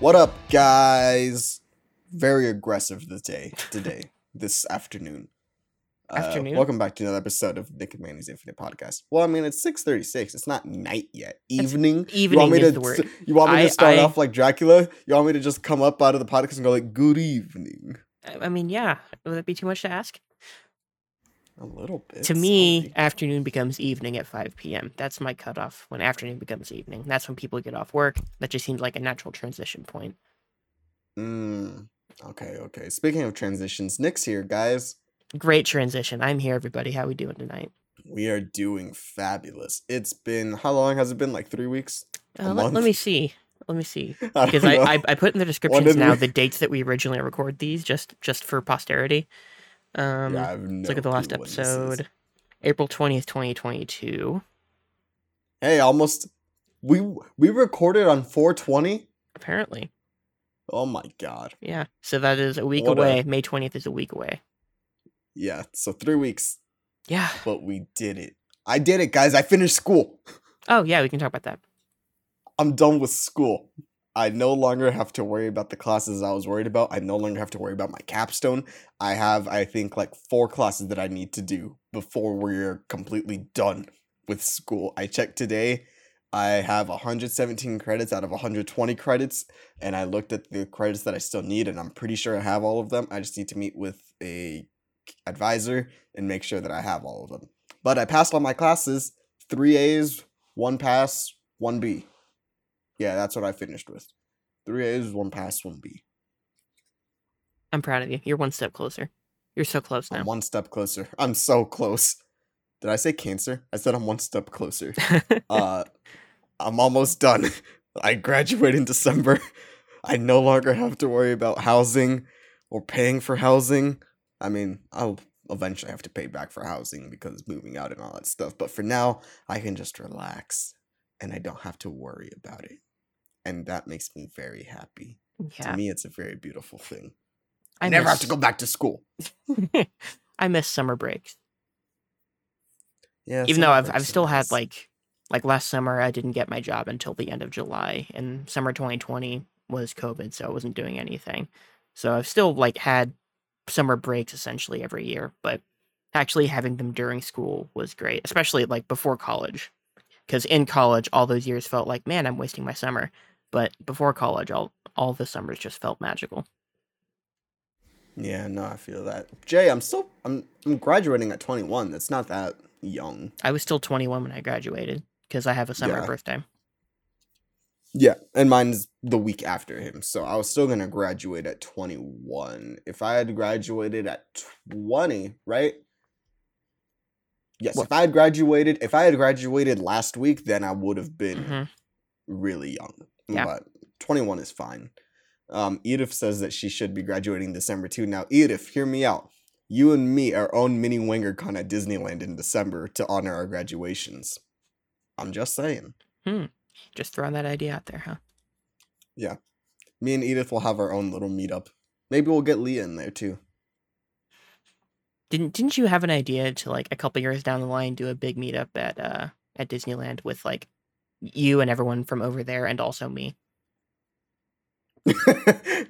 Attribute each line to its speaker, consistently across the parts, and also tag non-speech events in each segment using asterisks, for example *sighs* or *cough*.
Speaker 1: What up, guys? Very aggressive today, today, *laughs* this afternoon. Uh,
Speaker 2: Afternoon?
Speaker 1: welcome back to another episode of Nick and Manny's Infinite Podcast. Well, I mean, it's six thirty six. It's not night yet.
Speaker 2: It's
Speaker 1: Evening. you
Speaker 2: evening
Speaker 1: want me
Speaker 2: is
Speaker 1: to?
Speaker 2: the word.
Speaker 1: You want me
Speaker 2: I-
Speaker 1: to start
Speaker 2: I-
Speaker 1: off like Dracula? You want me to just come up out of the podcast and go like, "Good evening"?
Speaker 2: I mean, yeah. Would that be too much to ask?
Speaker 1: A little bit.
Speaker 2: to me,
Speaker 1: sorry.
Speaker 2: afternoon becomes evening at 5 p.m. That's my cutoff. When afternoon becomes evening, that's when people get off work. That just seems like a natural transition point.
Speaker 1: Mm, okay, okay. Speaking of transitions, Nick's here, guys.
Speaker 2: Great transition. I'm here, everybody. How we doing tonight?
Speaker 1: We are doing fabulous. It's been how long has it been? Like three weeks?
Speaker 2: Uh, let, let me see. Let me see. *laughs* Because
Speaker 1: don't
Speaker 2: I. I, I put in the descriptions now
Speaker 1: we-
Speaker 2: the dates that we originally record these, just just for posterity. Um,
Speaker 1: yeah, I have
Speaker 2: let's look at the last
Speaker 1: clue when this is.
Speaker 2: episode. April 20th, 2022.
Speaker 1: Hey, almost we we recorded on 420.
Speaker 2: Apparently.
Speaker 1: Oh my god.
Speaker 2: Yeah. So that is a week
Speaker 1: What a-
Speaker 2: away. May 20th is a week away.
Speaker 1: Yeah, so 3 weeks,
Speaker 2: Yeah.
Speaker 1: but we did it. I did it, guys. I finished school.
Speaker 2: Oh, yeah, we can talk about that.
Speaker 1: I'm done with school. I no longer have to worry about the classes I was worried about. I no longer have to worry about my capstone. I have, I think, like four classes that I need to do before we're completely done with school. I checked today. I have 117 credits out of 120 credits, and I looked at the credits that I still need, and I'm pretty sure I have all of them. I just need to meet with a advisor and make sure that I have all of them. But I passed all my classes, three A's, one pass, one B. Yeah, that's what I finished with. Three A's, one pass, one B.
Speaker 2: I'm proud of you. You're one step closer. You're so close now.
Speaker 1: I'm one step closer. I'm so close. Did I say cancer? I said I'm one step closer. *laughs* Uh, I'm almost done. *laughs* I graduate in December. *laughs* I no longer have to worry about housing or paying for housing. I mean, I'll eventually have to pay back for housing because moving out and all that stuff. But for now, I can just relax and I don't have to worry about it. And that makes me very happy.
Speaker 2: yeah.
Speaker 1: To me, it's a very beautiful thing.
Speaker 2: I
Speaker 1: I never have to go back to school. *laughs*
Speaker 2: I miss summer breaks.
Speaker 1: Yeah,
Speaker 2: Even though I've I've still had like like last summer I didn't get my job until the end of July and summer 2020 was COVID, so I wasn't doing anything. So I've still like had summer breaks essentially every year, but actually having them during school was great, especially like before college. Because in college, all those years felt like, man, I'm wasting my summer. But before college, all all the summers just felt magical.
Speaker 1: Yeah, no, I feel that. Jay, I'm still I'm I'm graduating at 21. That's not that young.
Speaker 2: I was still 21 when I graduated because I have a summer
Speaker 1: Yeah.
Speaker 2: birthday.
Speaker 1: Yeah, and mine's the week after him, so I was still gonna graduate at 21. If I had graduated at 20, right? Yes,
Speaker 2: What?
Speaker 1: if I had graduated, if I had graduated last week, then I would have been
Speaker 2: hmm
Speaker 1: really young.
Speaker 2: Yeah.
Speaker 1: But 21 is fine. Um, Edith says that she should be graduating December too. Now, Edith, hear me out. You and me are own mini WingerCon at Disneyland in December to honor our graduations. I'm just saying. Hmm.
Speaker 2: Just throwing that idea out there, huh? Yeah.
Speaker 1: Me and Edith will have our own little meetup. Maybe we'll get Leah in there too.
Speaker 2: Didn't didn't you have an idea to like a couple years down the line do a big meetup at uh at Disneyland with like you and everyone from over there and also me? *laughs*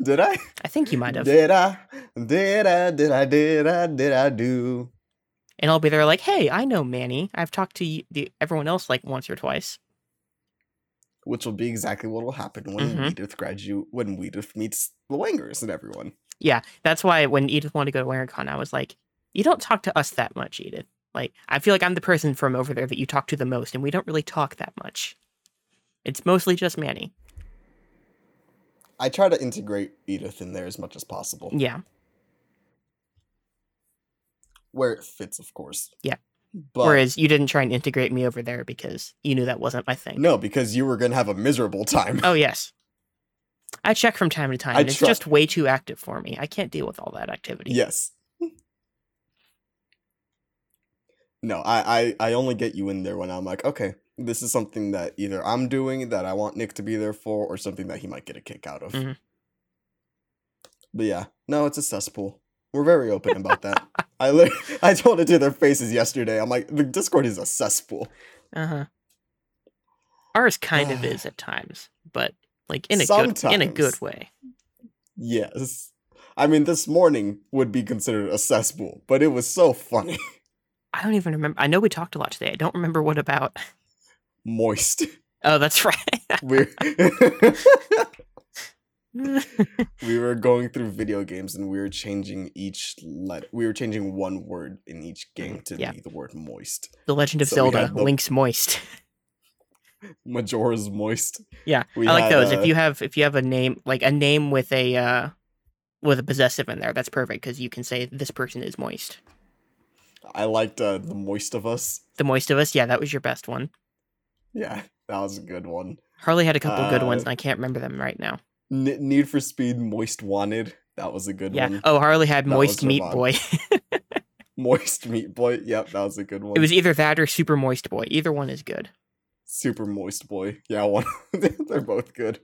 Speaker 1: did I?
Speaker 2: I think you might have.
Speaker 1: Did I? Did I? Did I? Did I? Did I do?
Speaker 2: And I'll be there like, "Hey, I know Manny. I've talked to you, the, everyone else like once or twice."
Speaker 1: Which will be exactly what will happen when
Speaker 2: Mhm.
Speaker 1: Edith graduate when Edith meets the Wangers and everyone.
Speaker 2: Yeah, that's why when Edith wanted to go to WinterCon, I was like, "You don't talk to us that much, Edith. Like, I feel like I'm the person from over there that you talk to the most, and we don't really talk that much. It's mostly just Manny."
Speaker 1: I try to integrate Edith in there as much as possible,
Speaker 2: Yeah,
Speaker 1: where it fits, of course.
Speaker 2: Yeah.
Speaker 1: But
Speaker 2: Whereas you didn't try and integrate me over there because you knew that wasn't my thing.
Speaker 1: no, because you were gonna have a miserable time.
Speaker 2: Oh *laughs* yes. I check from time to time.
Speaker 1: I
Speaker 2: and it's
Speaker 1: try-
Speaker 2: just way too active for me. I can't deal with all that activity.
Speaker 1: yes. *laughs* No, I, I I only get you in there when I'm like, okay, this is something that either I'm doing that I want Nick to be there for, or something that he might get a kick out of.
Speaker 2: Mhm.
Speaker 1: But yeah, no, it's a cesspool. We're very open *laughs* about that. I li- *laughs* I told it to their faces yesterday. I'm like, the Discord is a cesspool.
Speaker 2: Uh huh. Ours kind of *sighs* is at times, but like in a good in a good way.
Speaker 1: Yes. I mean, this morning would be considered a cesspool, but it was so funny.
Speaker 2: I don't even remember. I know we talked a lot today. I don't remember what about.
Speaker 1: Moist.
Speaker 2: Oh, that's *laughs* right.
Speaker 1: We're *laughs* *laughs* we were going through video games and we were changing each letter. We were changing one word in each game to
Speaker 2: Yeah.
Speaker 1: be the word moist.
Speaker 2: the Legend of
Speaker 1: So
Speaker 2: Zelda,
Speaker 1: the-
Speaker 2: Link's Moist.
Speaker 1: Majora's moist.
Speaker 2: Yeah,
Speaker 1: We
Speaker 2: I like those.
Speaker 1: uh,
Speaker 2: if you have if you have a name like a name with a uh with a possessive in there, that's perfect because you can say this person is moist.
Speaker 1: I liked uh, the moist of us.
Speaker 2: The moist of us, yeah, that was your best one.
Speaker 1: Yeah, *laughs* that was a good one.
Speaker 2: Harley had a couple good ones,
Speaker 1: Uh,
Speaker 2: and I can't remember them right now.
Speaker 1: N- Need for Speed Moist Wanted. That was a good
Speaker 2: Yeah.
Speaker 1: one.
Speaker 2: Oh, Harley had
Speaker 1: That
Speaker 2: Moist Meat
Speaker 1: Ravon.
Speaker 2: Boy. *laughs*
Speaker 1: Moist Meat Boy. Yep, that was a good one.
Speaker 2: it was either that or Super Moist Boy. Either one is good.
Speaker 1: Super Moist Boy. Yeah, one. *laughs* They're both good.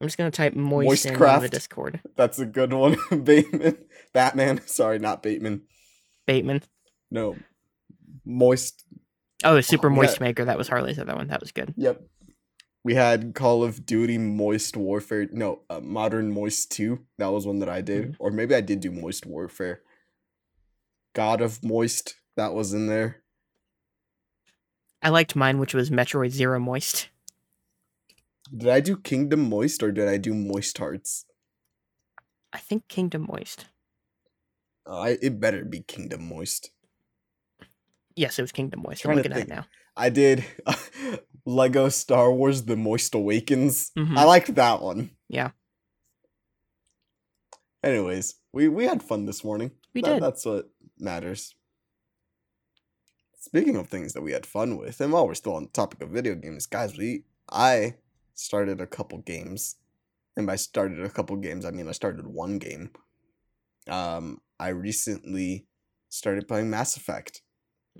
Speaker 2: I'm just gonna type moist in the Discord.
Speaker 1: That's a good one. Bateman. Batman. Sorry, not Bateman.
Speaker 2: Bateman.
Speaker 1: No. Moist.
Speaker 2: Oh, Super
Speaker 1: we
Speaker 2: Moist
Speaker 1: had-
Speaker 2: Maker. That was Harley's other one. That was good.
Speaker 1: Yep. We had Call of Duty Moist Warfare. No, uh, Modern Moist 2. That was one that I did. Or maybe I did do Moist Warfare. God of Moist. That was in there.
Speaker 2: I liked mine, which was Metroid Zero Moist.
Speaker 1: Did I do Kingdom Moist or did I do Moist Hearts?
Speaker 2: I think Kingdom Moist.
Speaker 1: Uh, I, it better be Kingdom Moist.
Speaker 2: Yes, it was Kingdom Moist. I'm looking at it now.
Speaker 1: I did *laughs* Lego Star Wars The Moist Awakens.
Speaker 2: Mhm.
Speaker 1: I liked that one.
Speaker 2: Yeah.
Speaker 1: Anyways, we, we had fun this morning.
Speaker 2: We
Speaker 1: That-
Speaker 2: did.
Speaker 1: That's what matters. Speaking of things that we had fun with, and while we're still on the topic of video games, guys, we I started a couple games. And by started a couple games, I mean I started one game. Um, I recently started playing Mass Effect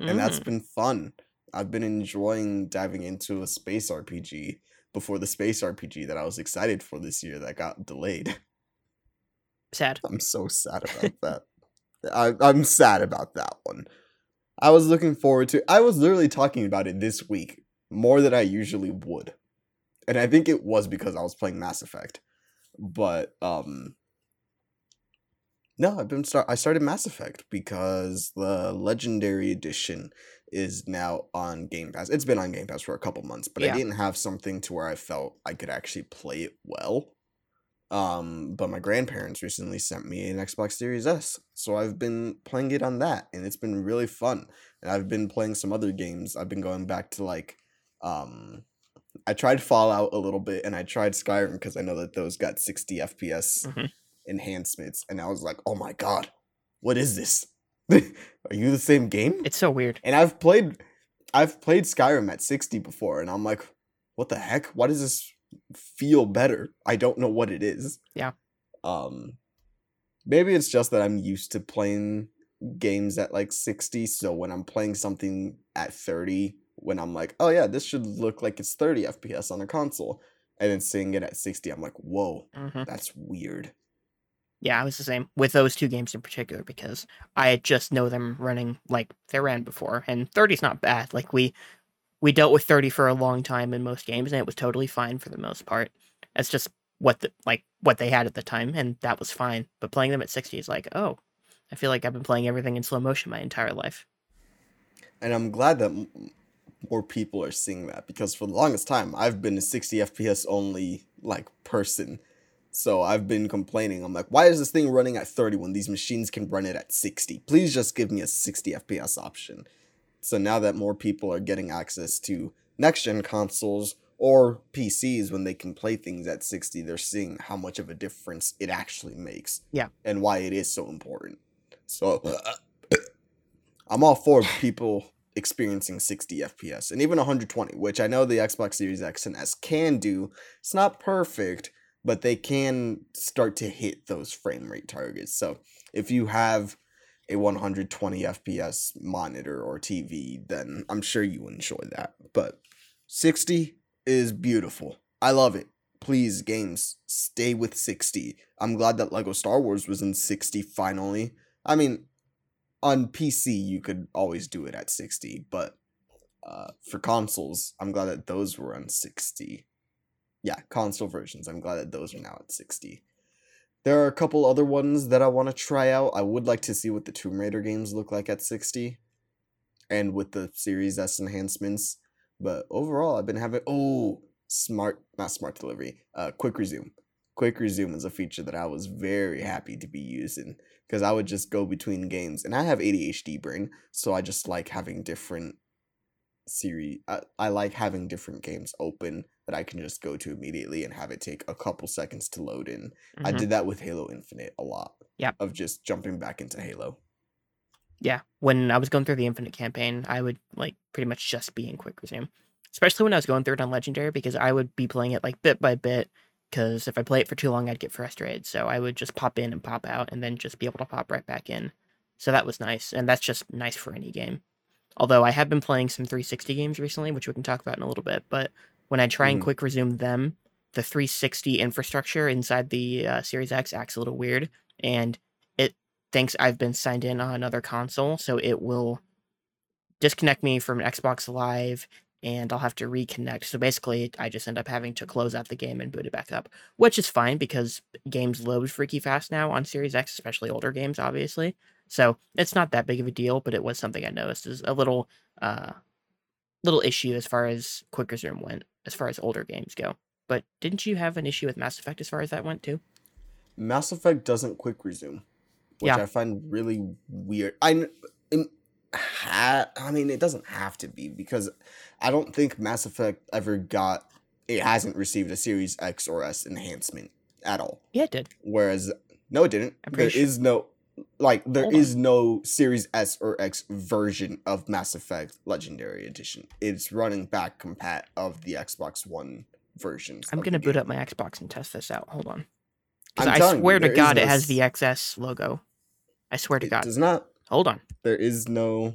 Speaker 1: and that's been fun. I've been enjoying diving into a space RPG before the space RPG that I was excited for this year that got delayed. *laughs*
Speaker 2: sad.
Speaker 1: I'm so sad about that. I, I'm sad about that one. I was looking forward to. I was literally talking about it this week more than I usually would, and I think it was because I was playing Mass Effect. But um, no, I've been start. I started Mass Effect because the Legendary Edition is now on Game Pass. It's been on Game Pass for a couple months, but
Speaker 2: Yeah.
Speaker 1: I didn't have something to where I felt I could actually play it well. Um, but my grandparents recently sent me an Xbox Series S, so I've been playing it on that, and it's been really fun. And I've been playing some other games. I've been going back to like, um, I tried Fallout a little bit, and I tried Skyrim because I know that those got sixty FPS
Speaker 2: Mhm.
Speaker 1: Enhancements, and I was like, oh my god, what is this? *laughs* Are you the same game?
Speaker 2: It's so weird.
Speaker 1: And I've played I've played Skyrim at 60 before and I'm like, what the heck? Why does this feel better? I don't know what it is.
Speaker 2: Yeah.
Speaker 1: Um maybe it's just that I'm used to playing games at like 60, so when I'm playing something at 30, when I'm like, oh yeah, this should look like it's 30 FPS on a console, and then seeing it at 60, I'm like, whoa,
Speaker 2: hmm
Speaker 1: that's weird.
Speaker 2: Yeah, I was the same with those two games in particular because I just know them running like they ran before, and 30's not bad. Like we we dealt with 30 for a long time in most games, and it was totally fine for the most part. It's just what the like what they had at the time, and that was fine. But playing them at 60 is like, oh, I feel like I've been playing everything in slow motion my entire life.
Speaker 1: And I'm glad that more people are seeing that because for the longest time I've been a 60 FPS only like person. So I've been complaining. I'm like, why is this thing running at 30 when these machines can run it at 60? Please just give me a 60 FPS option. So now that more people are getting access to next gen consoles or PCs when they can play things at 60, they're seeing how much of a difference it actually makes.
Speaker 2: Yeah.
Speaker 1: And why it is so important. So *coughs* I'm all for people experiencing 60 FPS and even 120, which I know the Xbox Series X and S can do. It's not perfect, but they can start to hit those frame rate targets. So if you have a 120 FPS monitor or TV, then I'm sure you enjoy that. But 60 is beautiful. I love it. Please, games, stay with 60. I'm glad that Lego Star Wars was in 60 finally. I mean, on PC you could always do it at 60, but uh, for consoles, I'm glad that those were on 60. Yeah, console versions. I'm glad that those are now at 60. There are a couple other ones that I want to try out. I would like to see what the Tomb Raider games look like at 60 and with the Series S enhancements. But overall, I've been having oh, smart not smart delivery. Uh quick resume. Quick resume is a feature that I was very happy to be using because I would just go between games and I have ADHD brain, so I just like having different series I, I like having different games open that I can just go to immediately and have it take a couple seconds to load in. I
Speaker 2: Mhm.
Speaker 1: did that with Halo Infinite a lot.
Speaker 2: Yep.
Speaker 1: Of just jumping back into Halo.
Speaker 2: Yeah, when I was going through the Infinite campaign, I would like pretty much just be in quick resume, especially when I was going through it on Legendary because I would be playing it like bit by bit. Because if I play it for too long, I'd get frustrated. So I would just pop in and pop out, and then just be able to pop right back in. So that was nice, and that's just nice for any game. Although I have been playing some 360 games recently, which we can talk about in a little bit. But when I try and
Speaker 1: Mhm.
Speaker 2: quick resume them, the 360 infrastructure inside the uh, Series X acts a little weird, and it thinks I've been signed in on another console, so it will disconnect me from Xbox Live, and I'll have to reconnect. So basically, I just end up having to close out the game and boot it back up, which is fine because games load freaky fast now on Series X, especially older games, obviously. So it's not that big of a deal, but it was something I noticed is a little, uh, little issue as far as quick resume went, as far as older games go. But didn't you have an issue with Mass Effect as far as that went too?
Speaker 1: Mass Effect doesn't quick resume, which
Speaker 2: Yeah.
Speaker 1: I find really weird. I, I mean, it doesn't have to be because I don't think Mass Effect ever got. It hasn't received a Series X or S enhancement at all.
Speaker 2: Yeah, it did.
Speaker 1: Whereas, no, it didn't. There
Speaker 2: pretty
Speaker 1: is no, like, there is no Series S or X version of Mass Effect Legendary Edition. It's running back compat of the Xbox One versions.
Speaker 2: I'm gonna boot
Speaker 1: game.
Speaker 2: up my Xbox and test this out. Hold on. I
Speaker 1: telling you,
Speaker 2: swear to God,
Speaker 1: no
Speaker 2: it has the XS logo. I swear to
Speaker 1: It
Speaker 2: God.
Speaker 1: does not.
Speaker 2: Hold on.
Speaker 1: there is no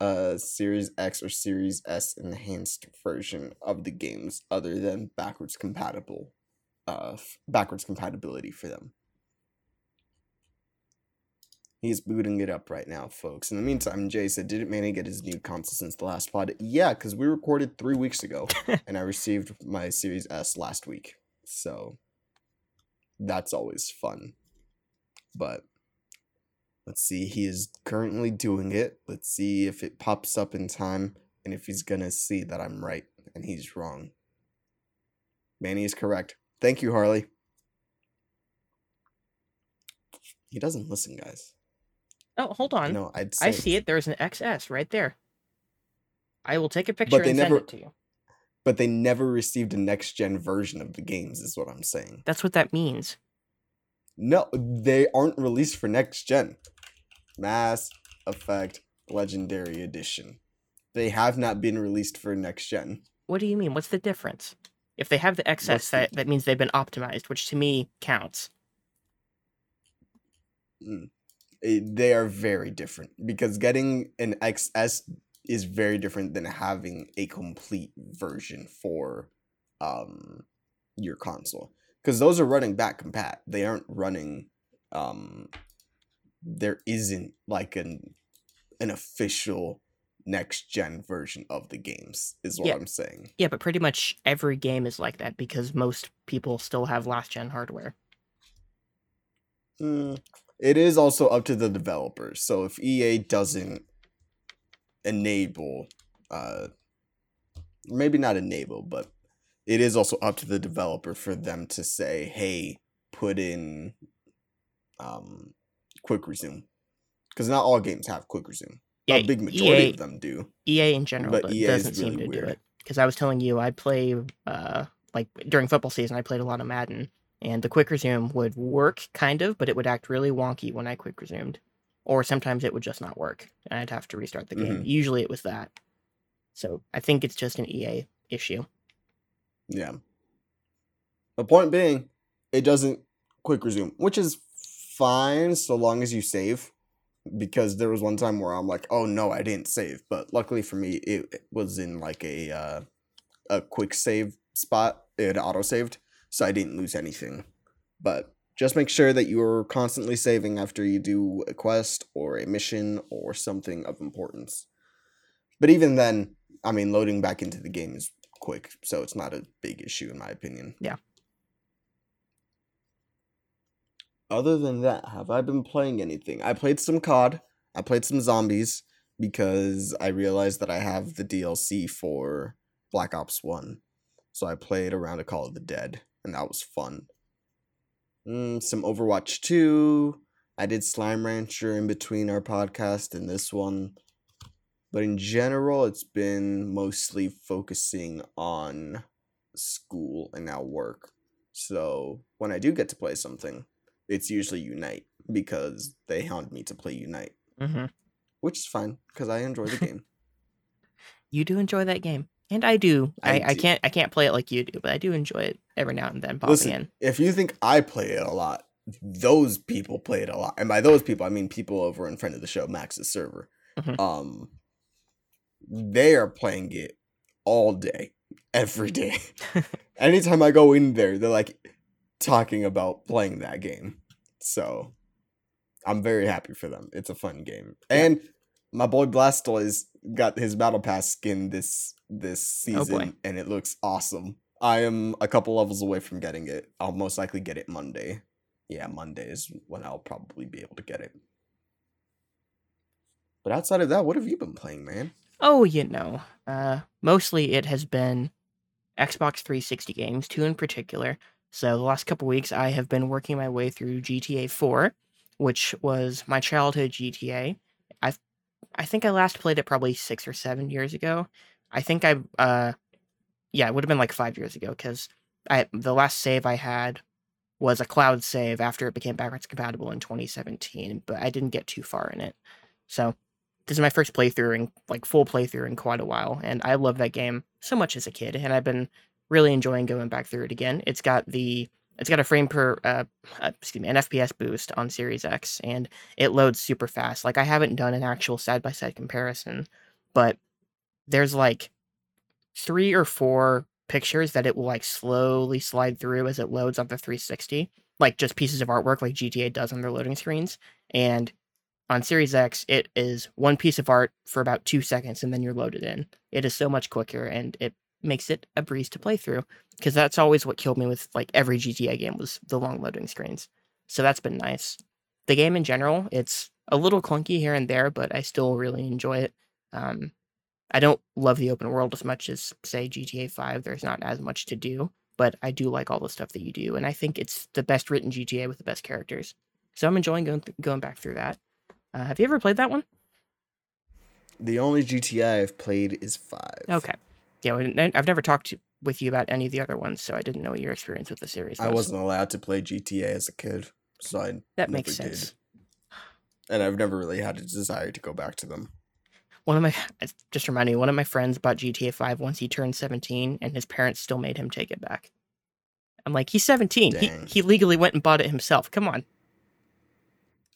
Speaker 1: uh series x or series s enhanced version of the games other than backwards compatible uh backwards compatibility for them he's booting it up right now folks in the meantime jay said didn't manny get his new console since the last pod yeah because we recorded three weeks ago *laughs* and i received my series s last week so that's always fun but Let's see. He is currently doing it. Let's see if it pops up in time and if he's going to see that I'm right and he's wrong. Manny is correct. Thank you, Harley. He doesn't listen, guys.
Speaker 2: Oh, hold on.
Speaker 1: No, I'd
Speaker 2: I see it. There's an XS right there. I will take a picture
Speaker 1: they
Speaker 2: and send it to you.
Speaker 1: But they never received a next gen version of the games, is what I'm saying.
Speaker 2: That's what that means.
Speaker 1: No, they aren't released for next gen. Mass Effect Legendary Edition. They have not been released for next gen.
Speaker 2: What do you mean? What's the difference? If they have the XS,
Speaker 1: What's the-
Speaker 2: that, that means they've been optimized, which to me counts.
Speaker 1: Mm. Eh, they are very different because getting an XS is very different than having a complete version for um your console because those are running back compat they aren't running um there isn't like an an official next gen version of the games is what
Speaker 2: Yeah.
Speaker 1: i'm saying
Speaker 2: Yeah, but pretty much every game is like that because most people still have last gen hardware.
Speaker 1: Mm, it is also up to the developers. So if EA doesn't enable, uh, maybe not enable, but it is also up to the developer for them to say, "Hey, put in, um, quick resume," because not all games have quick resume.
Speaker 2: Yeah,
Speaker 1: a big majority
Speaker 2: EA,
Speaker 1: of them do.
Speaker 2: EA in general
Speaker 1: but
Speaker 2: do-
Speaker 1: EA
Speaker 2: doesn't seem
Speaker 1: really
Speaker 2: to do it. Because I was telling you, I play uh like during football season, I played a lot of Madden, and the quick resume would work kind of, but it would act really wonky when I quick resumed, or sometimes it would just not work, and I'd have to restart the game.
Speaker 1: Mhm.
Speaker 2: Usually, it was that. So I think it's just an EA issue.
Speaker 1: Yeah. The point being, it doesn't quick resume, which is fine so long as you save. Because there was one time where I'm like, oh no, I didn't save. But luckily for me, it, it was in like a uh, a quick save spot. It auto saved, so I didn't lose anything. But Just make sure that you're constantly saving after you do a quest or a mission or something of importance. But even then, I mean, loading back into the game is quick, so it's not a big issue in my opinion.
Speaker 2: Yeah.
Speaker 1: Other than that, have I been playing anything? I played some COD. I played some zombies because I realized that I have the DLC for Black Ops 1. So I played around a Call of the Dead, and that was fun. Mm, some Overwatch 2. I did Slime Rancher in between our podcast and this one. But in general, it's been mostly focusing on school and now work. So when I do get to play something, it's usually Unite because they hound me to play Unite,
Speaker 2: hmm
Speaker 1: which is fine because I enjoy the *laughs* game.
Speaker 2: You do enjoy that game, and I do.
Speaker 1: I
Speaker 2: I, I, can't I can't play it like you do, but I do enjoy it every now and then. Popping
Speaker 1: Listen,
Speaker 2: in.
Speaker 1: if you think I play it a lot, those people play it a lot, and by those people I mean people over in front of the show, Max's server.
Speaker 2: Mhm.
Speaker 1: Um, they are playing it all day, every day. *laughs* Anytime I go in there, they're like talking about playing that game. So I'm very happy for them. It's a fun game,
Speaker 2: Yeah.
Speaker 1: My boy Blastoise got his battle pass skin this this
Speaker 2: Oh,
Speaker 1: season, and it looks awesome. I am a couple levels away from getting it. I'll most likely get it Monday. Yeah, Monday is when I'll probably be able to get it. But outside of that, what have you been playing, man?
Speaker 2: Oh, you know, uh, mostly it has been Xbox 360 games, two in particular. So the last couple weeks, I have been working my way through GTA 4, which was my childhood GTA. I, I think I last played it probably six or seven years ago. I think I, uh, yeah, it would have been like five years ago because I the last save I had was a cloud save after it became backwards compatible in 2017, but I didn't get too far in it. So this is my first playthrough and like full playthrough in quite a while, and I love that game so much as a kid, and I've been really enjoying going back through it again. It's got the it's got a frame per uh, uh excuse me an FPS boost on Series X, and it loads super fast. Like I haven't done an actual side by side comparison, but there's like three or four pictures that it will like slowly slide through as it loads on the 360, like just pieces of artwork like GTA does on their loading screens, and on Series X, it is one piece of art for about two seconds and then you're loaded in. It is so much quicker and it makes it a breeze to play through because that's always what killed me with like every GTA game was the long loading screens. So that's been nice. The game in general, it's a little clunky here and there, but I still really enjoy it. Um, I don't love the open world as much as say GTA 5. There's not as much to do, but I do like all the stuff that you do, and I think it's the best written GTA with the best characters. So I'm enjoying going th- going back through that. Uh, have you ever played that one?
Speaker 1: The only GTA I've played is five.
Speaker 2: Okay. Yeah, I've never talked to, with you about any of the other ones, so I didn't know what your experience with the series.
Speaker 1: I
Speaker 2: was.
Speaker 1: wasn't allowed to play GTA as a kid, so I
Speaker 2: That
Speaker 1: never
Speaker 2: makes
Speaker 1: did.
Speaker 2: sense.
Speaker 1: and I've never really had a desire to go back to them.
Speaker 2: One of my just reminding me, one of my friends bought GTA Five once he turned seventeen, and his parents still made him take it back. I'm like, he's seventeen. He he legally went and bought it himself. Come on.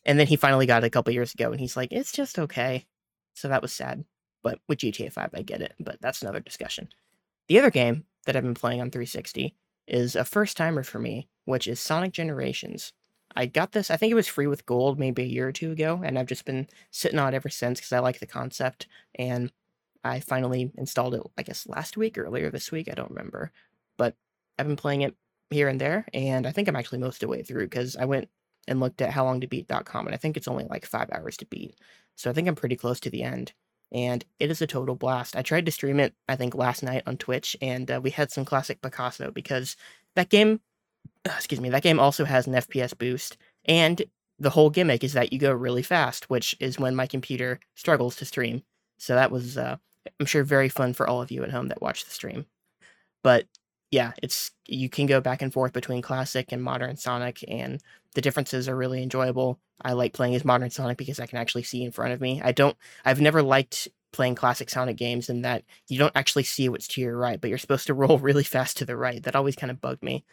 Speaker 2: And then he finally got it a couple years ago, and he's like, it's just okay. So that was sad. But with GTA Five, I get it. But that's another discussion. The other game that I've been playing on 360 is a first timer for me, which is Sonic Generations. I got this, I think it was free with gold maybe a year or two ago, and I've just been sitting on it ever since because I like the concept. And I finally installed it, I guess, last week or earlier this week. I don't remember. But I've been playing it here and there, and I think I'm actually most of the way through because I went and looked at howlongtobeat.com, and I think it's only like five hours to beat. So I think I'm pretty close to the end. And it is a total blast. I tried to stream it, I think, last night on Twitch, and uh, we had some classic Picasso because that game, excuse me, that game also has an FPS boost, and the whole gimmick is that you go really fast, which is when my computer struggles to stream. So that was, uh, I'm sure, very fun for all of you at home that watch the stream. But yeah, it's you can go back and forth between classic and modern Sonic, and the differences are really enjoyable. I like playing as modern Sonic because I can actually see in front of me. I don't. I've never liked playing classic Sonic games in that you don't actually see what's to your right, but you're supposed to *laughs* roll really fast to the right. That always kind of bugged me.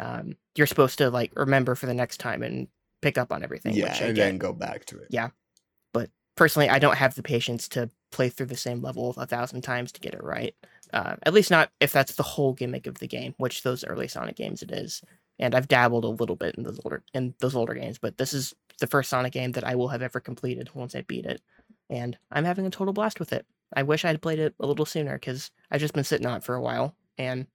Speaker 2: Um, you're supposed to like remember for the next time and pick up on everything.
Speaker 1: yeah,
Speaker 2: which
Speaker 1: and
Speaker 2: get.
Speaker 1: then go back to it.
Speaker 2: Yeah. But personally, I don't have the patience to play through the same level a thousand times to get it right. Uh, at least not if that's the whole gimmick of the game, which those early Sonic games it is. And I've dabbled a little bit in those older in those older games, but this is the first Sonic game that I will have ever completed once I beat it, and I'm having a total blast with it. I wish I had played it a little sooner because I've just been sitting on it for a while, and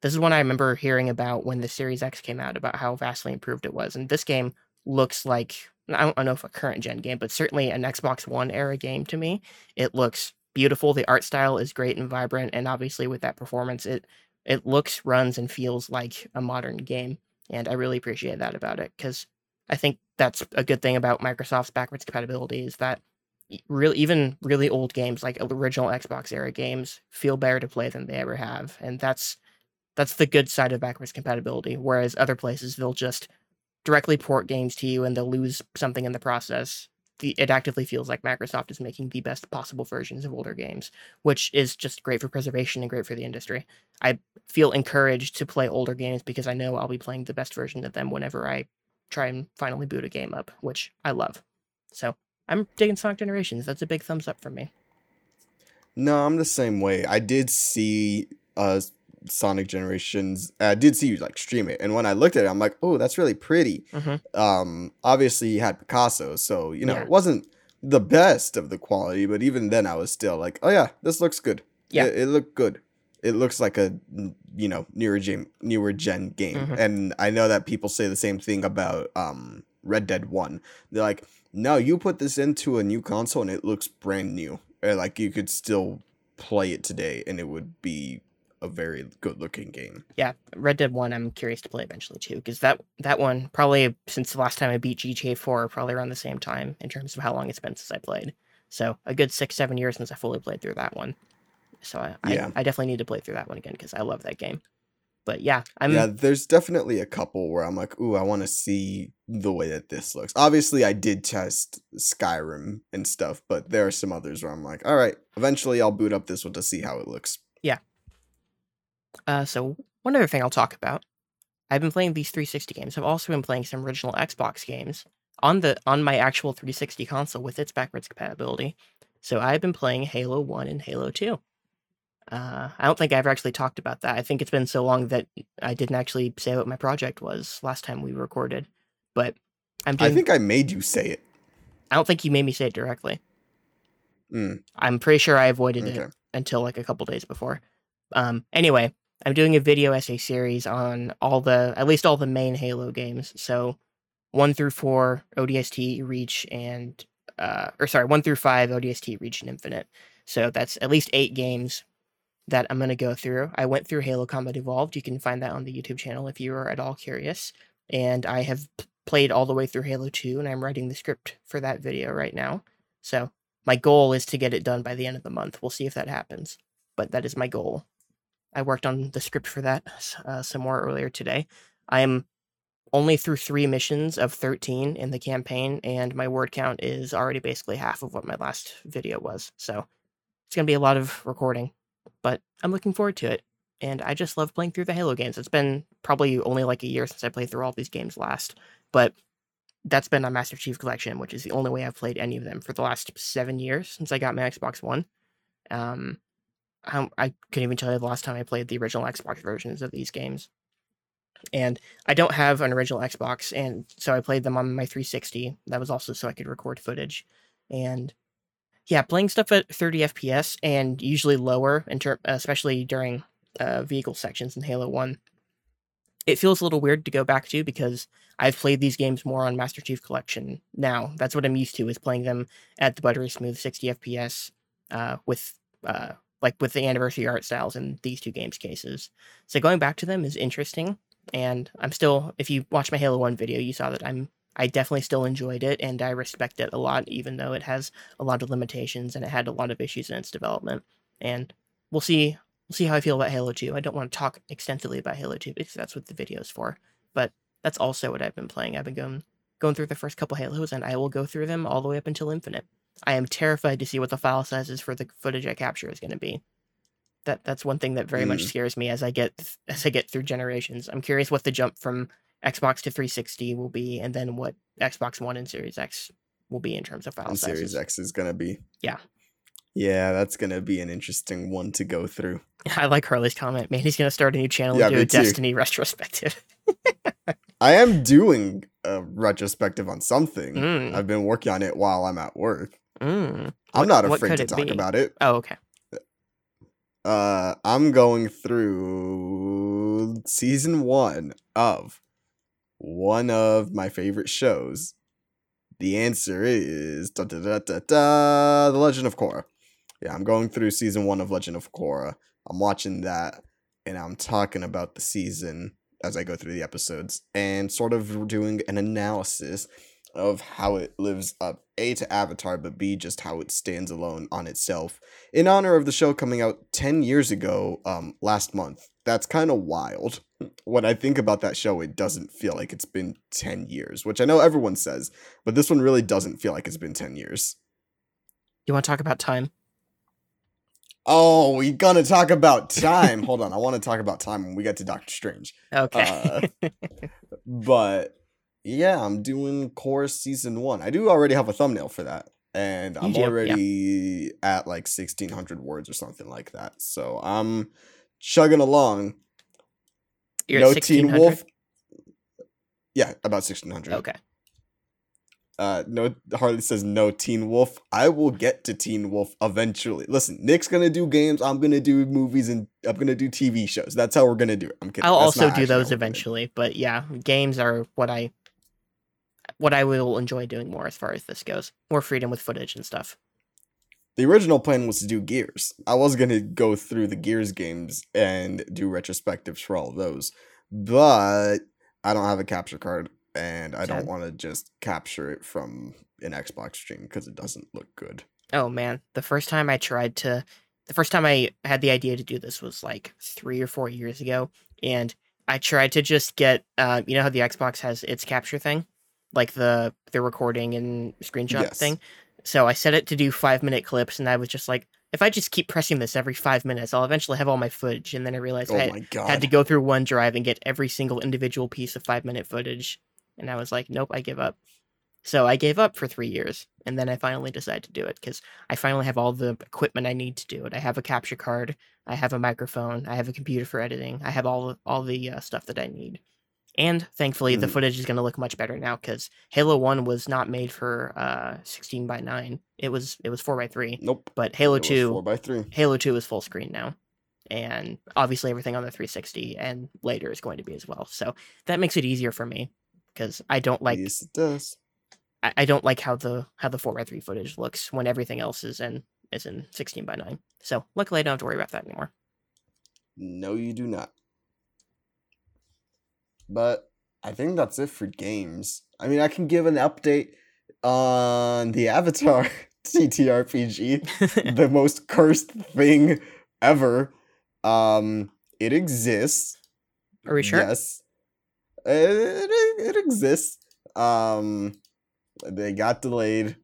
Speaker 2: this is one I remember hearing about when the Series X came out about how vastly improved it was, and this game looks like I don't know if a current gen game, but certainly an Xbox One era game to me. It looks beautiful. The art style is great and vibrant, and obviously with that performance, it it looks, runs, and feels like a modern game. And I really appreciate that about it because I think that's a good thing about Microsoft's backwards compatibility is that really even really old games like original Xbox era games feel better to play than they ever have, and that's that's the good side of backwards compatibility. Whereas other places they'll just directly port games to you and they'll lose something in the process the, it actively feels like Microsoft is making the best possible versions of older games, which is just great for preservation and great for the industry. I feel encouraged to play older games because I know I'll be playing the best version of them whenever I try and finally boot a game up, which I love. So I'm digging Sonic Generations. That's a big thumbs up for me.
Speaker 1: No, I'm the same way. I did see uh Sonic Generations. I did see you like stream it, and when I looked at it, I'm like, oh, that's really pretty.
Speaker 2: Mm-hmm.
Speaker 1: Um, obviously you had Picasso, so you know
Speaker 2: Yeah.
Speaker 1: it wasn't the best of the quality, but even then, I was still like, oh yeah, this looks good.
Speaker 2: Yeah.
Speaker 1: it, it looked good. It looks like a you know newer gen newer gen game,
Speaker 2: Mhm.
Speaker 1: and I know that people say the same thing about um Red Dead One. They're like, no, you put this into a new console and it looks brand new. Or, like you could still play it today, and it would be a very good looking game.
Speaker 2: Yeah, Red Dead One. I'm curious to play eventually too, because that that one probably since the last time I beat GTA Four, probably around the same time in terms of how long it's been since I played. So a good six seven years since I fully played through that one. So I
Speaker 1: Yeah.
Speaker 2: I, I definitely need to play through that one again because I love that game. But yeah, I'm
Speaker 1: yeah, there's definitely a couple where I'm like, ooh, I want to see the way that this looks. Obviously, I did test Skyrim and stuff, but there are some others where I'm like, all right, eventually I'll boot up this one to see how it looks.
Speaker 2: Uh, so one other thing I'll talk about, I've been playing these 360 games. I've also been playing some original Xbox games on the on my actual 360 console with its backwards compatibility. So I've been playing Halo 1 and Halo 2. Uh, I don't think I ever actually talked about that. I think it's been so long that I didn't actually say what my project was last time we recorded. But I'm
Speaker 1: I think I made you say it.
Speaker 2: I don't think you made me say it directly.
Speaker 1: Mm,
Speaker 2: I'm pretty sure I avoided it until like a couple days before. Um, anyway, I'm doing a video essay series on all the, at least all the main Halo games. So one through four, ODST, Reach, and, uh, or sorry, one through five, ODST, Reach, and Infinite. So that's at least eight games that I'm going to go through. I went through Halo Combat Evolved. You can find that on the YouTube channel if you are at all curious. And I have played all the way through Halo 2, and I'm writing the script for that video right now. So my goal is to get it done by the end of the month. We'll see if that happens, but that is my goal. I worked on the script for that uh, some more earlier today. I am only through three missions of 13 in the campaign, and my word count is already basically half of what my last video was. So it's going to be a lot of recording, but I'm looking forward to it. And I just love playing through the Halo games. It's been probably only like a year since I played through all these games last, but that's been my Master Chief Collection, which is the only way I've played any of them for the last seven years since I got my Xbox One. Um, I, I couldn't even tell you the last time I played the original Xbox versions of these games. And I don't have an original Xbox, and so I played them on my 360. That was also so I could record footage. And yeah, playing stuff at 30 FPS and usually lower, in ter- especially during uh, vehicle sections in Halo 1, it feels a little weird to go back to because I've played these games more on Master Chief Collection now. That's what I'm used to is playing them at the buttery smooth 60 FPS uh, with uh, like with the anniversary art styles in these two games cases. So going back to them is interesting, and I'm still. If you watch my Halo One video, you saw that I'm. I definitely still enjoyed it, and I respect it a lot, even though it has a lot of limitations and it had a lot of issues in its development. And we'll see. We'll see how I feel about Halo Two. I don't want to talk extensively about Halo Two because that's what the video's for. But that's also what I've been playing. I've been going going through the first couple Halos, and I will go through them all the way up until Infinite. I am terrified to see what the file sizes for the footage I capture is going to be. That that's one thing that very much
Speaker 1: Mm.
Speaker 2: scares me as I get as I get through generations. I'm curious what the jump from Xbox to 360 will be, and then what Xbox One and Series X will be in terms of file
Speaker 1: And
Speaker 2: sizes.
Speaker 1: Series X is gonna be.
Speaker 2: Yeah.
Speaker 1: Yeah, that's gonna be an interesting one to go through. *laughs*
Speaker 2: I like Harley's comment. Man, he's going to start a new channel
Speaker 1: Yeah,
Speaker 2: and do a
Speaker 1: too.
Speaker 2: Destiny *laughs* retrospective. *laughs*
Speaker 1: I am doing a retrospective on something.
Speaker 2: Mm.
Speaker 1: I've been working on it while I'm at work.
Speaker 2: Mm.
Speaker 1: I'm
Speaker 2: What-
Speaker 1: not afraid to talk
Speaker 2: be?
Speaker 1: about it.
Speaker 2: Oh, okay.
Speaker 1: Uh, I'm going through season one of one of my favorite shows. The answer is da, da, da, da, da, The Legend of Korra. Yeah, I'm going through season one of Legend of Korra. I'm watching that, and I'm talking about the season as I go through the episodes, and sort of doing an analysis of how it lives up. A to Avatar, but B just how it stands alone on itself. In honor of the show coming out 10 years ago um last month that's kind of wild. *laughs* When i think about that show it doesn't feel like it's been 10 years which i know everyone says but this one really doesn't feel like it's been 10 years.
Speaker 2: You want to talk about time?
Speaker 1: oh we gonna talk about time. Hold on i want to talk about time when we get to doctor strange. *laughs*
Speaker 2: Okay.
Speaker 1: but yeah i'm doing course season one. I do already have a thumbnail for that and i'm
Speaker 2: do, yeah.
Speaker 1: already at like 1600 words or something like that. So i'm chugging along.
Speaker 2: You're
Speaker 1: no teen wolf? Yeah about 1600
Speaker 2: Okay.
Speaker 1: uh no harley says no teen wolf. I will get to teen wolf eventually. Listen nick's gonna do games i'm gonna do movies and i'm gonna do tv shows. That's how we're gonna do it. I'm kidding.
Speaker 2: I'll
Speaker 1: That's
Speaker 2: also do those
Speaker 1: we're gonna do it.
Speaker 2: eventually, but yeah, games are what I what I will enjoy doing more as far as this goes. More freedom with footage and stuff.
Speaker 1: The original plan was to do Gears. I was going to go through the Gears games and do retrospectives for all of those. But I don't have a capture card and I don't want to just capture it from an Xbox stream because it doesn't look good.
Speaker 2: Oh man, the first time I tried to, the first time I had the idea to do this was like three or four years ago, and I tried to just get, uh, you know how the Xbox has its capture thing, like the the recording and screenshot
Speaker 1: Yes.
Speaker 2: thing. So I set it to do five minute clips, and I was just like, if I just keep pressing this every five minutes, I'll eventually have all my footage. And then I realized
Speaker 1: Oh
Speaker 2: I had to go through OneDrive and get every single individual piece of five minute footage, and I was like, nope, I give up. So I gave up for three years, and then I finally decided to do it because I finally have all the equipment I need to do it. I have a capture card, I have a microphone, I have a computer for editing, I have all all the uh, stuff that I need. And thankfully, the
Speaker 1: Mhm.
Speaker 2: footage is going to look much better now because Halo One was not made for uh, 16 by 9. It was it was 4 by 3
Speaker 1: Nope.
Speaker 2: but Halo
Speaker 1: It
Speaker 2: 2
Speaker 1: 4 by 3
Speaker 2: Halo 2 is full screen now. And obviously everything on the 360 and later is going to be as well. So that makes it easier for me because I don't like
Speaker 1: yes, it does.
Speaker 2: I, I don't like how the how the 4x3 footage looks when everything else is in is in 16 by 9. So luckily I don't have to worry about that anymore.
Speaker 1: No, you do not. But I think that's it for games. I mean, I can give an update on the Avatar *laughs* *laughs* TTRPG. *laughs* the most cursed thing ever. Um, it exists.
Speaker 2: Are we sure?
Speaker 1: Yes, it, it, it exists. Um, they got delayed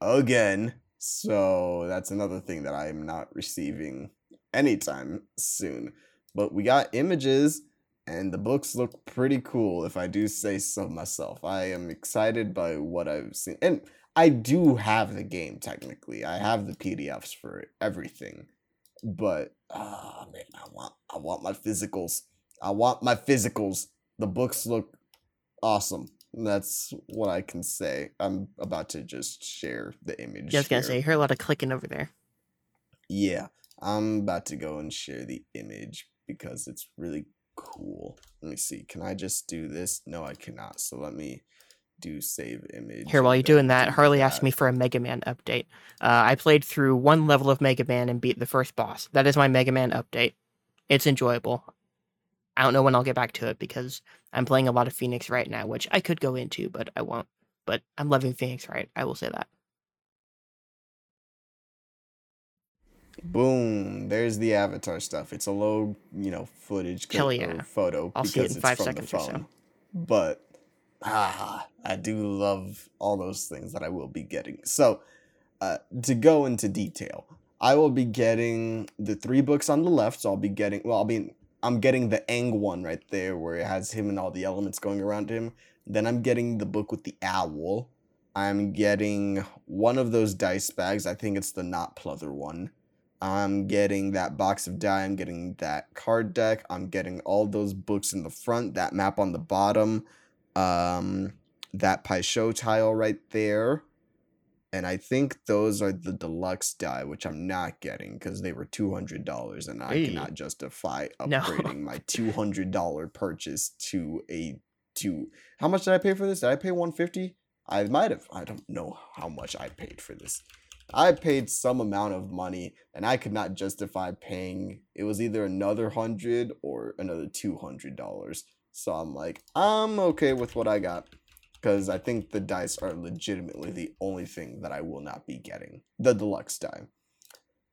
Speaker 1: again, so that's another thing that I am not receiving anytime soon. But we got images, and the books look pretty cool. If I do say so myself, I am excited by what I've seen, and I do have the game technically. I have the PDFs for everything, but ah man, I want I want my physicals. I want my physicals. The books look awesome. That's what I can say. I'm about to just share the image.
Speaker 2: Was gonna
Speaker 1: here.
Speaker 2: say you hear a lot of clicking over there.
Speaker 1: Yeah, I'm about to go and share the image because it's really cool. Let me see. Can I just do this? No, I cannot. So let me do save image.
Speaker 2: Here, while you're doing that,
Speaker 1: do
Speaker 2: Harley asked me for a Mega Man update. Uh, I played through one level of Mega Man and beat the first boss. That is my Mega Man update. It's enjoyable. I don't know when I'll get back to it because I'm playing a lot of Phoenix Wright now, which I could go into, but I won't. But I'm loving Phoenix right. I will say that.
Speaker 1: Boom! There's the avatar stuff. It's a low, you know, footage
Speaker 2: Hell yeah.
Speaker 1: photo
Speaker 2: I'll see it
Speaker 1: because
Speaker 2: in
Speaker 1: it's
Speaker 2: five
Speaker 1: from
Speaker 2: seconds
Speaker 1: the
Speaker 2: or so.
Speaker 1: But ah, I do love all those things that I will be getting. So, uh, to go into detail, I will be getting the three books on the left. So I'll be getting. Well, I'll be. I'm getting the Aang one right there, where it has him and all the elements going around him. Then I'm getting the book with the owl. I'm getting one of those dice bags. I think it's the not pleather one. I'm getting that box of die. I'm getting that card deck. I'm getting all those books in the front, that map on the bottom. Um, that Pai Sho tile right there. And I think those are the deluxe die, which I'm not getting because they were two hundred dollars, and I
Speaker 2: Hey.
Speaker 1: cannot justify *laughs*
Speaker 2: No.
Speaker 1: upgrading my two hundred dollar purchase to a to. How much did I pay for this? Did I pay one fifty? I might have. I don't know how much I paid for this. I paid some amount of money, and I could not justify paying. It was either another hundred or another two hundred dollars. So I'm like, I'm okay with what I got because I think the dice are legitimately the only thing that I will not be getting the deluxe die.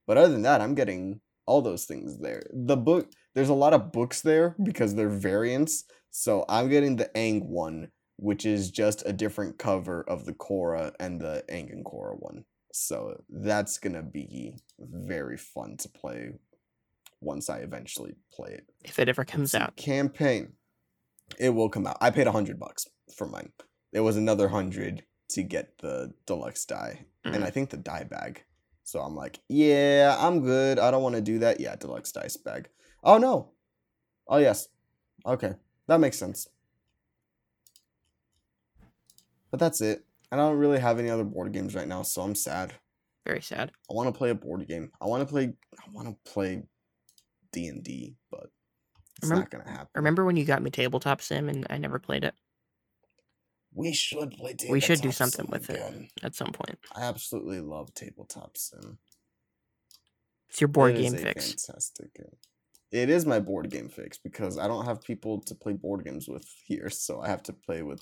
Speaker 1: But other than that, I'm getting all those things there. The book, there's a lot of books there because they're variants. So I'm getting the Aang one, which is just a different cover of the Korra and the Aang and Korra one. So that's gonna be very fun to play once I eventually play it.
Speaker 2: If it ever comes out.
Speaker 1: Campaign. It will come out. I paid a hundred bucks for mine. It was another hundred to get the deluxe die, and
Speaker 2: Mm.
Speaker 1: I think the die bag. So I'm like, yeah, I'm good. I don't want to do that. Yeah, deluxe dice bag. Oh no. Oh yes. Okay, that makes sense. But that's it. I don't really have any other board games right now, so I'm sad.
Speaker 2: Very sad.
Speaker 1: I want to play a board game. I want to play. I want to play D and D, but it's
Speaker 2: Remem-
Speaker 1: not gonna happen.
Speaker 2: Remember when you got me tabletop sim and I never played it?
Speaker 1: We should play tabletop
Speaker 2: We should do
Speaker 1: sim
Speaker 2: something with it. At some point.
Speaker 1: I absolutely love tabletop sim.
Speaker 2: It's your board
Speaker 1: It
Speaker 2: game fix.
Speaker 1: Fantastic game. It is my board game fix because I don't have people to play board games with here, so I have to play with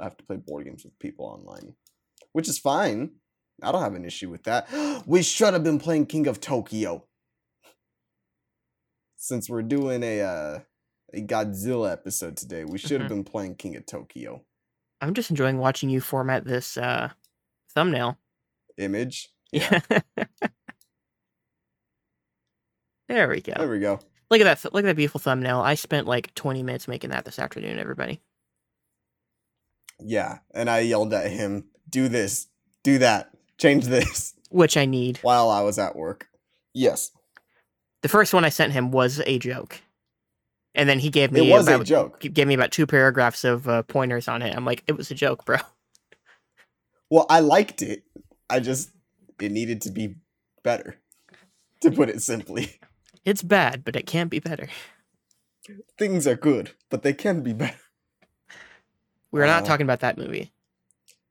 Speaker 1: I have to play board games with people online, which is fine. I don't have an issue with that. *gasps* We should have been playing King of Tokyo. Since we're doing a uh, a Godzilla episode today, we should have
Speaker 2: Mhm.
Speaker 1: been playing King of Tokyo.
Speaker 2: I'm just enjoying watching you format this uh, thumbnail.
Speaker 1: Image. *laughs*
Speaker 2: Yeah. there we go.
Speaker 1: There we go.
Speaker 2: Look at that! Look at that beautiful thumbnail. I spent like 20 minutes making that this afternoon. Everybody.
Speaker 1: Yeah, and I yelled at him, "Do this, do that, change this," *laughs*
Speaker 2: which I need.
Speaker 1: while I was at work. Yes,
Speaker 2: The first one I sent him was a joke, and then he gave me
Speaker 1: it was
Speaker 2: about,
Speaker 1: a joke.
Speaker 2: gave me about two paragraphs of uh, pointers on it. I'm like, it was a joke, bro. *laughs*
Speaker 1: Well, I liked it. I just it needed to be better, to put it simply.
Speaker 2: It's bad, but it can't be better.
Speaker 1: Things are good, but they can be better.
Speaker 2: We're not
Speaker 1: Uh,
Speaker 2: talking about that movie.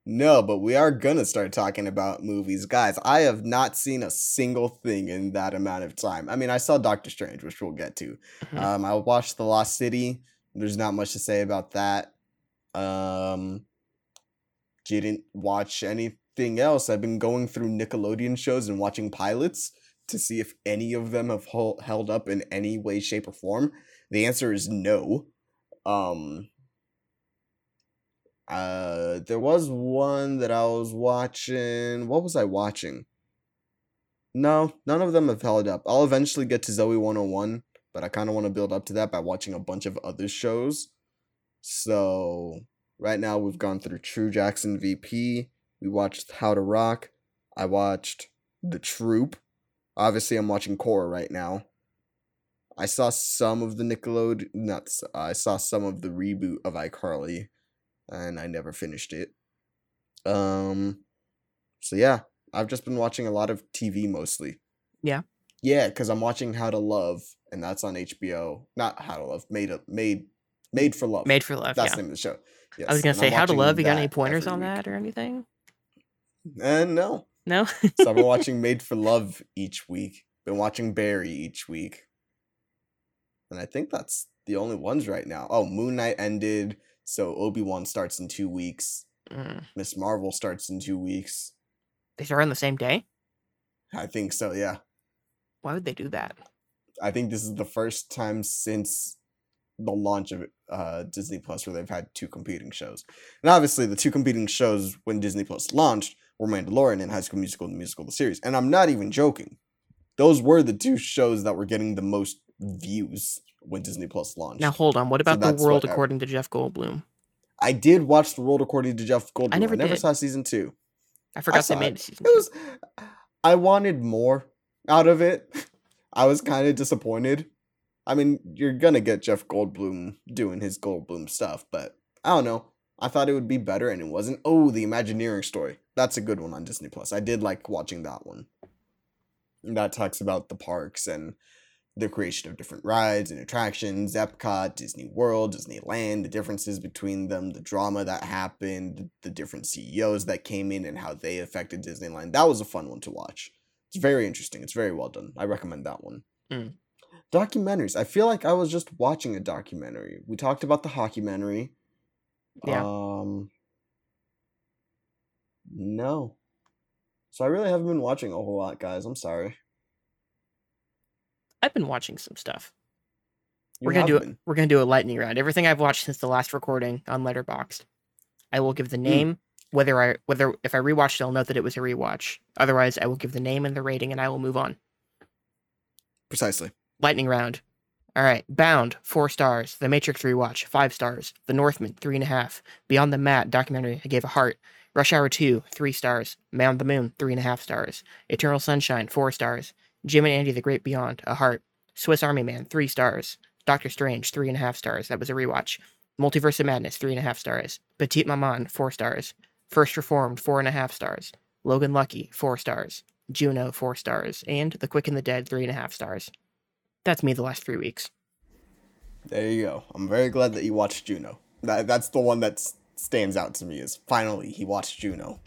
Speaker 1: No, but we are gonna start talking about movies, guys. I have not seen a single thing in that amount of time. I mean, I saw Doctor Strange, which we'll get to.
Speaker 2: Mhm.
Speaker 1: Um, I watched The Lost City. There's not much to say about that. Um, didn't watch anything else. I've been going through Nickelodeon shows and watching pilots to see if any of them have held up in any way, shape, or form. The answer is no. Um, uh, there was one that I was watching. What was I watching? No, none of them have held up. I'll eventually get to Zoey 101 but I kind of want to build up to that by watching a bunch of other shows. So right now we've gone through True Jackson VP. We watched How to Rock. I watched The Troop. Obviously, I'm watching Korra right now. I saw some of the Nickelodeon. Nuts. I saw some of the reboot of iCarly, and I never finished it. Um. So yeah, I've just been watching a lot of TV mostly.
Speaker 2: Yeah.
Speaker 1: Yeah, because I'm watching How to Love, and that's on HBO. Not How to Love, Made Up, Made, Made for Love.
Speaker 2: Made for Love.
Speaker 1: That's
Speaker 2: yeah.
Speaker 1: the name of the show. Yes.
Speaker 2: I was gonna
Speaker 1: and
Speaker 2: say,
Speaker 1: I'm
Speaker 2: how to love. You got any pointers on
Speaker 1: week.
Speaker 2: that or anything?
Speaker 1: And no.
Speaker 2: No.
Speaker 1: So I've been *laughs* watching Made for Love each week. Been watching Barry each week. And I think that's the only ones right now. Oh, Moon Knight ended. So Obi Wan starts in two weeks.
Speaker 2: Mm.
Speaker 1: Ms. Marvel starts in two weeks.
Speaker 2: They start on the same day.
Speaker 1: I think so, yeah.
Speaker 2: Why would they do that?
Speaker 1: I think this is the first time since the launch of uh, Disney Plus where they've had two competing shows. And obviously, the two competing shows when Disney Plus launched were Mandalorian and High School Musical, the musical, the series. And I'm not even joking. Those were the two shows that were getting the most views when Disney Plus launched.
Speaker 2: Now hold on. What about the world
Speaker 1: what I-
Speaker 2: according to Jeff Goldblum?
Speaker 1: I did watch The World According to Jeff Goldblum. I
Speaker 2: never
Speaker 1: never
Speaker 2: did.
Speaker 1: saw season two.
Speaker 2: I forgot they made
Speaker 1: it.
Speaker 2: season
Speaker 1: It was. I wanted more out of it. *laughs* I was kind of disappointed. I mean, you're gonna get Jeff Goldblum doing his Goldblum stuff, but I don't know. I thought it would be better, and it wasn't. Oh, the Imagineering story. That's a good one on Disney Plus. I did like watching that one. That talks about the parks and the creation of different rides and attractions, Epcot, Disney World, Disneyland, the differences between them, the drama that happened, the different CEOs that came in and how they affected Disneyland. That was a fun one to watch. It's very interesting. It's very well done. I recommend that one.
Speaker 2: Mm.
Speaker 1: Documentaries. I feel like I was just watching a documentary. We talked about the hockey documentary.
Speaker 2: Yeah.
Speaker 1: Um No. So I really haven't been watching a whole lot, guys. I'm sorry.
Speaker 2: I've been watching some stuff.
Speaker 1: You
Speaker 2: we're gonna do
Speaker 1: been.
Speaker 2: We're gonna do a lightning round. Everything I've watched since the last recording on Letterboxd, I will give the
Speaker 1: Hmm.
Speaker 2: name. Whether I whether if I rewatched it, I'll note that it was a rewatch. Otherwise, I will give the name and the rating, and I will move on.
Speaker 1: Precisely.
Speaker 2: Lightning round. All right. Bound, four stars. The Matrix rewatch, five stars. The Northman, three and a half. Beyond the Mat documentary, I gave a heart. Rush Hour 2, three stars. Man on the Moon, three and a half stars. Eternal Sunshine, four stars. Jim and Andy, The Great Beyond, a heart. Swiss Army Man, three stars. Doctor Strange, three and a half stars. That was a rewatch. Multiverse of Madness, three and a half stars. Petite Maman, four stars. First Reformed, four and a half stars. Logan Lucky, four stars. Juno, four stars. And The Quick and the Dead, three and a half stars. That's me the last three weeks.
Speaker 1: There you go. I'm very glad that you watched Juno. That that's the one that stands out to me is finally he watched Juno.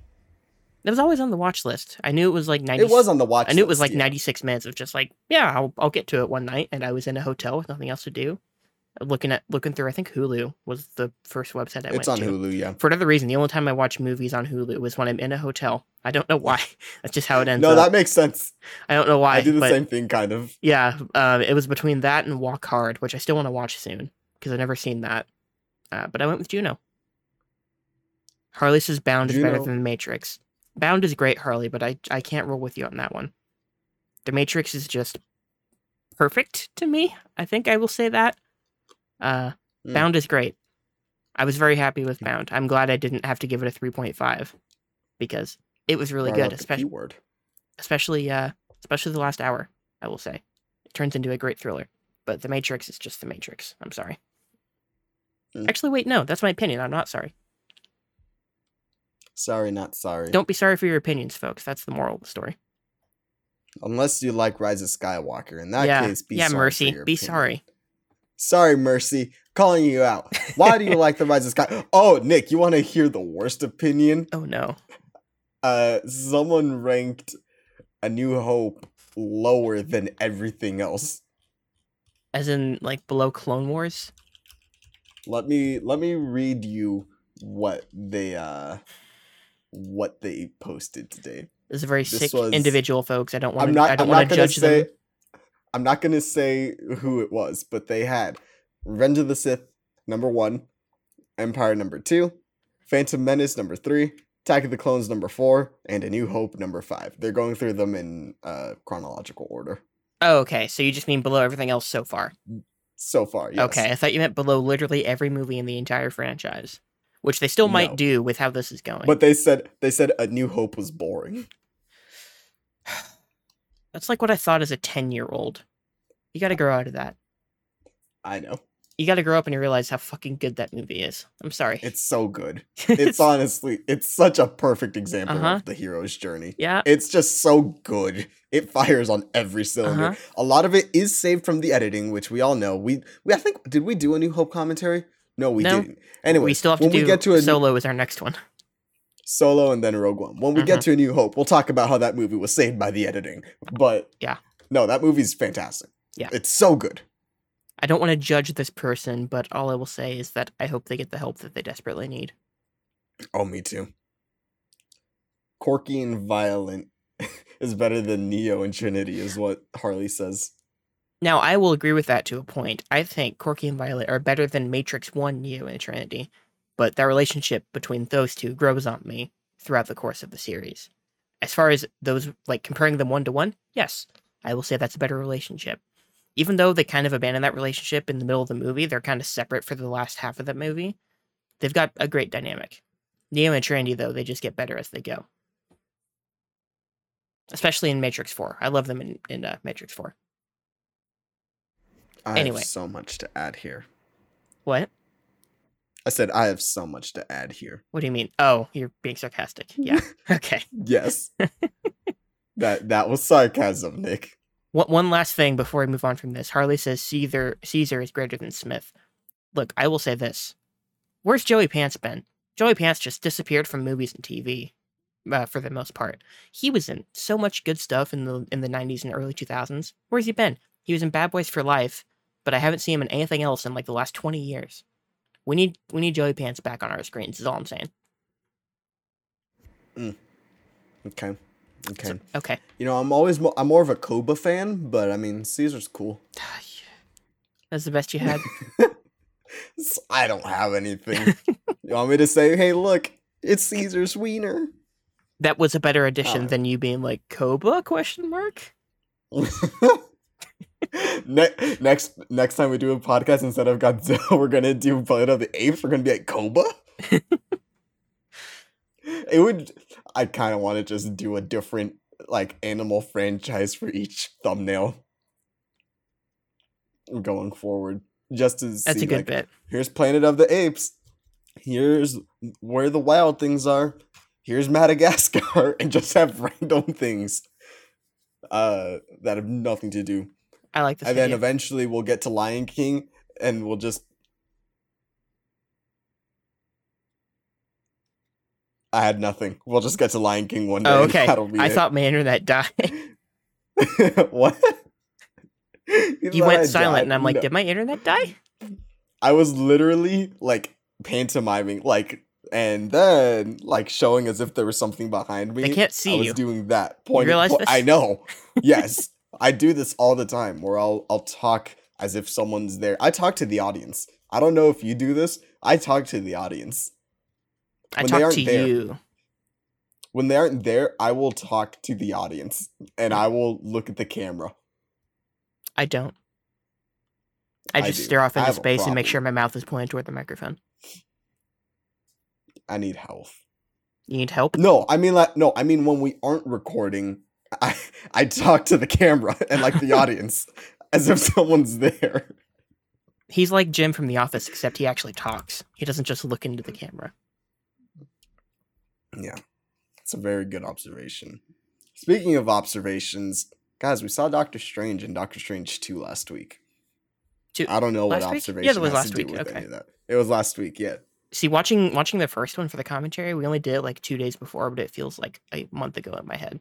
Speaker 2: It was always on the watch list. I knew it was like 90.
Speaker 1: It was on the watch.
Speaker 2: List I knew it was like
Speaker 1: yeah.
Speaker 2: 96 minutes of just like, yeah, I'll, I'll get to it one night. And I was in a hotel with nothing else to do. Looking at, looking through, I think Hulu was the first website I
Speaker 1: It's
Speaker 2: went to. It's on.
Speaker 1: Hulu, yeah.
Speaker 2: For another reason, the only time I watch movies on Hulu was when I'm in a hotel. I don't know why. *laughs* That's just how it ends
Speaker 1: No,
Speaker 2: up.
Speaker 1: that makes sense.
Speaker 2: I don't know why.
Speaker 1: I do the same thing, kind of.
Speaker 2: Yeah, uh, it was between that and Walk Hard, which I still want to watch soon because I've never seen that. Uh, but I went with Juno. Harley is Bound is better than The Matrix. Bound is great, Harley, but I I can't roll with you on that one. The Matrix is just perfect to me. I think I will say that. Uh,
Speaker 1: Mm.
Speaker 2: Bound is great. I was very happy with Bound. I'm glad I didn't have to give it a 3.5 because it was really good, especially
Speaker 1: keyword.
Speaker 2: especially uh especially the last hour i will say it turns into a great thriller but the matrix is just the matrix i'm sorry
Speaker 1: Mm.
Speaker 2: actually wait no that's my opinion i'm not sorry
Speaker 1: Sorry, not sorry.
Speaker 2: don't be sorry for your opinions folks that's the moral of the story
Speaker 1: Unless you like Rise of Skywalker. In that
Speaker 2: yeah
Speaker 1: case, be
Speaker 2: yeah
Speaker 1: sorry.
Speaker 2: mercy be
Speaker 1: opinion.
Speaker 2: sorry
Speaker 1: Sorry, Mercy. Calling you out. Why do you *laughs* like the Rise of Sky? Oh, Nick, you want to hear the worst opinion?
Speaker 2: oh no
Speaker 1: Uh, someone ranked A New Hope lower than everything else.
Speaker 2: as in like below clone wars
Speaker 1: Let me let me read you what they uh what they posted today.
Speaker 2: this is a very
Speaker 1: This
Speaker 2: sick
Speaker 1: was-
Speaker 2: individual folks i don't want
Speaker 1: I'm
Speaker 2: to
Speaker 1: not.
Speaker 2: i don't want
Speaker 1: gonna
Speaker 2: judge
Speaker 1: say.
Speaker 2: them
Speaker 1: I'm not gonna say who it was, but they had Revenge of the Sith number one, Empire number two, Phantom Menace number three, Attack of the Clones number four, and A New Hope number five. They're going through them in uh, chronological order
Speaker 2: oh okay so you just mean below everything else so far
Speaker 1: so far. Yes.
Speaker 2: okay i thought you meant below literally every movie in the entire franchise which they still might
Speaker 1: No.
Speaker 2: do with how this is going
Speaker 1: But they said they said A New Hope was boring. *sighs*
Speaker 2: That's like what I thought as a 10 year old. You got to grow out of that.
Speaker 1: I know
Speaker 2: You got to grow up and you realize how fucking good that movie is. I'm sorry.
Speaker 1: it's so good. *laughs* It's honestly it's such a perfect example
Speaker 2: Uh-huh.
Speaker 1: of the hero's journey.
Speaker 2: yeah.
Speaker 1: It's just so good. It fires on every cylinder.
Speaker 2: Uh-huh.
Speaker 1: A lot of it is saved from the editing, which we all know. We we I think did we do a New Hope commentary? No, we
Speaker 2: No.
Speaker 1: didn't. Anyway,
Speaker 2: we still have to do
Speaker 1: we get to a
Speaker 2: Solo is our next one.
Speaker 1: solo and then Rogue One. When we get
Speaker 2: Mhm.
Speaker 1: to a New Hope, we'll talk about how that movie was saved by the editing. But
Speaker 2: Yeah.
Speaker 1: no, that movie's fantastic.
Speaker 2: Yeah.
Speaker 1: it's so good.
Speaker 2: I don't want to judge this person, but all I will say is that I hope they get the help that they desperately need.
Speaker 1: Oh, me too. Corky and Violet *laughs* is better than Neo and Trinity, is what Harley says.
Speaker 2: Now, I will agree with that to a point. I think Corky and Violet are better than Matrix 1, Neo, and Trinity, but that relationship between those two grows on me throughout the course of the series. As far as those, like comparing them one to one, yes, I will say that's a better relationship. Even though they kind of abandon that relationship in the middle of the movie, they're kind of separate for the last half of the movie. They've got a great dynamic. Neo and Trinity, though, they just get better as they go. Especially in Matrix 4. I love them in, in uh, Matrix 4.
Speaker 1: I
Speaker 2: Anyway.
Speaker 1: have so much to add here.
Speaker 2: What?
Speaker 1: I said I have so much to add here.
Speaker 2: What do you mean? Oh, you're being sarcastic. *laughs* Yeah. okay.
Speaker 1: Yes. *laughs* that that was sarcasm, Nick.
Speaker 2: One, one last thing before we move on from this. Harley says Caesar Caesar is greater than Smith. Look, I will say this. Where's Joey Pants been? Joey Pants just disappeared from movies and TV uh, for the most part. He was in so much good stuff in the in the 90s and early 2000s. Where's he been? He was in Bad Boys for Life, but I haven't seen him in anything else in like the last 20 years. We need we need Joey Pants back on our screens. Is all I'm saying. Mm.
Speaker 1: Okay. Okay.
Speaker 2: So, okay.
Speaker 1: you know, I'm always mo- I'm more of a Koba fan, but I mean Caesar's cool. *sighs*
Speaker 2: That's the best you had. *laughs*
Speaker 1: I don't have anything. you want me to say, hey, look, it's Caesar's wiener?
Speaker 2: that was a better addition
Speaker 1: Oh.
Speaker 2: than you being like Koba question mark. *laughs*
Speaker 1: ne- next next time we do a podcast instead of Godzilla, *laughs* we're gonna do Planet of the Apes. We're gonna be at Koba. it would. I kind of want to just do a different like animal franchise for each thumbnail going forward, just to
Speaker 2: That's
Speaker 1: see
Speaker 2: a good
Speaker 1: like,
Speaker 2: bit.
Speaker 1: here's Planet of the Apes. Here's where the wild things are. Here's Madagascar, *laughs* and just have random things uh, that have nothing to do.
Speaker 2: I like this.
Speaker 1: and then eventually we'll get to Lion King, and we'll just. I had nothing. We'll just get to Lion King one day.
Speaker 2: oh, *laughs* okay. I
Speaker 1: it.
Speaker 2: thought my internet died.
Speaker 1: what? *laughs*
Speaker 2: you
Speaker 1: thought
Speaker 2: went
Speaker 1: I
Speaker 2: silent,
Speaker 1: died?
Speaker 2: and I'm like,
Speaker 1: No.
Speaker 2: did my internet die?
Speaker 1: I was literally like pantomiming, like, and then like showing as if there was something behind me.
Speaker 2: They can't
Speaker 1: I
Speaker 2: see
Speaker 1: was
Speaker 2: you.
Speaker 1: doing that. Pointing,
Speaker 2: realize
Speaker 1: po-
Speaker 2: this?
Speaker 1: I know. *laughs* Yes, I do this all the time. Where I'll I'll talk as if someone's there. I talk to the audience. I don't know if you do this. I talk to the audience.
Speaker 2: I
Speaker 1: when they
Speaker 2: talked
Speaker 1: aren't
Speaker 2: to
Speaker 1: there.
Speaker 2: you.
Speaker 1: When they aren't there, I will talk to the audience and I will look at the camera.
Speaker 2: I don't. I
Speaker 1: I
Speaker 2: just
Speaker 1: do.
Speaker 2: stare off into space and make sure my mouth is pointed toward the microphone.
Speaker 1: I need health.
Speaker 2: You need help?
Speaker 1: No, I mean like no, I mean when we aren't recording, I I talk to the camera and like the *laughs* audience as if someone's there.
Speaker 2: He's like Jim from The Office, except he actually talks. He doesn't just look into the camera.
Speaker 1: Yeah. It's a very good observation. Speaking of observations, guys, we saw Doctor Strange and Doctor Strange 2 last week.
Speaker 2: Two-
Speaker 1: I don't know what
Speaker 2: last week?
Speaker 1: observation
Speaker 2: Yeah, that was last
Speaker 1: to do
Speaker 2: week,
Speaker 1: with
Speaker 2: okay.
Speaker 1: any of that. It was last week, yeah.
Speaker 2: See, watching watching the first one for the commentary, we only did it like two days before, but it feels like a month ago in my head.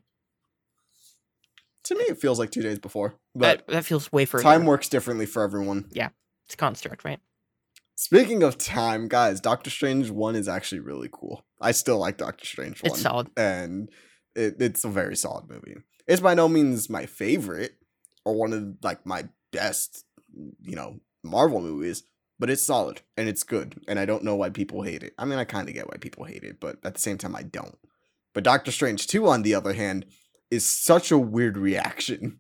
Speaker 1: To me, it feels like two days before, but
Speaker 2: that that feels way further.
Speaker 1: time works differently for everyone.
Speaker 2: Yeah, it's construct, right?
Speaker 1: Speaking of time, guys, Doctor Strange 1 is actually really cool. I still like Doctor Strange 1.
Speaker 2: It's solid.
Speaker 1: and it, it's a very solid movie. It's by no means my favorite or one of like my best, you know, Marvel movies, but it's solid and it's good. And I don't know why people hate it. I mean, I kind of get why people hate it, but at the same time, I don't. But Doctor Strange 2, on the other hand, is such a weird reaction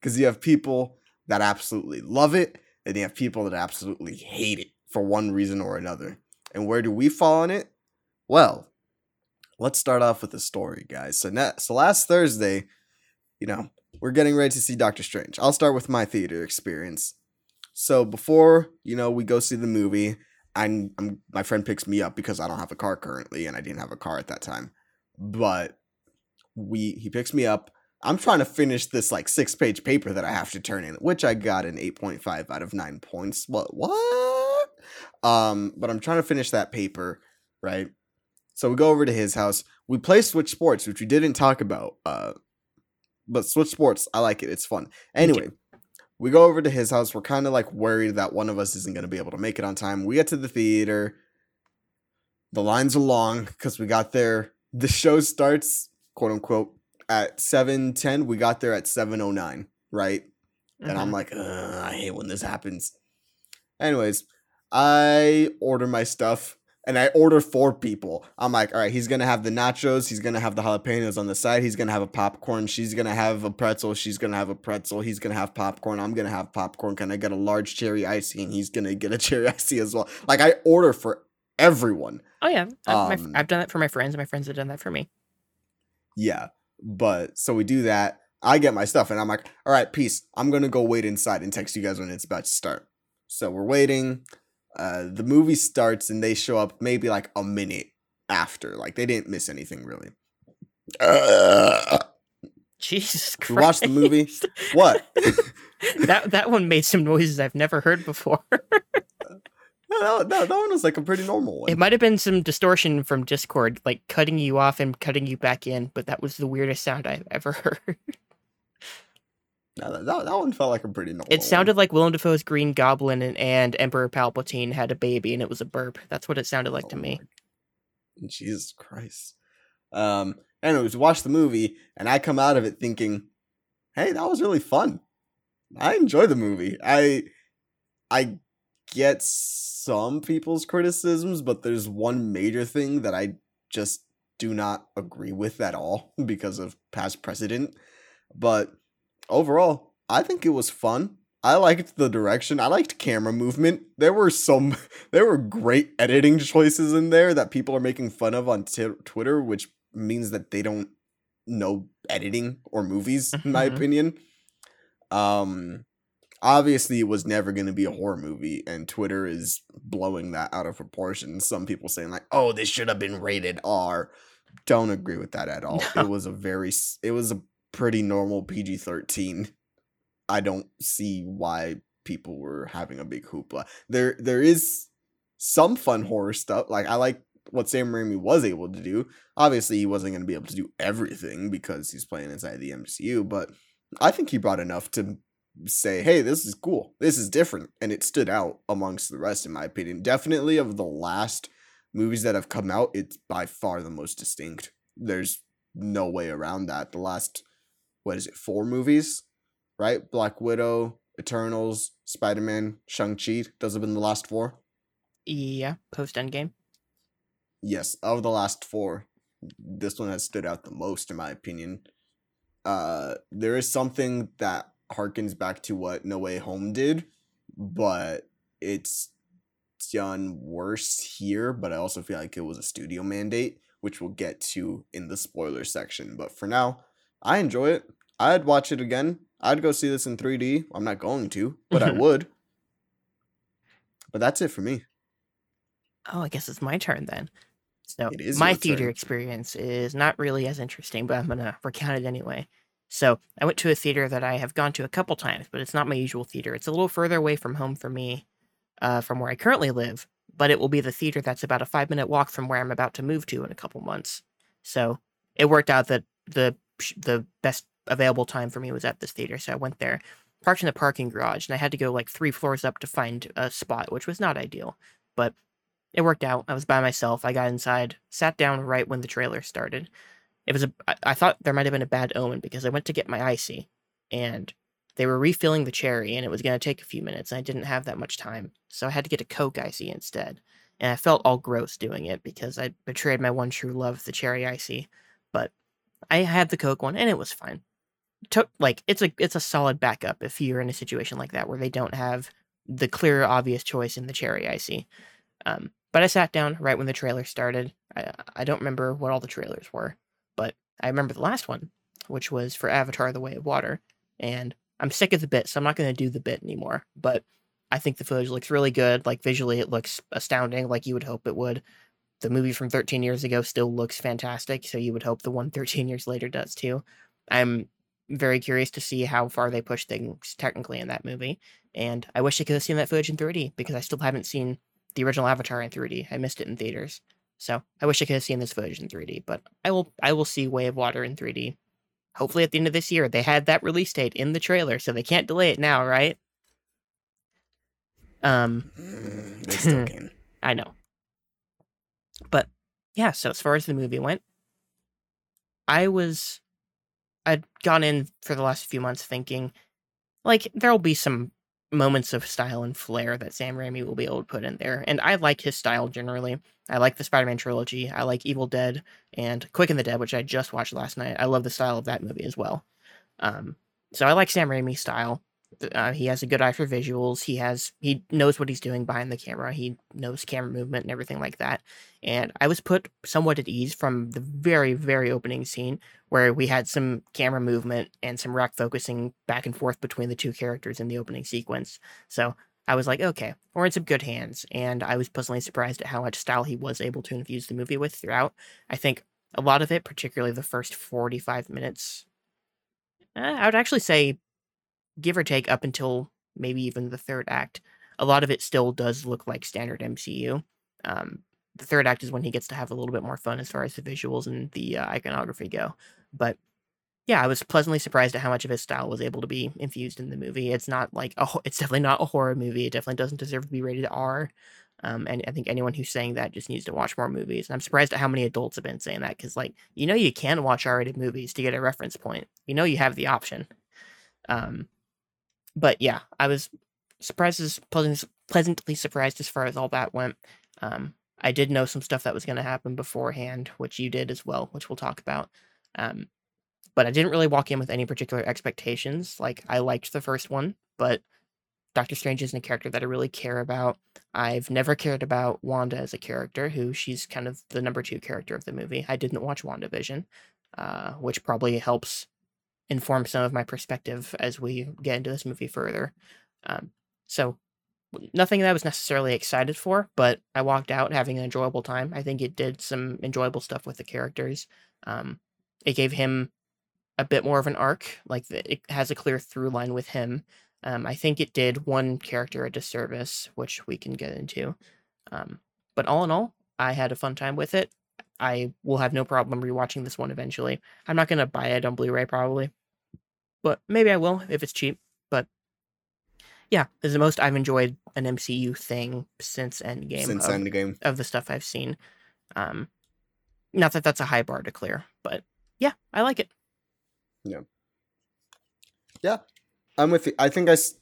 Speaker 1: because you have people that absolutely love it and you have people that absolutely hate it for one reason or another. And where do we fall on it? Well, let's start off with the story, guys. So, na- so last Thursday, you know, we're getting ready to see Doctor Strange. I'll start with my theater experience. So before you know we go see the movie, I'm, I'm my friend picks me up because I don't have a car currently, and I didn't have a car at that time. But we he picks me up. I'm trying to finish this like six page paper that I have to turn in, which I got an 8.5 out of nine points. What what? Um, but I'm trying to finish that paper, right? So we go over to his house. We play Switch Sports, which we didn't talk about. Uh, but Switch Sports, I like it. It's fun. Anyway, we go over to his house. We're kind of like worried that one of us isn't going to be able to make it on time. We get to the theater. The lines are long because we got there. The show starts, quote unquote, at 7:10. We got there at 7:09, right? And I'm
Speaker 2: Mhm.
Speaker 1: like, I hate when this happens. Anyways, I order my stuff and I order four people. I'm like, all right, he's gonna have the nachos, he's gonna have the jalapenos on the side, he's gonna have a popcorn, she's gonna have a pretzel, she's gonna have a pretzel, he's gonna have popcorn, I'm gonna have popcorn. Can I get a large cherry icy? And he's gonna get a *laughs* cherry icy as well. Like I order for everyone.
Speaker 2: oh yeah, I've, my
Speaker 1: um,
Speaker 2: I've done that for my friends, and my friends have done that for me.
Speaker 1: Yeah. But so we do that. I get my stuff and I'm like, all right, peace. I'm gonna go wait inside and text you guys when it's about to start. So we're waiting. Uh, the movie starts and they show up maybe like a minute after. Like they didn't miss anything really. Uh, *laughs*
Speaker 2: Jesus Christ.
Speaker 1: watched the movie? What? *laughs*
Speaker 2: that that one made some noises I've never heard before. *laughs*
Speaker 1: No, that, that one was like a pretty normal one.
Speaker 2: it might have been some distortion from Discord, like cutting you off and cutting you back in, but that was the weirdest sound I've ever *laughs* heard.
Speaker 1: No, that, that, that one felt like a pretty normal.
Speaker 2: It sounded like Willem Dafoe's Green Goblin and, and Emperor Palpatine had a baby and it was a burp. That's what it sounded like to
Speaker 1: Oh
Speaker 2: me.
Speaker 1: my- Jesus Christ. Um. Anyways, watch the movie, and I come out of it thinking, "Hey, that was really fun. I enjoy the movie. I, I get some people's criticisms, but there's one major thing that I just do not agree with at all *laughs* because of past precedent. But overall, I think it was fun. I liked the direction. I liked camera movement. There were some *laughs* there were great editing choices in there that people are making fun of on t- Twitter, which means that they don't know editing or movies in my
Speaker 2: Mhm.
Speaker 1: opinion. Um obviously it was never going to be a horror movie and Twitter is blowing that out of proportion. Some people saying like, "Oh, this should have been rated R." Don't agree with that at all.
Speaker 2: No. *laughs*
Speaker 1: It was a very it was a pretty normal PG-13. I don't see why people were having a big hoopla. There there is some fun horror stuff. Like I like what Sam Raimi was able to do. Obviously, he wasn't going to be able to do everything because he's playing inside the MCU, but I think he brought enough to say, "Hey, this is cool. This is different." And it stood out amongst the rest in my opinion. Definitely of the last movies that have come out, it's by far the most distinct. There's no way around that. The last what is it? Four movies, right? Black Widow, Eternals, Spider-Man, Shang-Chi. Those have been the last four.
Speaker 2: Yeah, post Endgame.
Speaker 1: yes, of the last four, this one has stood out the most in my opinion. Uh there is something that harkens back to what No Way Home did, but it's done worse here, but I also feel like it was a studio mandate, which we'll get to in the spoiler section. But for now, I enjoy it. I'd watch it again. I'd go see this in 3D. I'm not going to, but I *laughs* would. But that's it for me.
Speaker 2: Oh, I guess it's my turn then. So
Speaker 1: It is
Speaker 2: my theater
Speaker 1: turn.
Speaker 2: experience is not really as interesting, but I'm gonna recount it anyway. So I went to a theater that I have gone to a couple times, but it's not my usual theater. It's a little further away from home for me, uh, from where I currently live. But it will be the theater that's about a five minute walk from where I'm about to move to in a couple months. So it worked out that the the best available time for me was at this theater, so I went there, parked in the parking garage, and I had to go like three floors up to find a spot, which was not ideal. But it worked out. I was by myself. I got inside, sat down right when the trailer started. It was a. I, thought there might have been a bad omen because I went to get my icy, and they were refilling the cherry, and it was going to take a few minutes. And I didn't have that much time, so I had to get a Coke icy instead. And I felt all gross doing it because I betrayed my one true love, the cherry icy. But I had the Coke one, and it was fine. Took like it's a it's a solid backup if you're in a situation like that where they don't have the clear obvious choice in the cherry icy. Um, but I sat down right when the trailer started. I, I don't remember what all the trailers were, I remember the last one, which was for Avatar: The Way of Water. And I'm sick of the bit, so I'm not going to do the bit anymore. But I think the footage looks really good. Like visually, it looks astounding, like you would hope it would. The movie from 13 years ago still looks fantastic, so you would hope the one *laughs* 13 years later does too. I'm very curious to see how far they push things technically in that movie. And I wish I could have seen that footage in 3D because I still haven't seen the original Avatar in 3D. I missed it in theaters. So I wish I could have seen this footage in 3D, but I will I will see Way of Water in 3D. Hopefully at the end of this year. They had that release date in the trailer, so they can't delay it now, right? Um
Speaker 1: Mm, they still *laughs* can.
Speaker 2: I know. But yeah, so as far as the movie went, I was I'd gone in for the last few months thinking like there'll be some moments of style and flair that Sam Raimi will be able to put in there. And I like his style generally. I like the Spider-Man trilogy. I like Evil Dead and Quick and the Dead, which I just watched last night. I love the style of that movie as well. Um, so I like Sam Raimi's style. Uh, he has a good eye for visuals. He has he knows what he's doing behind the camera. He knows camera movement and everything like that. And I was put somewhat at ease from the very very opening scene where we had some camera movement and some rack focusing back and forth between the two characters in the opening sequence. So I was like, okay, we're in some good hands. And I was pleasantly surprised at how much style he was able to infuse the movie with throughout. I think a lot of it, particularly the first 45 minutes, eh, I would actually say, give or take, up until maybe even the third act, a lot of it still does look like standard MCU. Um, the third act is when he gets to have a little bit more fun as far as the visuals and the uh, iconography go. But yeah, I was pleasantly surprised at how much of his style was able to be infused in the movie. It's not like a, it's definitely not a horror movie. It definitely doesn't deserve to be rated R. Um, and I think anyone who's saying that just needs to watch more movies. And I'm surprised at how many adults have been saying that because, like, you know, you can watch R-rated movies to get a reference point. You know, you have the option. Um, but yeah, I was surprised as pleasantly, pleasantly surprised as far as all that went. Um, I did know some stuff that was going to happen beforehand, which you did as well, which we'll talk about. Um, but I didn't really walk in with any particular expectations. Like I liked the first one, but Doctor Strange isn't a character that I really care about. I've never cared about Wanda as a character, who she's kind of the number two character of the movie. I didn't watch WandaVision, uh, which probably helps inform some of my perspective as we get into this movie further. Um, so nothing that I was necessarily excited for, but I walked out having an enjoyable time. I think it did some enjoyable stuff with the characters. Um, it gave him a bit more of an arc, like it has a clear through line with him. Um, I think it did one character a disservice, which we can get into. Um, but all in all, I had a fun time with it. I will have no problem rewatching this one eventually. I'm not gonna buy it on Blu-ray probably, but maybe I will if it's cheap. But yeah, this is the most I've enjoyed an MCU thing since Endgame.
Speaker 1: Since
Speaker 2: of,
Speaker 1: Endgame.
Speaker 2: of the stuff I've seen. Um, not that that's a high bar to clear, but yeah, I like it.
Speaker 1: Yeah, Yeah. I'm with you. I think I, s-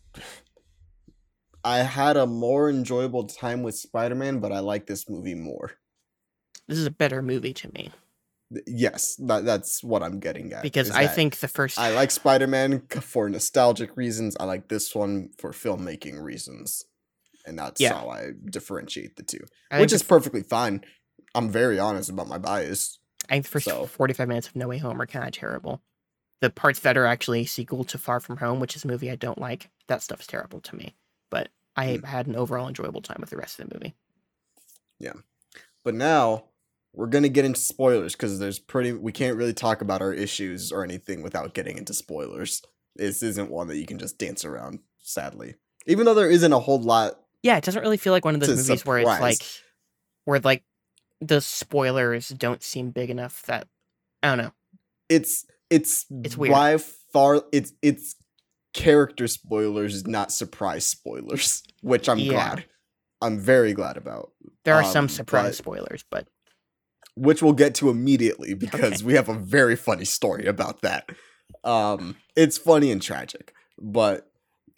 Speaker 1: I had a more enjoyable time with Spider Man, but I like this movie more.
Speaker 2: This is a better movie to me
Speaker 1: Yes, that, that's what I'm getting at.
Speaker 2: because I think the first
Speaker 1: I like Spider Man for nostalgic reasons. I like this one for filmmaking reasons, and that's
Speaker 2: Yeah.
Speaker 1: how I differentiate the two,
Speaker 2: I
Speaker 1: which is perfectly fine. I'm very honest about my bias.
Speaker 2: I think the first
Speaker 1: So-
Speaker 2: 45 minutes of No Way Home are kind of terrible. The parts that are actually sequel to Far From Home, which is a movie I don't like, that stuff's terrible to me. But I
Speaker 1: Hmm.
Speaker 2: had an overall enjoyable time with the rest of the movie. Yeah.
Speaker 1: But now we're gonna get into spoilers because there's pretty we can't really talk about our issues or anything without getting into spoilers. This isn't one that you can just dance around, sadly. Even though there isn't a whole lot
Speaker 2: Yeah, it doesn't really feel like one of those movies where it's like, where like the spoilers don't seem big enough that I don't know.
Speaker 1: it's it's
Speaker 2: It's weird.
Speaker 1: by far it's it's character spoilers, not surprise spoilers, *laughs* which I'm
Speaker 2: Yeah.
Speaker 1: glad. I'm very glad about.
Speaker 2: There are some
Speaker 1: Um,
Speaker 2: surprise
Speaker 1: but-
Speaker 2: spoilers, but
Speaker 1: which we'll get to immediately *laughs* because
Speaker 2: Okay.
Speaker 1: we have a very funny story about that. Um, it's funny and tragic, but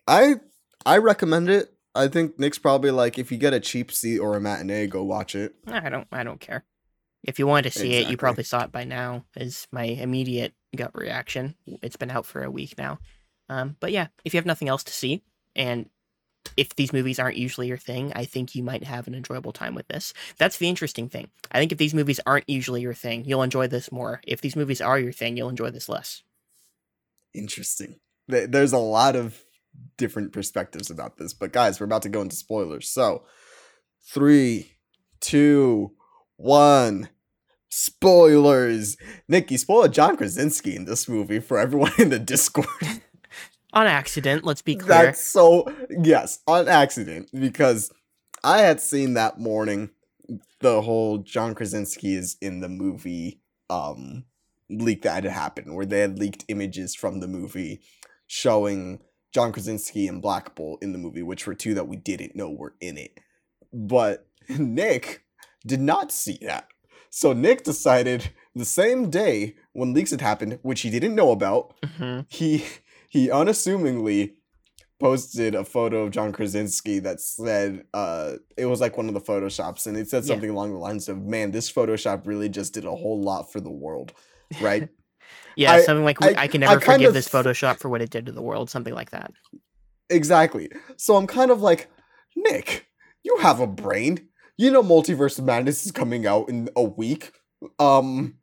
Speaker 1: I I recommend it. I think Nick's probably like if you get a cheap seat or a matinee, go watch it.
Speaker 2: I don't I don't care. If you wanted to see it, you probably saw it by now. Is my immediate gut reaction. It's been out for a week now. Um, but yeah, if you have nothing else to see, and if these movies aren't usually your thing, I think you might have an enjoyable time with this. That's the interesting thing. I think if these movies aren't usually your thing, you'll enjoy this more. If these movies are your thing, you'll enjoy this less.
Speaker 1: Interesting. There's a lot of different perspectives about this, but guys, we're about to go into spoilers. So, three, two, one. Spoilers. Nick, you spoiled John Krasinski in this movie for everyone in the Discord. *laughs*
Speaker 2: On accident, let's be clear.
Speaker 1: That's so yes, on accident because I had seen that morning the whole John Krasinski is in the movie um leak that had happened where they had leaked images from the movie showing John Krasinski and Black Bolt in the movie, which were two that we didn't know were in it. But Nick did not see that. So Nick decided the same day when leaks had happened, which he didn't know about,
Speaker 2: hmm
Speaker 1: he he unassumingly posted a photo of John Krasinski that said uh it was like one of the photoshops and it said
Speaker 2: Yeah.
Speaker 1: something along the lines of man this photoshop really just did a whole lot for the world right *laughs*
Speaker 2: Yeah,
Speaker 1: I-
Speaker 2: something like
Speaker 1: I-
Speaker 2: I, can never
Speaker 1: kind
Speaker 2: forgive
Speaker 1: of-
Speaker 2: this Photoshop for what it did to the world, something like that.
Speaker 1: exactly so i'm kind of like nick you have a brain you know multiverse of madness is coming out in a week um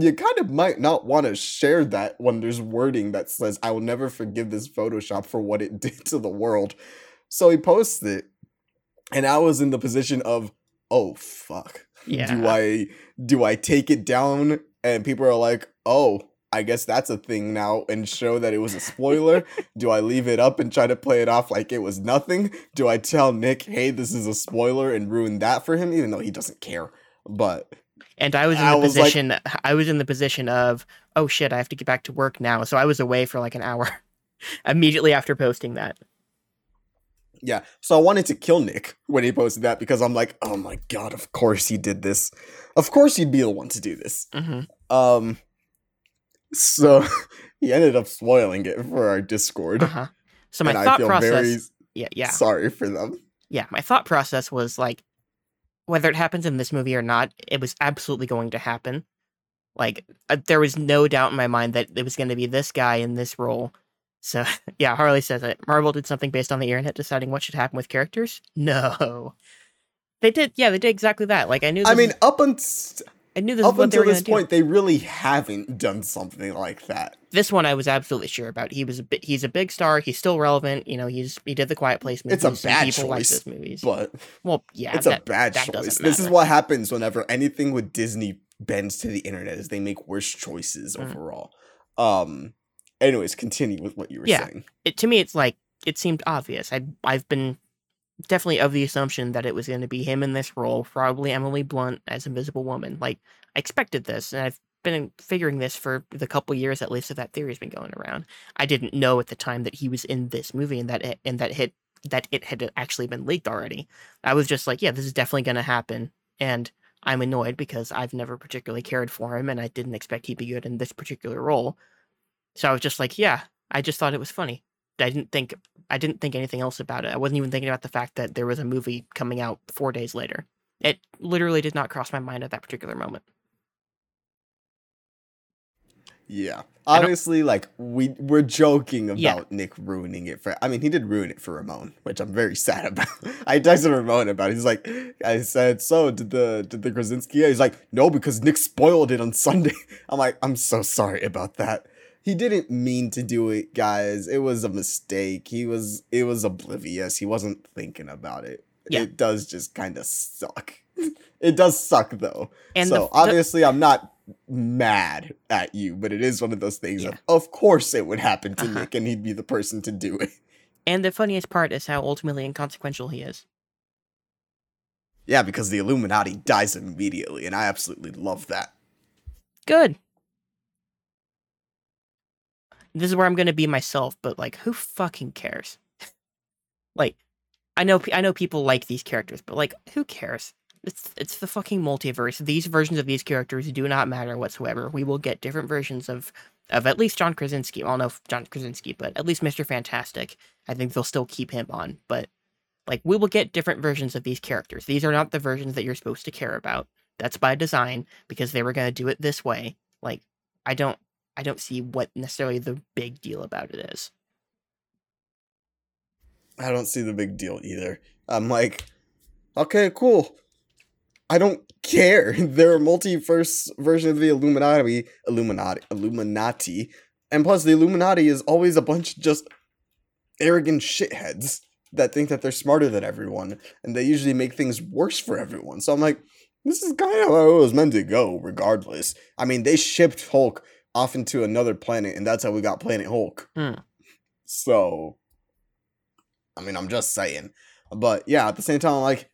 Speaker 1: you kind of might not want to share that when there's wording that says i will never forgive this photoshop for what it *laughs* did to the world So he posts it, and I was in the position of, oh fuck.
Speaker 2: Yeah.
Speaker 1: Do I do I take it down and people are like, oh, I guess that's a thing now and show that it was a spoiler? *laughs* Do I leave it up and try to play it off like it was nothing? Do I tell Nick, hey, this is a spoiler and ruin that for him, even though he doesn't care? But
Speaker 2: And I was in
Speaker 1: I
Speaker 2: the
Speaker 1: was like-
Speaker 2: position I was in the position of, oh shit, I have to get back to work now. So I was away for like an hour *laughs* immediately after posting that.
Speaker 1: yeah, so I wanted to kill Nick when he posted that because I'm like, oh my god, of course he did this. Of course he'd be the one to do this.
Speaker 2: hmm
Speaker 1: Um, so *laughs* he ended up spoiling it for our Discord.
Speaker 2: Uh-huh. So my
Speaker 1: and I
Speaker 2: thought
Speaker 1: feel
Speaker 2: process
Speaker 1: very
Speaker 2: yeah, yeah.
Speaker 1: sorry for them.
Speaker 2: yeah, my thought process was like, whether it happens in this movie or not, it was absolutely going to happen. Like, uh, there was no doubt in my mind that it was going to be this guy in this role. So, *laughs* yeah, Harley says it. Marvel did something based on the internet deciding what should happen with characters. *laughs* No, they did. Yeah, they did exactly that. Like, I knew. This
Speaker 1: I mean,
Speaker 2: is-
Speaker 1: up until
Speaker 2: I knew this
Speaker 1: up
Speaker 2: is what they
Speaker 1: until this
Speaker 2: to do.
Speaker 1: point, they really haven't done something like that.
Speaker 2: This one, I was absolutely sure about. He was a bi- he's a big star. He's still relevant. You know, he's he did the Quiet Place movies.
Speaker 1: It's a bad
Speaker 2: people like
Speaker 1: choice,
Speaker 2: those movies.
Speaker 1: But
Speaker 2: well, yeah,
Speaker 1: it's
Speaker 2: that-
Speaker 1: a bad choice. This is what happens whenever anything with Disney bends to the internet is they make worse choices
Speaker 2: Mm.
Speaker 1: overall. Um anyways, continue with what you were
Speaker 2: Yeah.
Speaker 1: saying.
Speaker 2: it to me it's like it seemed obvious. I I've been definitely of the assumption that it was going to be him in this role, probably Emily Blunt as Invisible Woman. Like I expected this, and I've been figuring this for the couple years at least that that theory's been going around. I didn't know at the time that he was in this movie and that it, and that hit that it had actually been leaked already. I was just like, yeah, this is definitely going to happen, and I'm annoyed because I've never particularly cared for him, and I didn't expect he'd be good in this particular role. So I was just like, yeah, I just thought it was funny. I didn't think I didn't think anything else about it. I wasn't even thinking about the fact that there was a movie coming out four days later. It literally did not cross my mind at that particular moment.
Speaker 1: Yeah. Obviously, like we we're joking about
Speaker 2: Yeah.
Speaker 1: Nick ruining it for I mean he did ruin it for Ramon, which I'm very sad *laughs* about. I texted Ramon about it. He's like I said, so did the did the Krasinski? He's like, no, because Nick spoiled it on *laughs* Sunday. I'm like, I'm so sorry about that. He didn't mean to do it, guys. It was a mistake. He was it was oblivious. He wasn't thinking about it.
Speaker 2: Yeah.
Speaker 1: It does just kind of suck. *laughs* it does suck though.
Speaker 2: And
Speaker 1: so
Speaker 2: the, the-
Speaker 1: obviously I'm not mad at you, but it is one of those things
Speaker 2: Yeah.
Speaker 1: of of course it would happen to
Speaker 2: Uh-huh.
Speaker 1: Nick and he'd be the person to do it.
Speaker 2: and the funniest part is how ultimately inconsequential he is.
Speaker 1: Yeah, because the Illuminati dies immediately, and I absolutely love that.
Speaker 2: Good. This is where I'm gonna be myself, but like, who fucking cares? *laughs* like, I know I know people like these characters, but like, who cares? It's it's the fucking multiverse. These versions of these characters do not matter whatsoever. We will get different versions of of at least John Krasinski. Well, no, John Krasinski, but at least Mister Fantastic. I think they'll still keep him on, but like, we will get different versions of these characters. These are not the versions that you're supposed to care about. That's by design because they were gonna do it this way. Like, I don't I don't see what necessarily the big deal about it is.
Speaker 1: I don't see the big deal either. I'm like, okay, cool. I don't care. *laughs* There are a multiverse versions of the Illuminati, Illuminati, Illuminati, and plus the Illuminati is always a bunch of just arrogant shitheads that think that they're smarter than everyone, and they usually make things worse for everyone. So I'm like, this is kind of how it was meant to go, regardless. I mean, they shipped Hulk off into another planet, and that's how we got Planet Hulk.
Speaker 2: Hmm.
Speaker 1: So, I mean, I'm just saying. But yeah, at the same time, I'm like,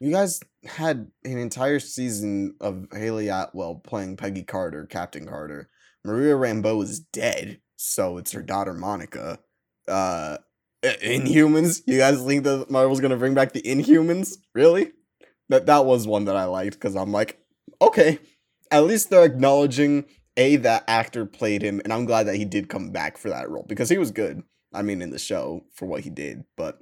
Speaker 1: you guys had an entire season of Hayley Atwell playing Peggy Carter, Captain Carter. Maria Rambeau is dead, so it's her daughter Monica. Uh, Inhumans. You guys think that Marvel's gonna bring back the Inhumans? Really? That that was one that I liked because I'm like, okay, at least they're acknowledging a that actor played him, and I'm glad that he did come back for that role because he was good. I mean, in the show for what he did, but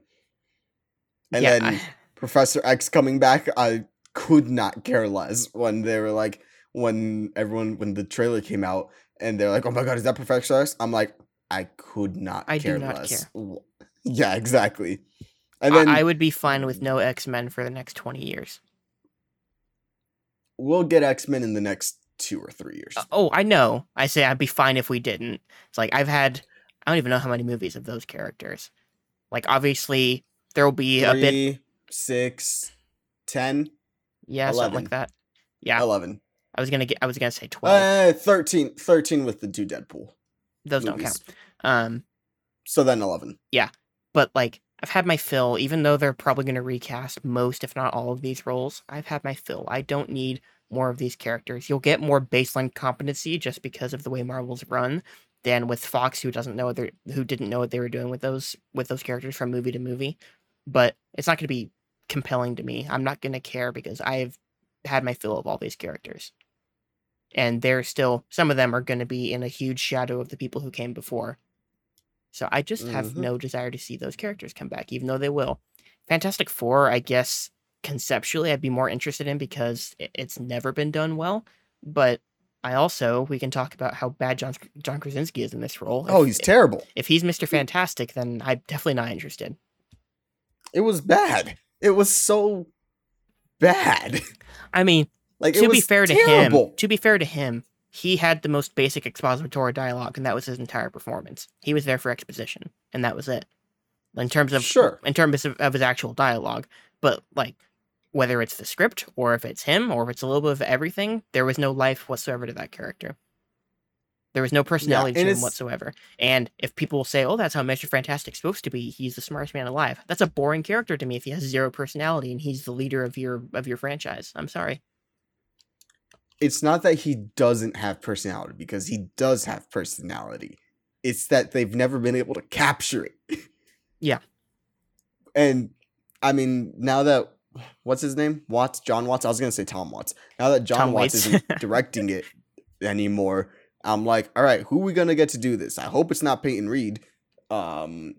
Speaker 1: and
Speaker 2: yeah,
Speaker 1: then
Speaker 2: I-
Speaker 1: Professor X coming back, I could not care less when they were like when everyone when the trailer came out and they're like, "Oh my god, is that Professor X?" I'm like, I could not.
Speaker 2: I do
Speaker 1: care
Speaker 2: not
Speaker 1: less.
Speaker 2: care.
Speaker 1: Yeah, exactly. And
Speaker 2: I-
Speaker 1: then
Speaker 2: I would be fine with no X Men for the next twenty years.
Speaker 1: we'll get X Men in the next two or three years.
Speaker 2: Uh, oh, I know. I say I'd be fine if we didn't. It's like I've had I don't even know how many movies of those characters. Like obviously There will be a bit,
Speaker 1: Three, six, ten,
Speaker 2: yeah, something
Speaker 1: 11.
Speaker 2: like that. Yeah,
Speaker 1: eleven.
Speaker 2: I was gonna get, I was gonna say twelve.
Speaker 1: Uh, 13, 13 with the two Deadpool.
Speaker 2: Those don't count. Um,
Speaker 1: So then 11.
Speaker 2: Yeah, but like I've had my fill, even though they're probably going to recast most, if not all, of these roles. I've had my fill. I don't need more of these characters. You'll get more baseline competency just because of the way Marvel's run than with Fox, who doesn't know who didn't know what they were doing with those with those characters from movie to movie. But it's not going to be compelling to me. I'm not going to care because I've had my fill of all these characters. And they're still some of them are going to be in a huge shadow of the people who came before. So I just have
Speaker 1: Mhm.
Speaker 2: no desire to see those characters come back, even though they will. Fantastic Four, I guess conceptually I'd be more interested in because it's never been done well. But I also we can talk about how bad John John Krasinski is in this role.
Speaker 1: Oh,
Speaker 2: If-
Speaker 1: he's terrible.
Speaker 2: if he's Mr. Fantastic, then I'm definitely not interested.
Speaker 1: It was bad. It was so bad.
Speaker 2: I mean, *laughs*
Speaker 1: Like it
Speaker 2: to be fair to him, to be fair to him, he had the most basic expository dialogue, and that was his entire performance. He was there for exposition, and that was it. In terms of
Speaker 1: Sure.
Speaker 2: in terms of, of his actual dialogue, but like whether it's the script or if it's him or if it's a little bit of everything, there was no life whatsoever to that character. There was no personality
Speaker 1: and
Speaker 2: to him whatsoever. And if people will say, "Oh, that's how Mr. Fantastic's supposed to be. He's the smartest man alive," that's a boring character to me. If he has zero personality and he's the leader of your of your franchise, I'm sorry.
Speaker 1: It's not that he doesn't have personality because he does have personality. It's that they've never been able to capture it. *laughs*
Speaker 2: Yeah.
Speaker 1: And I mean, now that what's his name? Watts, Jon Watts. I was gonna say Tom Watts. Now that John
Speaker 2: Tom
Speaker 1: Watts
Speaker 2: Waits.
Speaker 1: isn't *laughs* directing it anymore, I'm like, all right, who are we gonna get to do this? I hope it's not Peyton Reed. Um,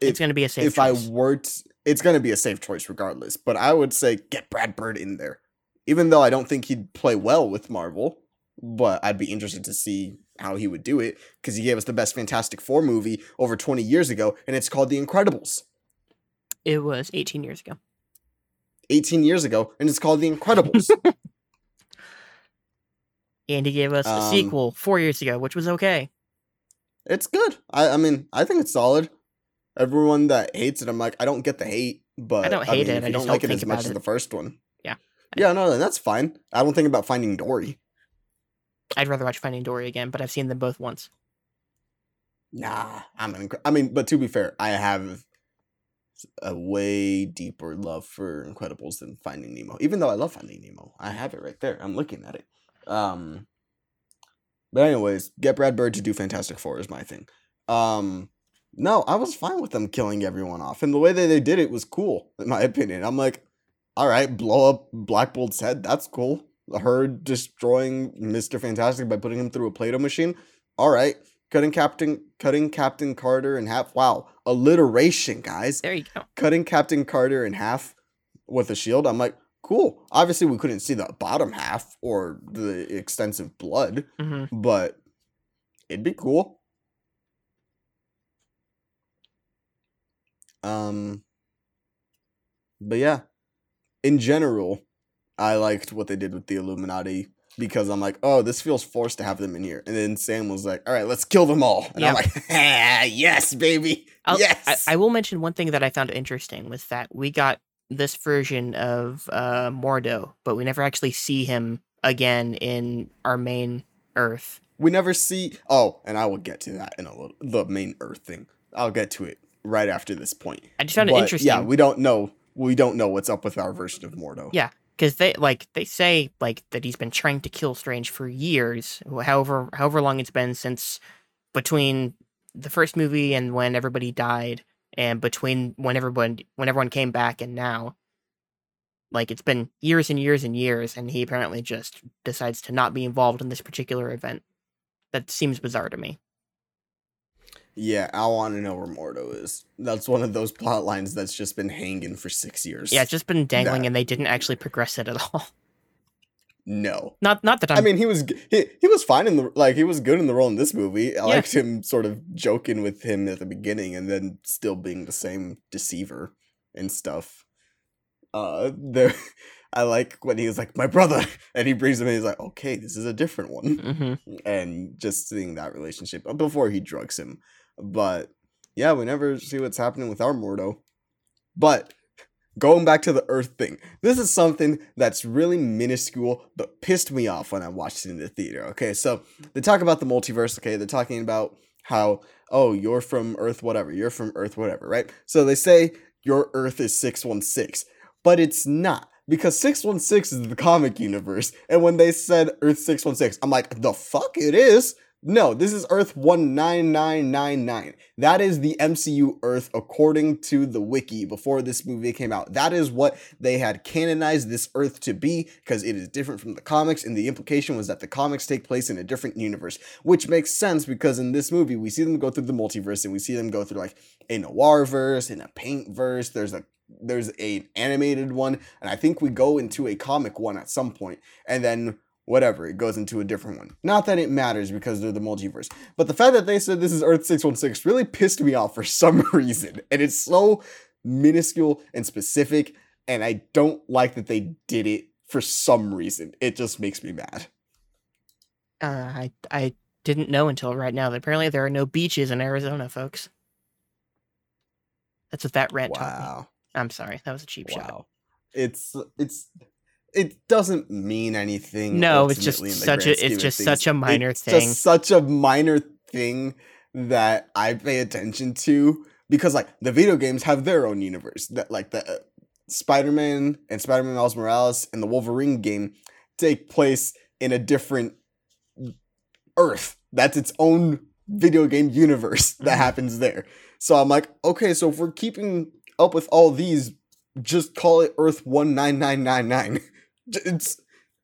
Speaker 2: it's going to be a safe
Speaker 1: if
Speaker 2: choice.
Speaker 1: I were to, it's gonna be a safe choice regardless. But I would say get Brad Bird in there, even though I don't think he'd play well with Marvel. But I'd be interested to see how he would do it because he gave us the best Fantastic Four movie over 20 years ago, and it's called The Incredibles.
Speaker 2: It was 18 years ago.
Speaker 1: 18 years ago, and it's called The Incredibles. *laughs*
Speaker 2: And he gave us a
Speaker 1: Um,
Speaker 2: sequel four years ago, which was okay.
Speaker 1: it's good. I, I mean, I think it's solid. Everyone that hates it, I'm like, I don't get the hate, but I
Speaker 2: don't hate
Speaker 1: mean,
Speaker 2: it, I just
Speaker 1: don't like
Speaker 2: don't
Speaker 1: it as much
Speaker 2: about
Speaker 1: as the first one,
Speaker 2: Yeah.
Speaker 1: yeah, no, then that's fine. I don't think about Finding Dory.
Speaker 2: I'd rather watch Finding Dory again, but I've seen them both once.
Speaker 1: Nah, I'm an. Incre- I mean, but to be fair, I have a way deeper love for Incredibles than Finding Nemo. Even though I love Finding Nemo, I have it right there. I'm looking at it. Um, but anyways, get Brad Bird to do Fantastic Four is my thing. Um, no, I was fine with them killing everyone off, and the way that they did it was cool, in my opinion. I'm like, all right, blow up Black Bolt's head. That's cool. Her destroying Mister Fantastic by putting him through a Play-Doh machine. All right, cutting Captain cutting Captain Carter in half. Wow, alliteration, guys.
Speaker 2: There you go.
Speaker 1: Cutting Captain Carter in half with a shield. I'm like, cool. Obviously, we couldn't see the bottom half or the extensive blood,
Speaker 2: hmm
Speaker 1: but it'd be cool. Um, but yeah, in general, I liked what they did with the Illuminati because I'm like, oh, this feels forced to have them in here. And then Sam was like, all right, let's kill them all. And
Speaker 2: Yeah.
Speaker 1: I'm like, ah, *laughs* yes, baby.
Speaker 2: I'll-
Speaker 1: yes.
Speaker 2: I, I will mention one thing that I found interesting was that we got this version of uh, Mordo, but we never actually see him again in our main Earth.
Speaker 1: we never see. Oh, and I will get to that in a little. The main Earth thing. I'll get to it right after this point.
Speaker 2: I just found it interesting.
Speaker 1: Yeah, we don't know. We don't know what's up with our version of Mordo.
Speaker 2: Yeah. because they like they say like that he's been trying to kill Strange for years, however however long it's been since between the first movie and when everybody died, and between when everyone when everyone came back and now. Like it's been years and years and years, and he apparently just decides to not be involved in this particular event. That seems bizarre to me.
Speaker 1: Yeah, I want to know where Mordo is. That's one of those plot lines that's just been hanging for six years.
Speaker 2: Yeah, it's just been dangling,
Speaker 1: That-
Speaker 2: and they didn't actually progress it at all. *laughs*
Speaker 1: no.
Speaker 2: Not not that I'm.
Speaker 1: I mean, he was he, he was fine in the like he was good in the role in this movie. I liked him sort of joking with him at the beginning and then still being the same deceiver and stuff. Uh, there, *laughs* I like when he was like my brother, *laughs* and he brings him in. He's like, okay, this is a different one,
Speaker 2: hmm *laughs*
Speaker 1: and just seeing that relationship uh, before he drugs him. But yeah, we never see what's happening with our Mordo. But going back to the Earth thing, this is something that's really minuscule, but pissed me off when I watched it in the theater. Okay, so they talk about the multiverse. Okay, they're talking about how oh you're from Earth whatever, you're from Earth whatever, right? So they say your Earth is six one six, but it's not because 616 is the comic universe. And when they said Earth 616, I'm like, the fuck it is? No, this is Earth 19999. That is the MCU Earth according to the wiki before this movie came out. That is what they had canonized this Earth to be because it is different from the comics. And the implication was that the comics take place in a different universe, which makes sense because in this movie, we see them go through the multiverse and we see them go through like a noir verse, in a paint verse. There's a there's a animated one and i think we go into a comic one at some point and then whatever it goes into a different one not that it matters because they're the multiverse but the fact that they said this is earth 616 really pissed me off for *laughs* some reason and it's so minuscule and specific and i don't like that they did it for some reason it just makes me mad
Speaker 2: uh, i i didn't know until right now that apparently there are no beaches in arizona folks that's what that rant wow. taught me I'm sorry, that was a cheap wow. shot.
Speaker 1: It's it's it doesn't mean anything.
Speaker 2: No, it's just such a it's just such a minor it's thing.
Speaker 1: Just such a minor thing that I pay attention to because like the video games have their own universe that like the uh, Spider-Man and Spider-Man Miles Morales and the Wolverine game take place in a different Earth. That's its own video game universe that mm-hmm. happens there. So I'm like, okay, so if we're keeping up with all these, just call it Earth 19999. It's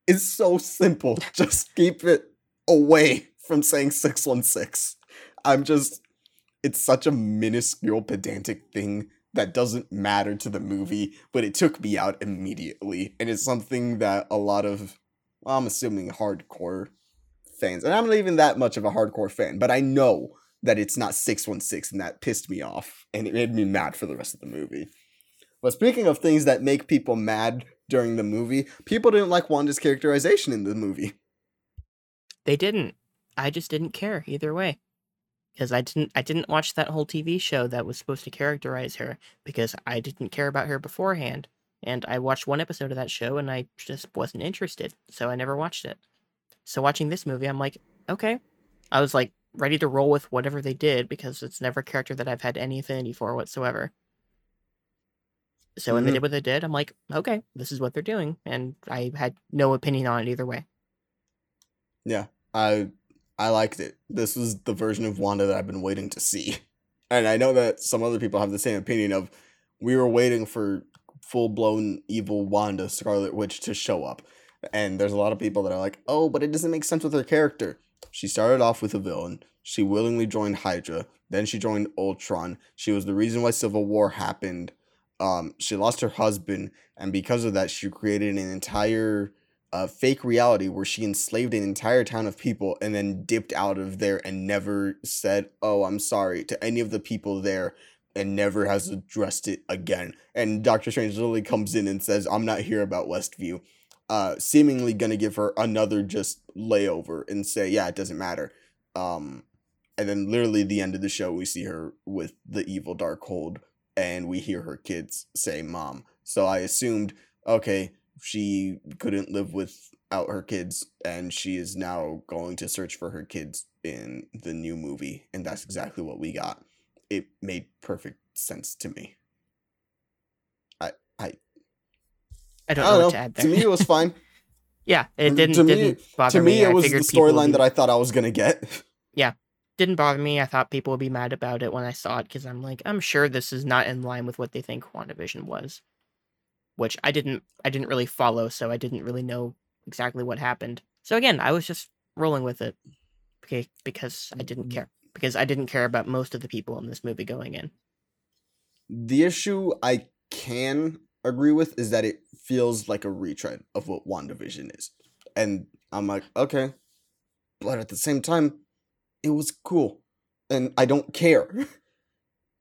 Speaker 1: it's so simple. *laughs* Just keep it away from saying 616. I'm just it's such a minuscule pedantic thing that doesn't matter to the movie, but it took me out immediately. And it's something that a lot of well, I'm assuming hardcore fans, and I'm not even that much of a hardcore fan, but I know that it's not 616 and that pissed me off and it made me mad for the rest of the movie. But speaking of things that make people mad during the movie, people didn't like Wanda's characterization in the movie.
Speaker 2: They didn't. I just didn't care either way. Because I didn't I didn't watch that whole TV show that was supposed to characterize her because I didn't care about her beforehand. And I watched one episode of that show and I just wasn't interested, so I never watched it. So watching this movie, I'm like, okay. I was like, ready to roll with whatever they did because it's never a character that I've had any affinity for whatsoever. So mm-hmm. when they mm-hmm. did what they did, I'm like, okay, this is what they're doing, and I had no opinion on it either way.
Speaker 1: Yeah, I I liked it. This was the version of Wanda that I've been waiting to see, *laughs* and I know that some other people have the same opinion of we were waiting for full blown evil Wanda Scarlet Witch to show up, and there's a lot of people that are like, oh, but it doesn't make sense with her character. She started off with a villain. She willingly joined Hydra. Then she joined Ultron. She was the reason why Civil War happened. Um, she lost her husband, and because of that, she created an entire uh, fake reality where she enslaved an entire town of people and then dipped out of there and never said, "Oh, I'm sorry" to any of the people there, and never has addressed it again. And Doctor Strange literally comes in and says, "I'm not here about Westview." uh, seemingly gonna give her another just layover and say, yeah, it doesn't matter. Um, and then literally the end of the show, we see her with the evil Darkhold, and we hear her kids say "mom." So I assumed, okay, she couldn't live without her kids, and she is now going to search for her kids in the new movie, and that's exactly what we got. It made perfect sense to me. I I
Speaker 2: I don't, I don't know, know. To, add
Speaker 1: to me, it was fine. *laughs*
Speaker 2: yeah, it didn't. To didn't
Speaker 1: me, bother to me, me. it was the storyline that I thought I was gonna get.
Speaker 2: Yeah, didn't bother me. I thought people would be mad about it when I saw it because I'm like, I'm sure this is not in line with what they think WandaVision was, which I didn't. I didn't really follow, so I didn't really know exactly what happened. So again, I was just rolling with it, okay, because I didn't mm-hmm. care because I didn't care about most of the people in this movie going in.
Speaker 1: The issue I can agree with is that it feels like a retread of what WandaVision is. And I'm like, okay. But at the same time, it was cool. And I don't care. *laughs*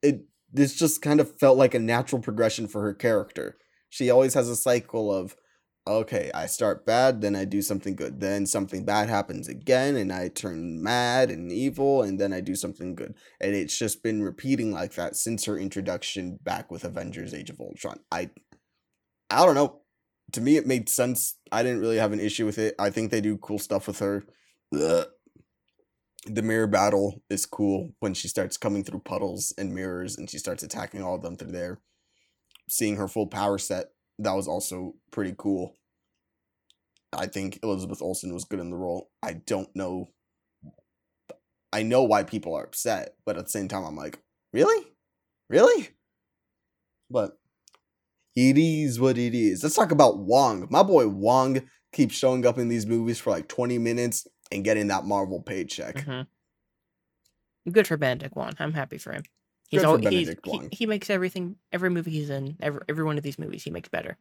Speaker 1: It this just kind of felt like a natural progression for her character. She always has a cycle of okay, I start bad, then I do something good. Then something bad happens again, and I turn mad and evil, and then I do something good. And it's just been repeating like that since her introduction back with Avengers Age of Ultron. I I don't know. To me it made sense. I didn't really have an issue with it. I think they do cool stuff with her. Ugh. The mirror battle is cool when she starts coming through puddles and mirrors and she starts attacking all of them through there. Seeing her full power set that was also pretty cool. I think Elizabeth Olsen was good in the role. I don't know. I know why people are upset, but at the same time, I'm like, really? Really? But it is what it is. Let's talk about Wong. My boy Wong keeps showing up in these movies for like 20 minutes and getting that Marvel paycheck.
Speaker 2: Mm-hmm. Good for Benedict Wong. I'm happy for him. He's
Speaker 1: Good
Speaker 2: always, he's, he, he makes everything, every movie he's in, every, every one of these movies, he makes better.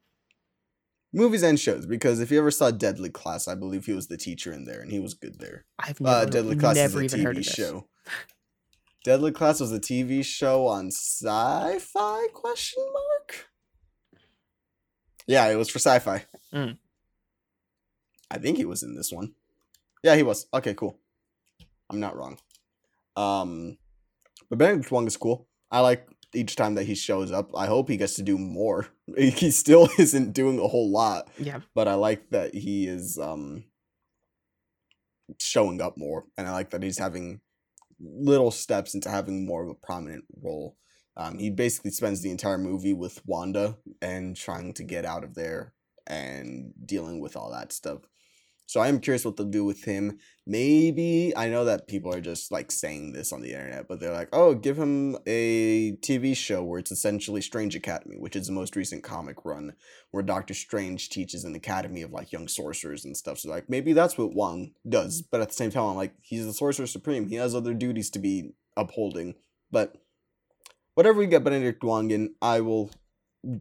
Speaker 1: Movies and shows, because if you ever saw Deadly Class, I believe he was the teacher in there, and he was good there.
Speaker 2: I've never,
Speaker 1: Uh, Deadly Class
Speaker 2: never
Speaker 1: is a
Speaker 2: even heard
Speaker 1: TV show. *laughs* Deadly Class was a TV show on Syfy? Question mark. Yeah, it was for Syfy.
Speaker 2: Mm.
Speaker 1: I think he was in this one. Yeah, he was. Okay, cool. I'm not wrong. Um, but Benedict Wong is cool. I like each time that he shows up. I hope he gets to do more. *laughs* He still *laughs* isn't doing a whole lot
Speaker 2: Yeah.
Speaker 1: but I like that he is um showing up more, and I like that he's having little steps into having more of a prominent role. Um, he basically spends the entire movie with Wanda and trying to get out of there and dealing with all that stuff. So I am curious what they'll do with him. Maybe I know that people are just like saying this on the internet, but they're like, "Oh, give him a TV show where it's essentially Strange Academy, which is the most recent comic run where Doctor Strange teaches an academy of like young sorcerers and stuff. So like maybe that's what Wong does. But at the same time, I'm like, he's the sorcerer supreme. He has other duties to be upholding. But whatever we get Benedict Wong in, I will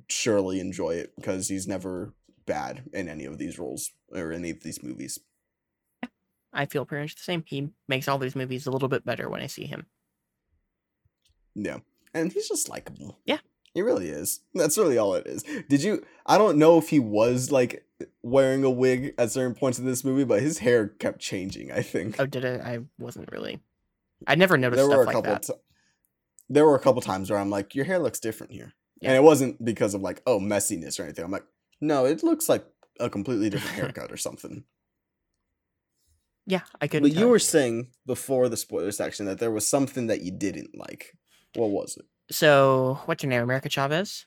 Speaker 1: surely enjoy it because he's never bad in any of these roles or any of these movies.
Speaker 2: I feel pretty much the same. He makes all these movies a little bit better when I see him.
Speaker 1: Yeah. And he's just likable.
Speaker 2: Yeah.
Speaker 1: He really is. That's really all it is. Did you I don't know if he was like wearing a wig at certain points in this movie, but his hair kept changing, I think.
Speaker 2: Oh, did it? I wasn't really. I never noticed
Speaker 1: there were a
Speaker 2: like
Speaker 1: couple
Speaker 2: that.
Speaker 1: ti- there were a couple times where I'm like, your hair looks different here.
Speaker 2: Yeah.
Speaker 1: And it wasn't because of like, oh, messiness or anything. I'm like, no, it looks like a completely *laughs* different haircut or something.
Speaker 2: yeah, I couldn't.
Speaker 1: But you were saying before the spoiler section that there was something that you didn't like. What was it?
Speaker 2: So, what's your name? America Chavez.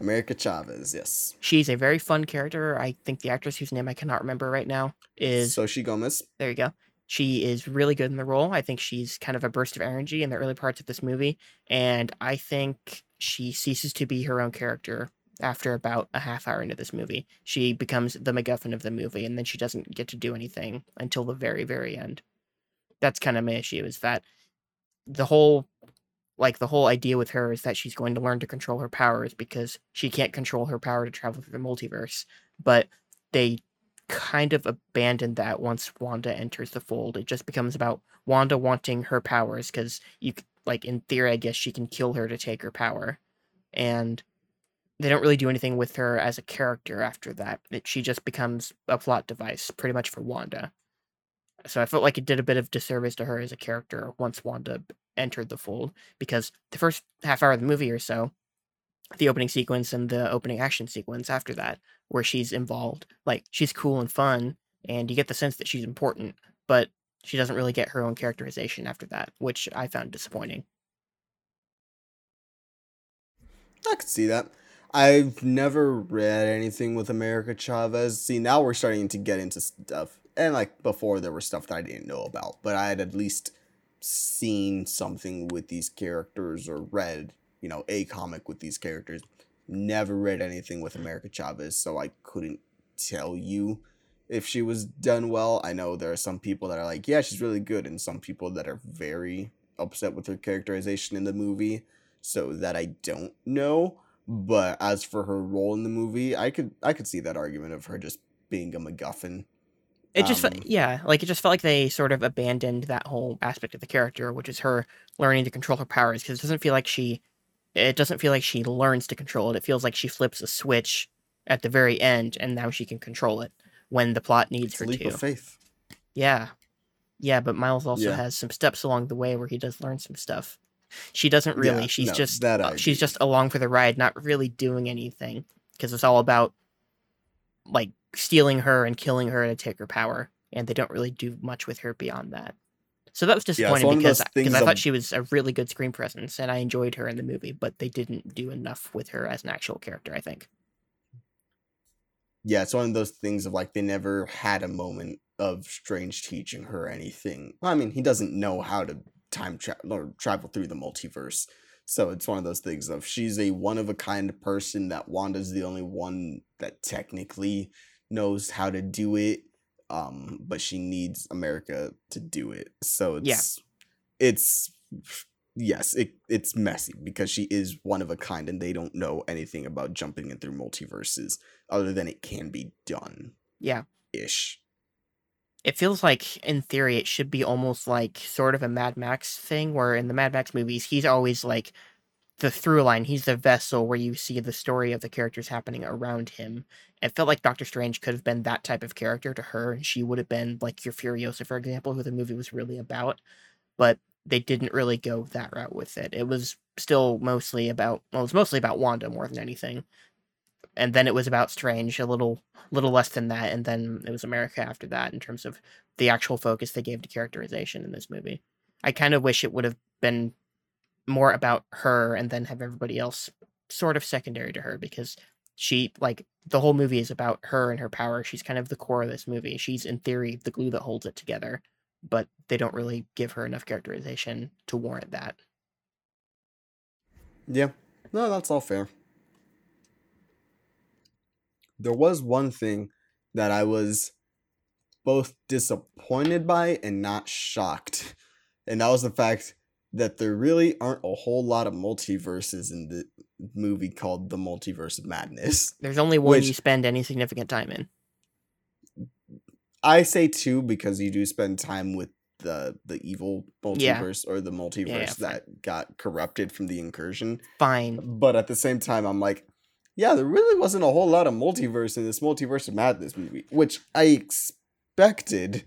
Speaker 1: America Chavez, yes.
Speaker 2: She's a very fun character. I think the actress whose name I cannot remember right now is
Speaker 1: Xochitl Gomez.
Speaker 2: there. You go. She is really good in the role. I think she's kind of a burst of energy in the early parts of this movie, and I think she ceases to be her own character after about a half hour into this movie. She becomes the MacGuffin of the movie, and then she doesn't get to do anything until the very, very end. That's kind of my issue. Is that the whole like the whole idea with her is that she's going to learn to control her powers because she can't control her power to travel through the multiverse. But they kind of abandoned that once Wanda enters the fold. It just becomes about Wanda wanting her powers because you like in theory, I guess she can kill her to take her power, and they don't really do anything with her as a character after that. It, she just becomes a plot device pretty much for Wanda. So I felt like it did a bit of disservice to her as a character once Wanda entered the fold because the first half hour of the movie or so, the opening sequence and the opening action sequence after that, where she's involved, like she's cool and fun, and you get the sense that she's important, but she doesn't really get her own characterization after that, which I found disappointing.
Speaker 1: I could see that. I've never read anything with America Chavez. See, now we're starting to get into stuff. And like before, there was stuff that I didn't know about, but I had at least seen something with these characters or read, you know, a comic with these characters. Never read anything with America Chavez, so I couldn't tell you if she was done well. I know there are some people that are like, yeah, she's really good, and some people that are very upset with her characterization in the movie. So that I don't know. But as for her role in the movie, I could I could see that argument of her just being a MacGuffin.
Speaker 2: It just,
Speaker 1: Um,
Speaker 2: yeah, like it just felt like they sort of abandoned that whole aspect of the character, which is her learning to control her powers, because it doesn't feel like she, it doesn't feel like she learns to control it. It feels like she flips a switch at the very end, and now she can control it when the plot needs her
Speaker 1: leap
Speaker 2: to.
Speaker 1: of faith.
Speaker 2: Yeah. Yeah, but Miles also
Speaker 1: Yeah.
Speaker 2: has some steps along the way where he does learn some stuff. She doesn't
Speaker 1: Yeah,
Speaker 2: really. she's
Speaker 1: no,
Speaker 2: just
Speaker 1: that
Speaker 2: uh, she's just along for the ride, not really doing anything because it's all about like stealing her and killing her to take her power, and they don't really do much with her beyond that. So that was disappointing
Speaker 1: of
Speaker 2: because because I thought she was a really good screen presence and I enjoyed her in the movie, but they didn't do enough with her as an actual character. I think.
Speaker 1: yeah, it's one of those things of like they never had a moment of Strange teaching her anything. Well, I mean, he doesn't know how to time travel or travel through the multiverse. So it's one of those things of she's a one of a kind person that Wanda's the only one that technically knows how to do it. Um, but she needs America to do it. So it's
Speaker 2: Yeah.
Speaker 1: it's it's yes, it it's messy because she is one of a kind and they don't know anything about jumping in through multiverses other than it can be done
Speaker 2: Yeah.
Speaker 1: ish.
Speaker 2: It feels like, in theory, it should be almost like sort of a Mad Max thing, where in the Mad Max movies, he's always like the through line. He's the vessel where you see the story of the characters happening around him. It felt like Doctor Strange could have been that type of character to her, and she would have been like your Furiosa, for example, who the movie was really about. But they didn't really go that route with it. It was still mostly about well, it was mostly about Wanda more than anything. And then it was about Strange, a little little less than that, and then it was America after that in terms of the actual focus they gave to characterization in this movie. I kind of wish it would have been more about her and then have everybody else sort of secondary to her because she like the whole movie is about her and her power. She's kind of the core of this movie. She's in theory the glue that holds it together, but they don't really give her enough characterization to warrant that.
Speaker 1: Yeah. No, that's all fair. There was one thing that I was both disappointed by and not shocked. And that was the fact that there really aren't a whole lot of multiverses in the movie called The Multiverse of Madness.
Speaker 2: There's only one
Speaker 1: Which-
Speaker 2: you spend any significant time in.
Speaker 1: I say two because you do spend time with the the evil
Speaker 2: Yeah.
Speaker 1: multiverse or the multiverse
Speaker 2: fine.
Speaker 1: that got corrupted from the incursion.
Speaker 2: Fine.
Speaker 1: But at the same time, I'm like, yeah, there really wasn't a whole lot of multiverse in this multiverse of madness movie, which I expected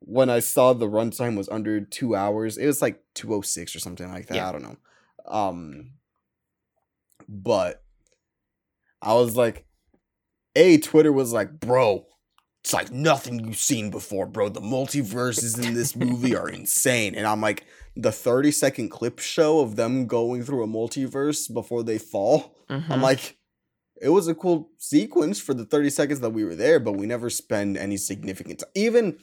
Speaker 1: when I saw the runtime was under two hours. It was like 206 or something like that.
Speaker 2: Yeah.
Speaker 1: I don't know. Um but I was like, A, Twitter was like, bro, it's like nothing you've seen before, bro. The multiverses in this movie are insane. And I'm like, the 30 second clip show of them going through a multiverse before they fall. I'm
Speaker 2: Mhm.
Speaker 1: like, it was a cool sequence for the 30 seconds that we were there, but we never spend any significant time. Even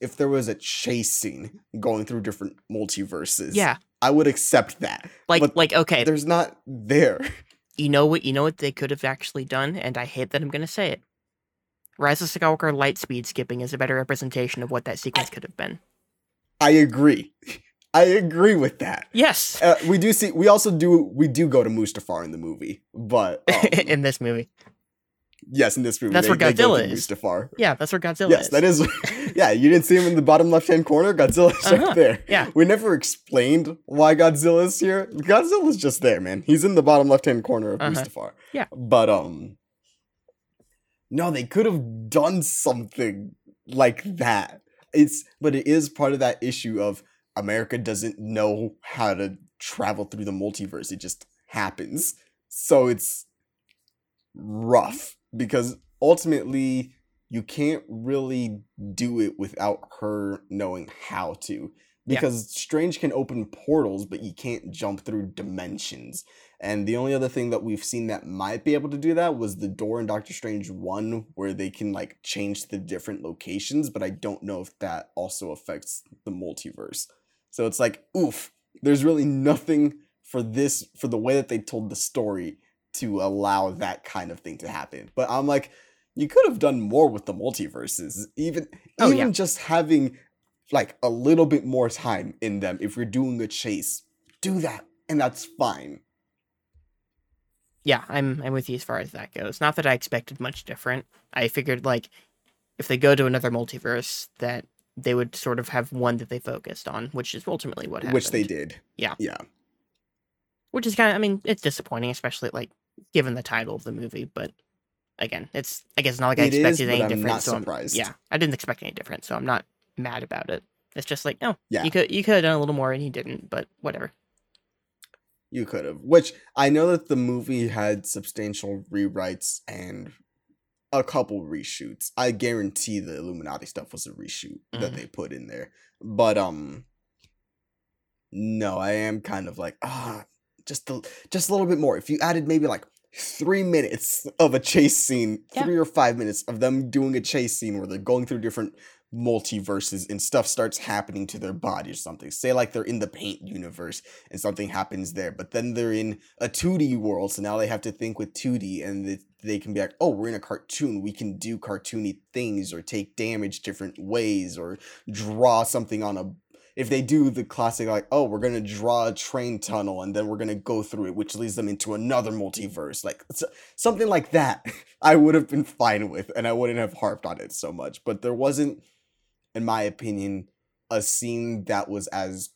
Speaker 1: if there was a chase scene going through different multiverses,
Speaker 2: yeah,
Speaker 1: I would accept that.
Speaker 2: like
Speaker 1: but
Speaker 2: like okay,
Speaker 1: There's not there. *laughs*
Speaker 2: you know what you know what they could have actually done, and I hate that I'm gonna say it. Rise of Skywalker light speed skipping is a better representation of what that sequence could have been.
Speaker 1: I agree. I agree with that.
Speaker 2: Yes,
Speaker 1: Uh, we do see. We also do. We do go to Mustafar in the movie, but *laughs* um,
Speaker 2: in this movie.
Speaker 1: yes, in this movie,
Speaker 2: That's
Speaker 1: they,
Speaker 2: where Godzilla
Speaker 1: to
Speaker 2: is.
Speaker 1: Mustafar.
Speaker 2: Yeah, that's where Godzilla
Speaker 1: yes,
Speaker 2: is.
Speaker 1: that is. *laughs* yeah, you didn't see him in the bottom left hand corner. Godzilla's
Speaker 2: Uh-huh,
Speaker 1: right there.
Speaker 2: yeah.
Speaker 1: we never explained why Godzilla's here. Godzilla's just there, man. He's in the bottom left hand corner of
Speaker 2: Uh-huh,
Speaker 1: Mustafar.
Speaker 2: yeah.
Speaker 1: but um, no, they could have done something like that. It's but it is part of that issue of America doesn't know how to travel through the multiverse. It just happens. So it's rough because ultimately you can't really do it without her knowing how to.
Speaker 2: Yeah.
Speaker 1: Because Strange can open portals, but you can't jump through dimensions. And the only other thing that we've seen that might be able to do that was the door in Doctor Strange 1, where they can like change the different locations, but I don't know if that also affects the multiverse. So it's like, oof, there's really nothing for this, for the way that they told the story to allow that kind of thing to happen. But I'm like, you could have done more with the multiverses. Even
Speaker 2: Oh,
Speaker 1: even
Speaker 2: yeah.
Speaker 1: just having like a little bit more time in them if you're doing a chase. Do that. And that's fine.
Speaker 2: yeah, I'm I'm with you as far as that goes. Not that I expected much different. I figured like if they go to another multiverse that they would sort of have one that they focused on, which is ultimately what happened.
Speaker 1: Which they did.
Speaker 2: Yeah.
Speaker 1: Yeah.
Speaker 2: Which is kind of I mean, it's disappointing, especially like given the title of the movie, but again, it's I guess it's not like I
Speaker 1: It is,
Speaker 2: expected
Speaker 1: but
Speaker 2: any different.
Speaker 1: not
Speaker 2: so I'm-
Speaker 1: surprised.
Speaker 2: yeah, I didn't expect any different, so I'm not mad about it. It's just like, no,
Speaker 1: Yeah.
Speaker 2: you could you could have done a little more and you didn't, but whatever.
Speaker 1: You could have. Which I know that the movie had substantial rewrites and a couple reshoots. I guarantee the Illuminati stuff was a reshoot that
Speaker 2: Mhm.
Speaker 1: they put in there. But um no, I am kind of like, ah, just a, just a little bit more. If you added maybe like three minutes of a chase scene,
Speaker 2: Yeah.
Speaker 1: three or five minutes of them doing a chase scene where they're going through different multiverses and stuff starts happening to their body or something. Say like they're in the paint universe and something happens there, but then they're in a 2D world, so now they have to think with 2D and they can be like, oh, we're in a cartoon. We can do cartoony things or take damage different ways or draw something on a if they do the classic like oh we're gonna draw a train tunnel and then we're gonna go through it which leads them into another multiverse like something like that *laughs* i would have been fine with and i wouldn't have harped on it so much but there wasn't in my opinion a scene that was as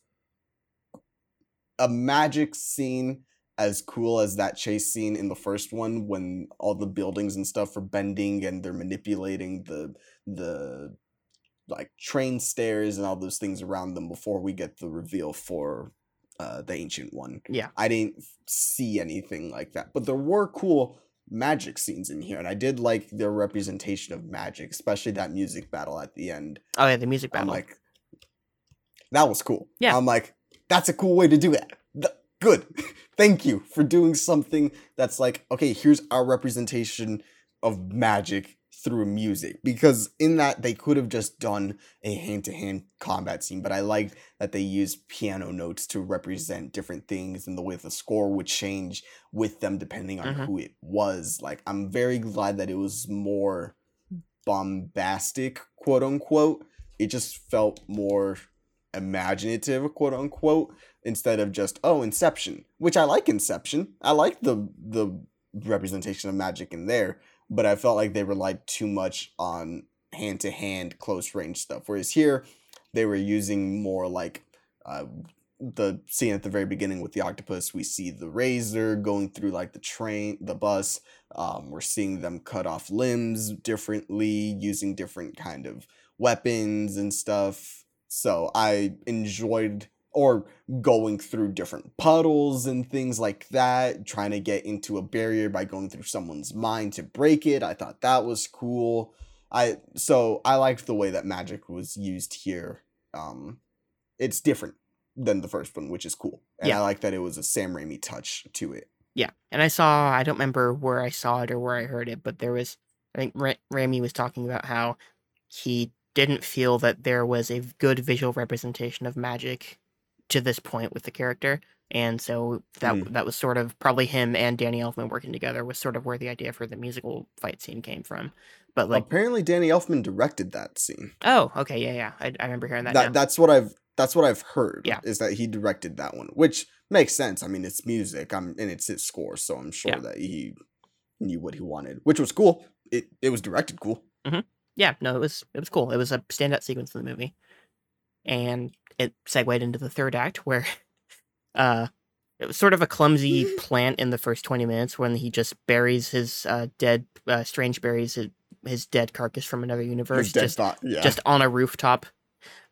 Speaker 1: a magic scene as cool as that chase scene in the first one when all the buildings and stuff are bending and they're manipulating the the like train stairs and all those things around them before we get the reveal for uh the ancient one.
Speaker 2: Yeah.
Speaker 1: I didn't see anything like that. But there were cool magic scenes in here and I did like their representation of magic, especially that music battle at the end.
Speaker 2: Oh yeah, the music battle I'm
Speaker 1: like that was cool.
Speaker 2: Yeah.
Speaker 1: I'm like that's a cool way to do it. Good. *laughs* Thank you for doing something that's like okay, here's our representation of magic through music because in that they could have just done a hand-to-hand combat scene but i liked that they used piano notes to represent different things and the way the score would change with them depending on
Speaker 2: Mhm.
Speaker 1: who it was. Like i'm very glad that it was more bombastic quote unquote it just felt more imaginative quote unquote instead of just oh inception which i like inception. I like the the representation of magic in there but I felt like they relied too much on hand to hand close range stuff. Whereas here, they were using more like uh, the scene at the very beginning with the octopus. We see the razor going through like the train, the bus. Um, we're seeing them cut off limbs differently, using different kind of weapons and stuff. So I enjoyed or going through different puddles and things like that, trying to get into a barrier by going through someone's mind to break it. I thought that was cool. I so I liked the way that magic was used here. Um it's different than the first one, which is cool. And
Speaker 2: Yeah.
Speaker 1: I like that it was a Sam Raimi touch to it.
Speaker 2: Yeah, and I saw I don't remember where I saw it or where I heard it, but there was I think Ra- Raimi was talking about how he didn't feel that there was a good visual representation of magic to this point with the character, and so that
Speaker 1: Hmm.
Speaker 2: that was sort of probably him and Danny Elfman working together was sort of where the idea for the musical fight scene came from. But like,
Speaker 1: Apparently Danny Elfman directed that scene.
Speaker 2: oh, okay, yeah, yeah, I, I remember hearing that.
Speaker 1: that that's what I've that's what I've heard.
Speaker 2: Yeah.
Speaker 1: is that he directed that one, which makes sense. I mean, it's music. I'm and it's his score, so I'm sure
Speaker 2: Yeah.
Speaker 1: that he knew what he wanted, which was cool. It it was directed cool.
Speaker 2: yeah, no, it was it was cool. It was a standout sequence in the movie, and it segued into the third act where, *laughs* uh, it was sort of a clumsy plant in the first twenty minutes when he just buries his uh, dead, uh, strange buries his, his dead carcass from another universe
Speaker 1: His dead
Speaker 2: just
Speaker 1: thought. Yeah,
Speaker 2: just on a rooftop.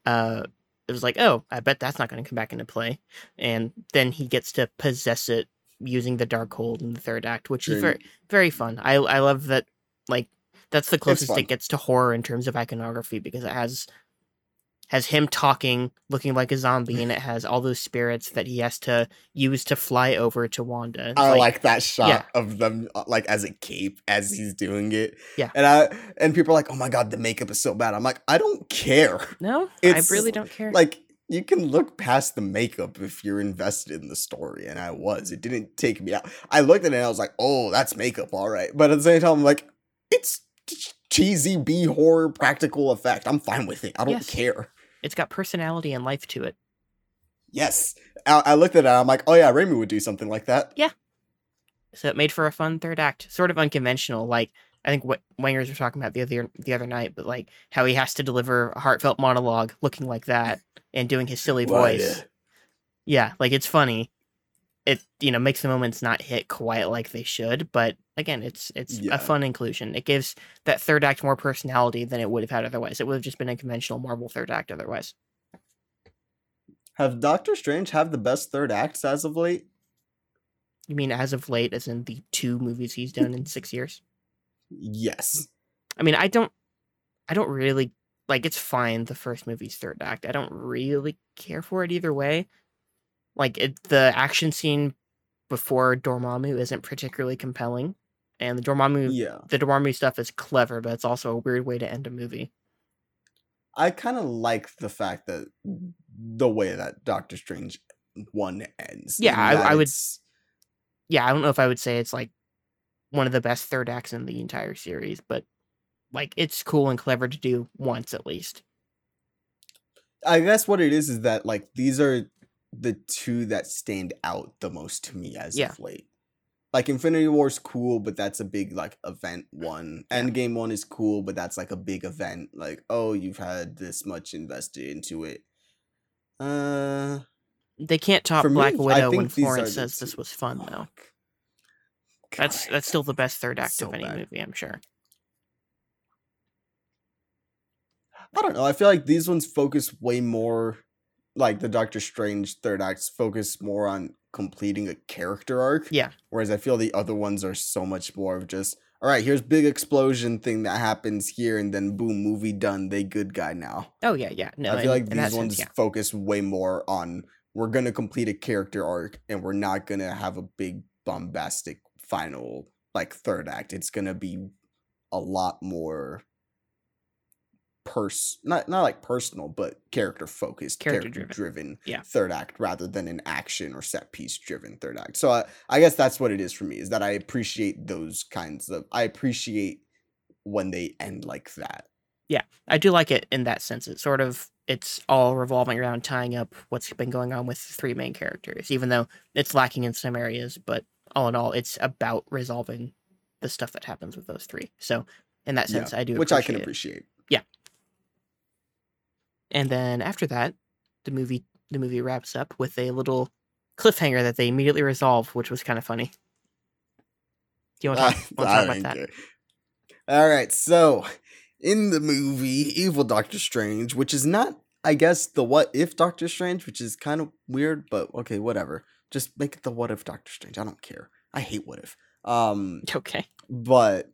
Speaker 2: Uh, it was like, oh, I bet that's not going to come back into play, and then he gets to possess it using the Darkhold in the third act, which is
Speaker 1: Very-
Speaker 2: very very fun. I I love that like that's the closest it gets to horror in terms of iconography because it has has him talking, looking like a zombie, and it has all those spirits that he has to use to fly over to Wanda. It's
Speaker 1: I like, that shot
Speaker 2: yeah.
Speaker 1: of them uh, like as a cape as he's doing it.
Speaker 2: Yeah.
Speaker 1: and I and people are like, "Oh my god, the makeup is so bad." I'm like, I don't care.
Speaker 2: no, *laughs*
Speaker 1: It's
Speaker 2: I really don't care.
Speaker 1: Like you can look past the makeup if you're invested in the story, and I was. It didn't take me out. I looked at it and I was like, "Oh, that's makeup, all right." But at the same time, I'm like, it's cheesy B horror practical effect. I'm fine with it. I don't
Speaker 2: Yes.
Speaker 1: care.
Speaker 2: It's got personality and life to it.
Speaker 1: Yes, I, I looked at it. I'm like, "Oh yeah, Raimi would do something like that." Yeah.
Speaker 2: So it made for a fun third act, sort of unconventional. Like I think what Wangers were talking about the other the other night, but like how he has to deliver a heartfelt monologue looking like that *laughs* and doing his silly voice. Yeah, like it's funny. It you know makes the moments not hit quite like they should but again it's it's
Speaker 1: Yeah.
Speaker 2: a fun inclusion it gives that third act more personality than it would have had otherwise it would have just been a conventional marvel third act otherwise
Speaker 1: Have Doctor Strange have the best third acts as of late?
Speaker 2: you mean as of late as in the two movies he's done in six years
Speaker 1: Yes.
Speaker 2: i mean i don't i don't really like it's fine the first movie's third act i don't really care for it either way like it, the action scene before dormammu isn't particularly compelling and the dormammu
Speaker 1: Yeah.
Speaker 2: the Dormammu stuff is clever, but it's also a weird way to end a movie.
Speaker 1: I kind of like the fact that the way that Doctor Strange one ends.
Speaker 2: Yeah, I- I would- Yeah, I don't know if I would say it's like one of the best third acts in the entire series, but like it's cool and clever to do once at least.
Speaker 1: I guess what it is is that like these are the two that stand out the most to me as
Speaker 2: Yeah.
Speaker 1: of late. Like Infinity War is cool, but that's a big like event one.
Speaker 2: Yeah.
Speaker 1: Endgame one is cool, but that's like a big event. Like, oh, you've had this much invested into it. Uh
Speaker 2: They can't top
Speaker 1: For me,
Speaker 2: Black Widow when
Speaker 1: think these are
Speaker 2: Florence says this was fun though.
Speaker 1: fuck.
Speaker 2: That's that's still the best third act
Speaker 1: so
Speaker 2: of any
Speaker 1: bad.
Speaker 2: movie, I'm sure.
Speaker 1: I don't know. I feel like these ones focus way more like the Doctor Strange third acts focus more on completing a character arc.
Speaker 2: Yeah.
Speaker 1: Whereas I feel the other ones are so much more of just, all right, here's big explosion thing that happens here, and then boom, movie done. They good guy now.
Speaker 2: Oh yeah, yeah. No,
Speaker 1: I feel
Speaker 2: in-
Speaker 1: like these ones
Speaker 2: sense, yeah.
Speaker 1: focus way more on we're gonna complete a character arc, and we're not gonna have a big bombastic final like third act. It's gonna be a lot more pers not not like personal, but character focused,
Speaker 2: Character
Speaker 1: character,
Speaker 2: driven.
Speaker 1: driven,
Speaker 2: Yeah.
Speaker 1: third act rather than an action or set piece driven third act. So I, I guess that's what it is for me is that I appreciate those kinds of I appreciate when they end like that.
Speaker 2: Yeah i do like it in that sense. It's sort of it's all revolving around tying up what's been going on with the three main characters, even though it's lacking in some areas, but all in all, it's about resolving the stuff that happens with those three. So in that
Speaker 1: Yeah,
Speaker 2: sense, I do
Speaker 1: which I can
Speaker 2: it.
Speaker 1: appreciate.
Speaker 2: And then after that, the movie the movie wraps up with a little cliffhanger that they immediately resolve, which was kind of funny. Do you want to talk,
Speaker 1: I-
Speaker 2: wanna talk about that?
Speaker 1: care. All right, so in the movie Evil Doctor Strange, which is not, I guess, the what if Doctor Strange, which is kind of weird, but okay, whatever. Just make it the what if Doctor Strange. I don't care. I hate what if. Um, *laughs*
Speaker 2: Okay.
Speaker 1: but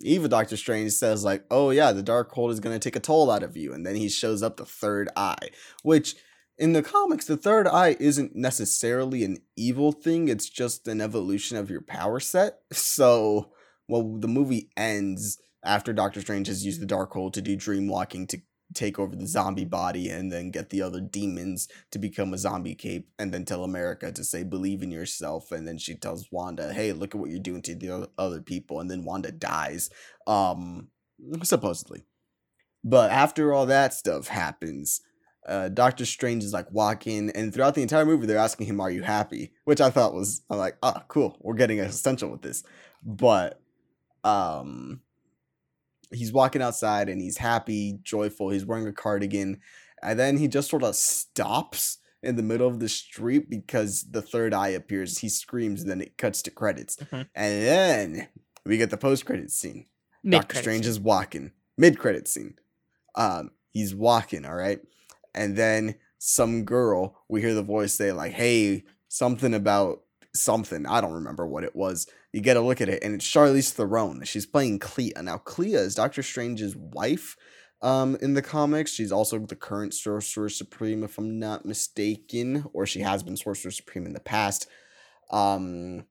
Speaker 1: Evil Doctor Strange says like, "Oh yeah, the Darkhold is gonna take a toll out of you," and then he shows up the third eye, which in the comics, the third eye isn't necessarily an evil thing. It's just an evolution of your power set. *laughs* So, well, the movie ends after Doctor Strange has used the Darkhold to do dream walking to take over the zombie body and then get the other demons to become a zombie cape and then tell America to say believe in yourself and then she tells Wanda hey look at what you're doing to the other people and then Wanda dies um supposedly but after all that stuff happens uh, Doctor Strange is like walking, and throughout the entire movie, they're asking him, "Are you happy?" Which I thought was, I'm like, "Ah, cool, we're getting essential with this." But, um, he's walking outside and he's happy, joyful. He's wearing a cardigan, and then he just sort of stops in the middle of the street because the third eye appears. He screams, and then it cuts to credits,
Speaker 2: Mhm.
Speaker 1: and then we get the post credit scene. Doctor. Strange is walking. Mid credit scene. Um, he's walking, all right. And then some girl, we hear the voice say, like, hey, something about something. I don't remember what it was. You get a look at it, and it's Charlize Theron. She's playing Clea. Now, Clea is Doctor Strange's wife um, in the comics. She's also the current Sorcerer Supreme, if I'm not mistaken, or she has been Sorcerer Supreme in the past. Um,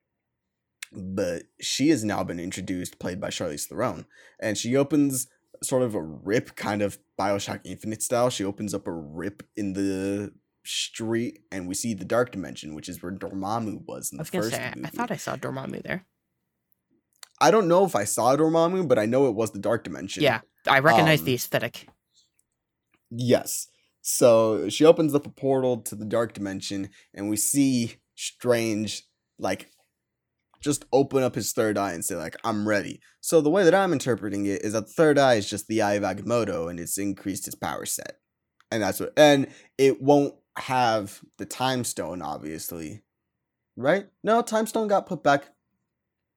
Speaker 1: but she has now been introduced, played by Charlize Theron, and she opens sort of a rip, kind of Bioshock Infinite style. She opens up a rip in the street, and we see the Dark Dimension, which is where Dormammu was in the first
Speaker 2: say,
Speaker 1: movie.
Speaker 2: I thought I saw Dormammu there.
Speaker 1: I don't know if I saw Dormammu, but I know it was the Dark Dimension.
Speaker 2: Yeah, I recognize
Speaker 1: um,
Speaker 2: the aesthetic.
Speaker 1: Yes. So she opens up a portal to the dark dimension, and we see Strange like just open up his third eye and say like I'm ready. So the way that I'm interpreting it is that the third eye is just the eye of Agamotto, and it's increased his power set, and that's what. And it won't have the time stone, obviously, right? No, Time Stone got put back.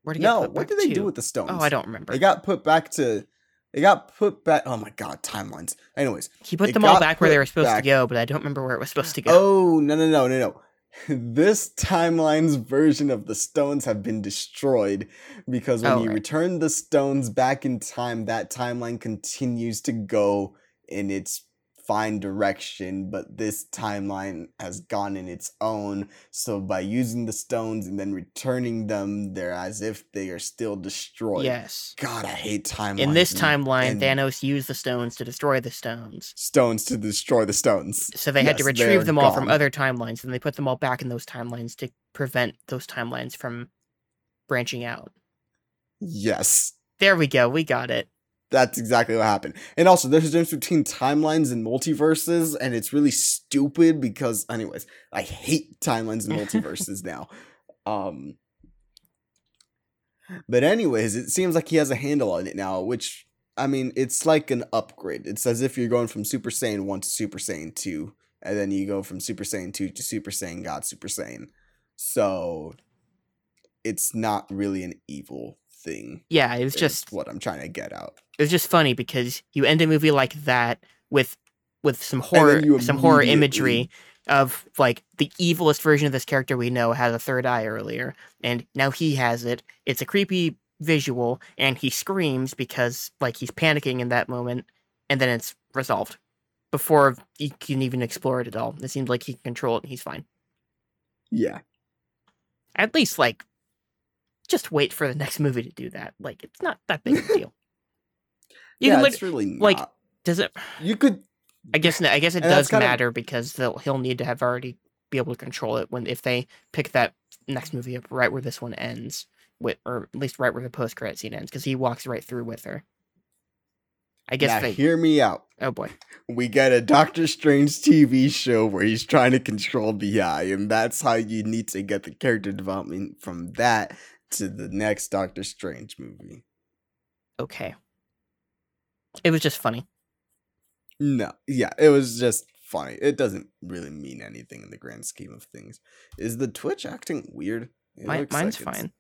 Speaker 2: Where did
Speaker 1: No, what did they do with the oh, stones?
Speaker 2: Oh, I don't remember.
Speaker 1: They got put back to. They got put back. Oh my god, timelines. Anyways,
Speaker 2: he put them all back where they were supposed
Speaker 1: back-
Speaker 2: to go, but I don't remember where it was supposed to go.
Speaker 1: Oh no no no no no! *laughs* This timeline's version of the stones have been destroyed because when
Speaker 2: Oh,
Speaker 1: you
Speaker 2: right.
Speaker 1: return the stones back in time, that timeline continues to go in its fine direction, but this timeline has gone in its own. So by using the stones and then returning them, they're as if they are still destroyed.
Speaker 2: yes.
Speaker 1: God, I hate timelines.
Speaker 2: In this timeline,
Speaker 1: and
Speaker 2: Thanos used the stones to destroy the stones.
Speaker 1: stones to destroy the stones.
Speaker 2: So they had to retrieve them all from other timelines, and they put them all back in those timelines to prevent those timelines from branching out.
Speaker 1: Yes.
Speaker 2: There we go. We got it.
Speaker 1: That's exactly what happened. And also, there's a difference between timelines and multiverses, and it's really stupid because, anyways, I hate timelines and *laughs* multiverses now. Um, but anyways, it seems like he has a handle on it now, which I mean, it's like an upgrade. It's as if you're going from Super Saiyan one to Super Saiyan two, and then you go from Super Saiyan two to Super Saiyan God Super Saiyan. So, it's not really an evil thing.
Speaker 2: Yeah, it was just
Speaker 1: what I'm trying to get out.
Speaker 2: it was just funny because you end a movie like that with with some horror some horror imagery of like the evilest version of this character we know had a third eye earlier and now he has it it's a creepy visual and he screams because like he's panicking in that moment and then it's resolved before you can even explore it at all it seems like he can control it and he's fine
Speaker 1: Yeah.
Speaker 2: at least like just wait for the next movie to do that like it's not that big of a *laughs* deal you
Speaker 1: yeah,
Speaker 2: can lit-
Speaker 1: it's really not.
Speaker 2: like, does it
Speaker 1: you could
Speaker 2: I guess I guess it
Speaker 1: And
Speaker 2: does
Speaker 1: kind of-
Speaker 2: matter because they'll he'll need to have already be able to control it when if they pick that next movie up right where this one ends with or at least right where the post credit scene ends because he walks right through with her. I guess
Speaker 1: now
Speaker 2: they
Speaker 1: hear me out.
Speaker 2: oh boy
Speaker 1: We get a Doctor Strange TV show where he's trying to control the eye, and that's how you need to get the character development from that to the next Doctor Strange movie.
Speaker 2: okay. It was just funny.
Speaker 1: No, yeah, it was just funny. It doesn't really mean anything in the grand scheme of things. Is the Twitch acting weird? Looks
Speaker 2: mine's
Speaker 1: like
Speaker 2: fine.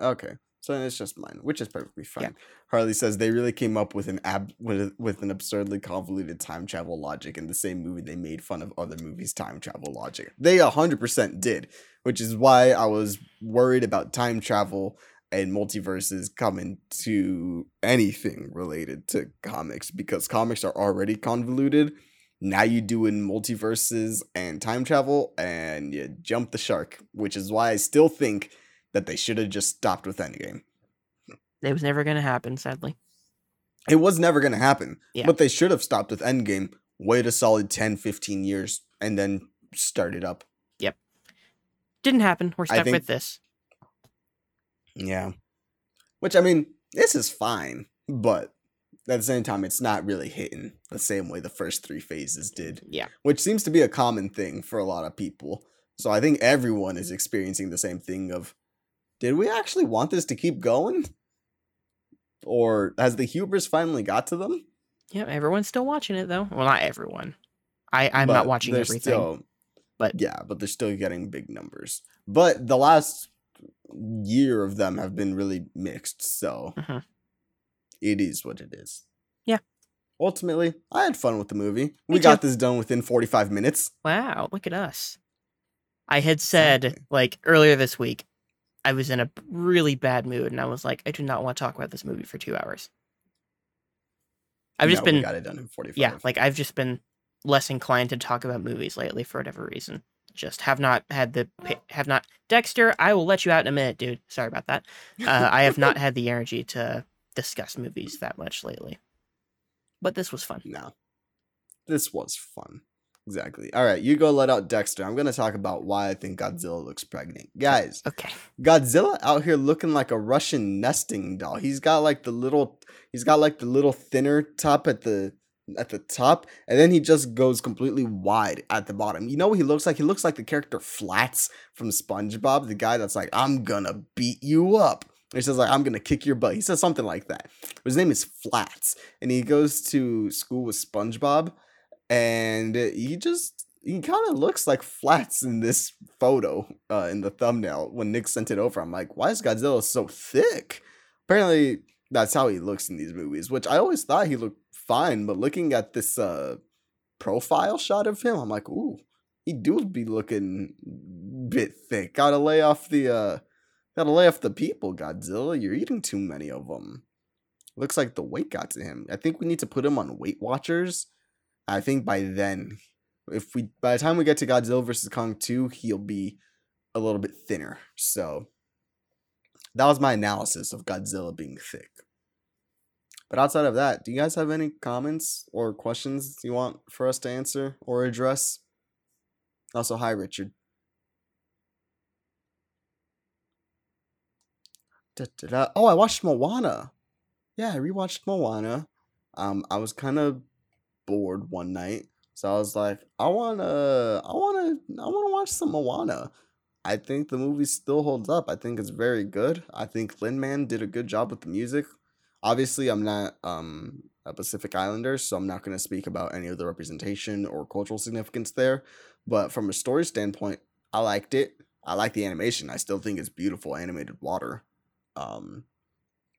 Speaker 1: Okay. So it's just mine, which is perfectly fine.
Speaker 2: Yeah.
Speaker 1: Harley says they really came up with an ab with, with an absurdly convoluted time travel logic in the same movie they made fun of other movies' time travel logic. They 100% did, which is why I was worried about time travel and multiverses coming to anything related to comics because comics are already convoluted. Now you do in multiverses and time travel and you jump the shark, which is why I still think that they should have just stopped with Endgame.
Speaker 2: It was never gonna happen, sadly.
Speaker 1: It was never going to happen,
Speaker 2: Yeah.
Speaker 1: but they should have stopped with Endgame, wait a solid 10, 15 years, and then start it up. Yep.
Speaker 2: Didn't happen. We're stuck
Speaker 1: think-
Speaker 2: with this.
Speaker 1: Yeah. Which, I mean, this is fine, but at the same time, it's not really hitting the same way the first three phases did,
Speaker 2: Yeah.
Speaker 1: which seems to be a common thing for a lot of people. So I think everyone is experiencing the same thing of, did we actually want this to keep going? Or has the hubris finally got to them?
Speaker 2: Yeah, everyone's still watching it though. Well, not everyone. I I'm
Speaker 1: But
Speaker 2: not watching everything.
Speaker 1: Still,
Speaker 2: but-
Speaker 1: yeah, but they're still getting big numbers. But the last year of them have been really mixed, so
Speaker 2: Mhm.
Speaker 1: it is what it is.
Speaker 2: Yeah.
Speaker 1: Ultimately, I had fun with the movie.
Speaker 2: Me
Speaker 1: we got this done within 45 minutes.
Speaker 2: Wow, look at us. I had said like earlier this week, I was in a really bad mood, and I was like, I do not want to talk about this movie for two hours. I've just
Speaker 1: No, we
Speaker 2: been
Speaker 1: got it done in 45.
Speaker 2: yeah, like I've just been less inclined to talk about movies lately for whatever reason. Just have not had the have not Dexter. I will let you out in a minute, dude. Sorry about that. Uh, I have not *laughs* had the energy to discuss movies that much lately. But this was fun.
Speaker 1: No. This was fun. Exactly. All right, you go let out Dexter. I'm going to talk about why I think Godzilla looks pregnant. Guys,
Speaker 2: Okay.
Speaker 1: Godzilla out here looking like a Russian nesting doll. He's got like the little he's got like the little thinner top at the at the top and then he just goes completely wide at the bottom. You know what he looks like? He looks like the character Flats from SpongeBob, the guy that's like I'm going to beat you up. He says like I'm going to kick your butt. He says something like that. His name is Flats and he goes to school with SpongeBob and he just he kind of looks like Flats in this photo uh, in the thumbnail when Nick sent it over. I'm like, why is Godzilla so thick? Apparently, that's how he looks in these movies, which I always thought he looked fine, but looking at this uh, profile shot of him, I'm like, ooh, he do be looking bit thick. Gotta lay off the uh, gotta lay off the people, Godzilla. You're eating too many of them. Looks like the weight got to him. I think we need to put him on Weight Watchers. I think by then, if we by the time we get to Godzilla vs Kong 2, he'll be a little bit thinner. So that was my analysis of Godzilla being thick. But outside of that, do you guys have any comments or questions you want for us to answer or address? Also, hi Richard. Da-da-da. Oh, I watched Moana. Yeah, I rewatched Moana. Um, I was kind of bored one night, so I was like, I wanna, I wanna, I wanna watch some Moana. I think the movie still holds up. I think it's very good. I think Lin Man did a good job with the music. Obviously, I'm not um a Pacific Islander, so I'm not going to speak about any of the representation or cultural significance there. But from a story standpoint, I liked it. I like the animation. I still think it's beautiful animated water. Um,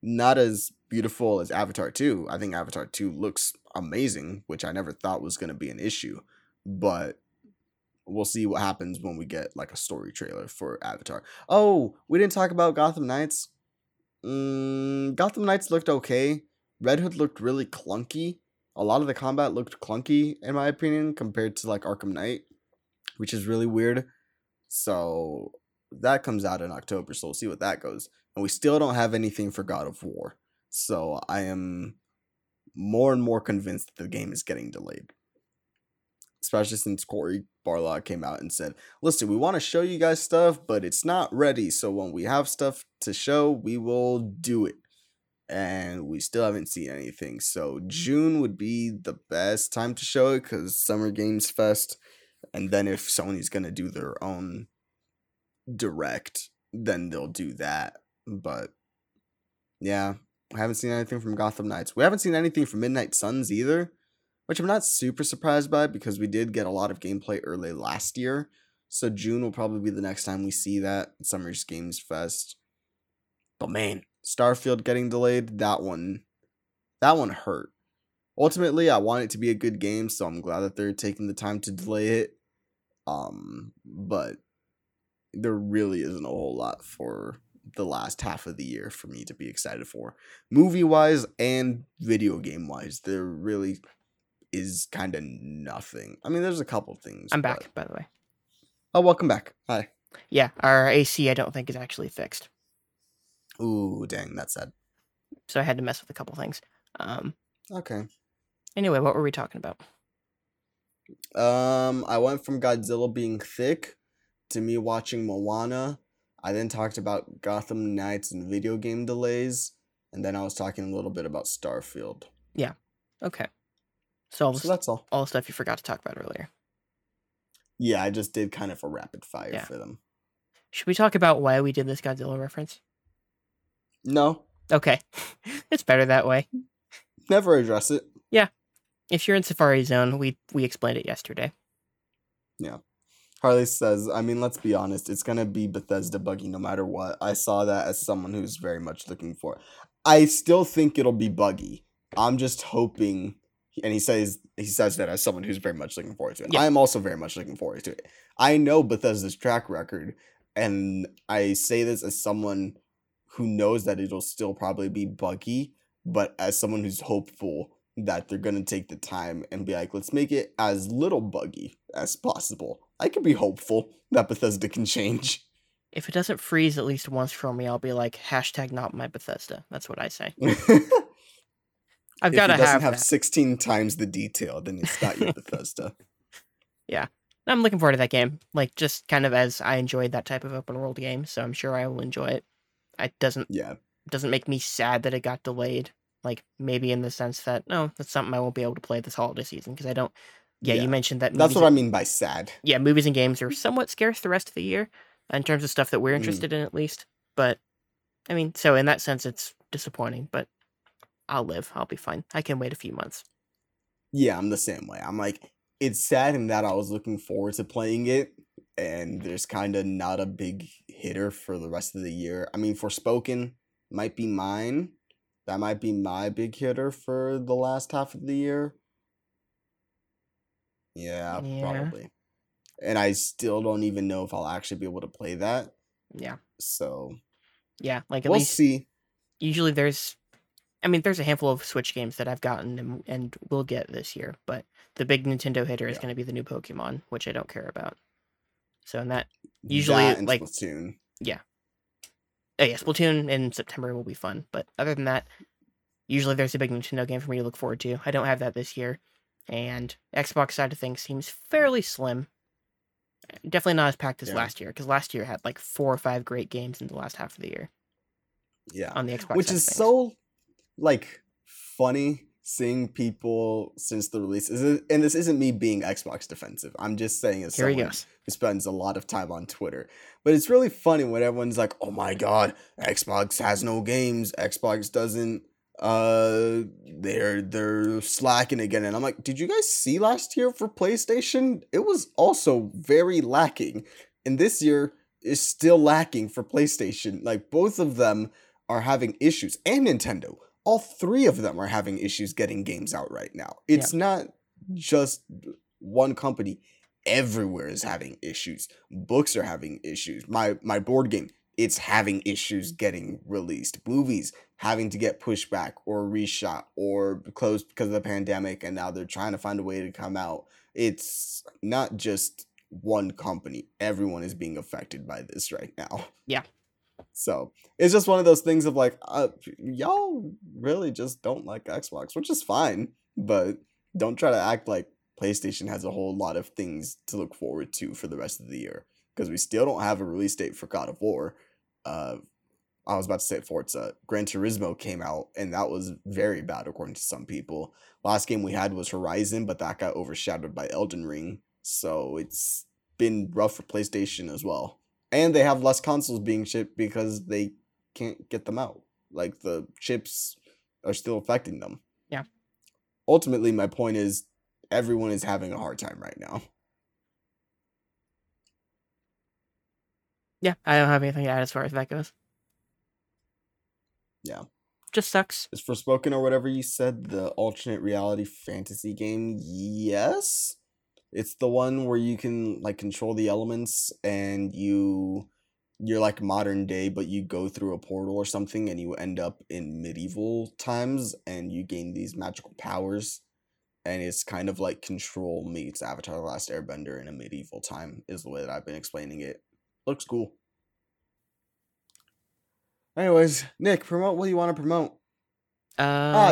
Speaker 1: not as beautiful as Avatar 2. I think Avatar 2 looks amazing, which I never thought was going to be an issue. But we'll see what happens when we get like a story trailer for Avatar. Oh, we didn't talk about Gotham Knights. Mm, Gotham Knights looked okay. Red Hood looked really clunky. A lot of the combat looked clunky, in my opinion, compared to like Arkham Knight, which is really weird. So that comes out in October, so we'll see what that goes. And we still don't have anything for God of War. So I am more and more convinced that the game is getting delayed. Especially since Cory Barlog came out and said, listen, we want to show you guys stuff, but it's not ready. So when we have stuff to show, we will do it. And we still haven't seen anything. So June would be the best time to show it because Summer Games Fest. And then if Sony's going to do their own direct, then they'll do that. But yeah, I haven't seen anything from Gotham Knights. We haven't seen anything from Midnight Suns either, which I'm not super surprised by because we did get a lot of gameplay early last year. So June will probably be the next time we see that Summer's Games Fest. But man, Starfield getting delayed, that one that one hurt. Ultimately, I want it to be a good game, so I'm glad that they're taking the time to delay it. Um, but there really isn't a whole lot for the last half of the year for me to be excited for. Movie wise and video game wise, there really is kind of nothing. I mean, there's a couple things.
Speaker 2: I'm back,
Speaker 1: but-
Speaker 2: by the way.
Speaker 1: Oh, welcome back. Hi.
Speaker 2: Yeah, our AC I don't think is actually fixed,
Speaker 1: Ooh, dang, that's sad.
Speaker 2: so I had to mess with a couple things. Um.
Speaker 1: Okay.
Speaker 2: Anyway, what were we talking about?
Speaker 1: Um, I went from Godzilla being thick to me watching Moana. I then talked about Gotham Knights and video game delays, and then I was talking a little bit about Starfield. Yeah.
Speaker 2: Okay. So all the,
Speaker 1: So that's all.
Speaker 2: all the stuff you forgot to talk about earlier.
Speaker 1: Yeah, I just did kind of a rapid fire
Speaker 2: Yeah.
Speaker 1: for them.
Speaker 2: Should we talk about why we did this Godzilla reference?
Speaker 1: No,
Speaker 2: Okay, *laughs* it's better that way.
Speaker 1: never address it. Yeah.
Speaker 2: If you're in Safari Zone, we we explained it yesterday.
Speaker 1: Harley says, I mean, let's be honest, it's gonna be Bethesda buggy no matter what. I saw that as someone who's very much looking for it. I still think it'll be buggy. I'm just hoping and he says he says that as someone who's very much looking forward to it.
Speaker 2: Yeah.
Speaker 1: I am also very much looking forward to it. I know Bethesda's track record, and I say this as someone who knows that it'll still probably be buggy, but as someone who's hopeful that they're gonna take the time and be like, let's make it as little buggy as possible. I can be hopeful that Bethesda can change.
Speaker 2: If it doesn't freeze at least once for me, I'll be like hashtag not my Bethesda. That's what I say. *laughs* I've got to
Speaker 1: doesn't
Speaker 2: have,
Speaker 1: have
Speaker 2: that.
Speaker 1: 16 times the detail, then it's not your *laughs* Bethesda.
Speaker 2: Yeah, I'm looking forward to that game. Like just kind of as I enjoyed that type of open world game, so I'm sure I will enjoy it. It doesn't
Speaker 1: Yeah.
Speaker 2: doesn't make me sad that it got delayed. Like maybe in the sense that no, that's something I won't be able to play this holiday season because I don't. Yeah,
Speaker 1: Yeah.
Speaker 2: you mentioned that.
Speaker 1: That's what I mean by sad.
Speaker 2: yeah, movies and games are somewhat scarce the rest of the year in terms of stuff that we're
Speaker 1: Mm.
Speaker 2: interested in, at least. But I mean, so in that sense, it's disappointing, but I'll live. I'll be fine. I can wait a few months.
Speaker 1: Yeah, I'm the same way. I'm like, it's sad in that I was looking forward to playing it, and there's kind of not a big hitter for the rest of the year. I mean, Forspoken might be mine. That might be my big hitter for the last half of the year. Yeah,
Speaker 2: Yeah.
Speaker 1: probably. And I still don't even know if I'll actually be able to play that.
Speaker 2: Yeah.
Speaker 1: So
Speaker 2: Yeah. Like at
Speaker 1: we'll
Speaker 2: least
Speaker 1: see.
Speaker 2: usually there's I mean, there's a handful of Switch games that I've gotten and, and will get this year, but the big Nintendo hitter is going to be the new Pokemon, which I don't care about. So, in that, Usually,
Speaker 1: That and
Speaker 2: like-
Speaker 1: Splatoon. Yeah.
Speaker 2: Oh yeah, Splatoon in September will be fun. But other than that, usually there's a big Nintendo game for me to look forward to. I don't have that this year, and Xbox side of things seems fairly slim. Definitely not as packed as
Speaker 1: Yeah.
Speaker 2: last year because last year had like four or five great games in the last half of the year
Speaker 1: Yeah.
Speaker 2: on the Xbox.
Speaker 1: which is so like funny seeing people since the release and this isn't me being xbox defensive i'm just saying as
Speaker 2: Here he
Speaker 1: someone who spends a lot of time on twitter but it's really funny when everyone's like oh my god xbox has no games xbox doesn't uh they're they're slacking again. And i'm like did you guys see last year for playstation? It was also very lacking. And this year is still lacking for playstation. Like both of them are having issues and nintendo. All three of them are having issues getting games out right now. It's not just one company. Everywhere is having issues. Books are having issues. My my board game it's having issues getting released. Movies having to get pushed back or reshot or closed because of the pandemic and now they're trying to find a way to come out. It's not just one company. Everyone is being affected by this right now.
Speaker 2: Yeah. *laughs*
Speaker 1: so it's just one of those things of like uh, y'all really just don't like xbox which is fine but don't try to act like playstation has a whole lot of things to look forward to for the rest of the year because we still don't have a release date for god of war uh I was about to say Forza. Gran Turismo came out, and that was very bad according to some people. Last game we had was Horizon, but that got overshadowed by Elden Ring. So it's been rough for PlayStation as well. And they have less consoles being shipped because they can't get them out. Like the chips are still affecting them.
Speaker 2: Yeah.
Speaker 1: Ultimately, my point is everyone is having a hard time right now.
Speaker 2: Yeah, I don't have anything to add as far as that goes.
Speaker 1: Yeah.
Speaker 2: Just sucks.
Speaker 1: is Forspoken or whatever you said the alternate reality fantasy game? Yes. It's the one where you can like control the elements and you you're like modern day but you go through a portal or something and you end up in medieval times and you gain these magical powers and it's kind of like control meets Avatar the Last Airbender in a medieval time is the way that I've been explaining it. Looks cool. Anyways, Nick, promote what you want to promote.
Speaker 2: Uh,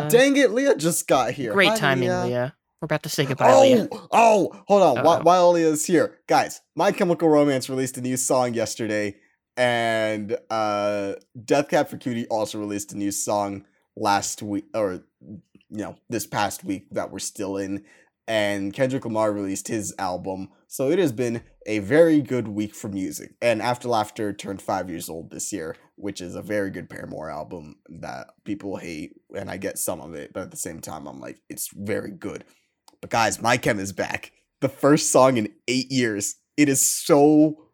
Speaker 1: Ah, dang it, Leah just got here.
Speaker 2: Great
Speaker 1: Hi,
Speaker 2: timing,
Speaker 1: Leah.
Speaker 2: Leah. We're about to say *gasps* goodbye,
Speaker 1: Oh,
Speaker 2: Leah.
Speaker 1: oh, hold on. While, while Leah's here, guys, My Chemical Romance released a new song yesterday, and uh, Death Cab for Cutie also released a new song last week, or you know, this past week that we're still in. And Kendrick Lamar released his album, so it has been a very good week for music. And After Laughter turned five years old this year, which is a very good Paramore album that people hate, and I get some of it, but at the same time, I'm like, it's very good. But guys, My Chem is back. The first song in eight years. It is so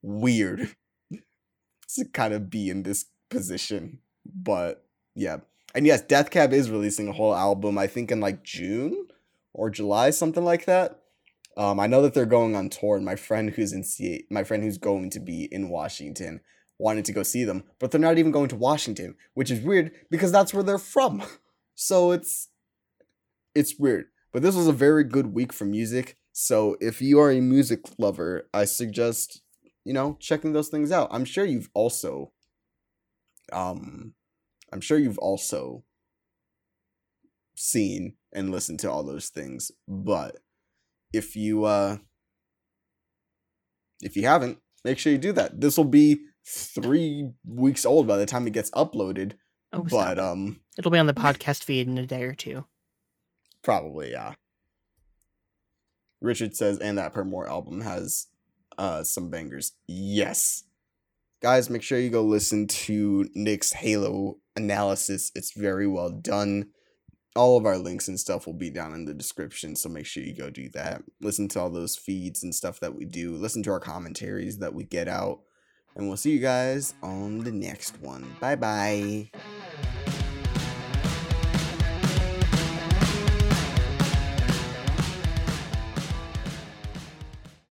Speaker 1: weird *laughs* to kind of be in this position. But yeah. And yes, Death Cab is releasing a whole album, I think in like June or July, something like that. Um, I know that they're going on tour, and my friend who's in C- my friend who's going to be in Washington wanted to go see them, but they're not even going to Washington, which is weird because that's where they're from. *laughs* So it's it's weird. But this was a very good week for music. So if you are a music lover, I suggest, you know, checking those things out. I'm sure you've also um I'm sure you've also seen and listened to all those things. But if you uh if you haven't, make sure you do that. This will be three weeks old by the time it gets uploaded.
Speaker 2: Oh,
Speaker 1: but um
Speaker 2: It'll be on the podcast feed in a day or two.
Speaker 1: Probably, yeah. Richard says, and that Paramore album has uh some bangers. Yes. Guys, make sure you go listen to Nick's Halo analysis. It's very well done. All of our links and stuff will be down in the description. So make sure you go do that. Listen to all those feeds and stuff that we do. Listen to our commentaries that we get out. And we'll see you guys on the next one. Bye bye.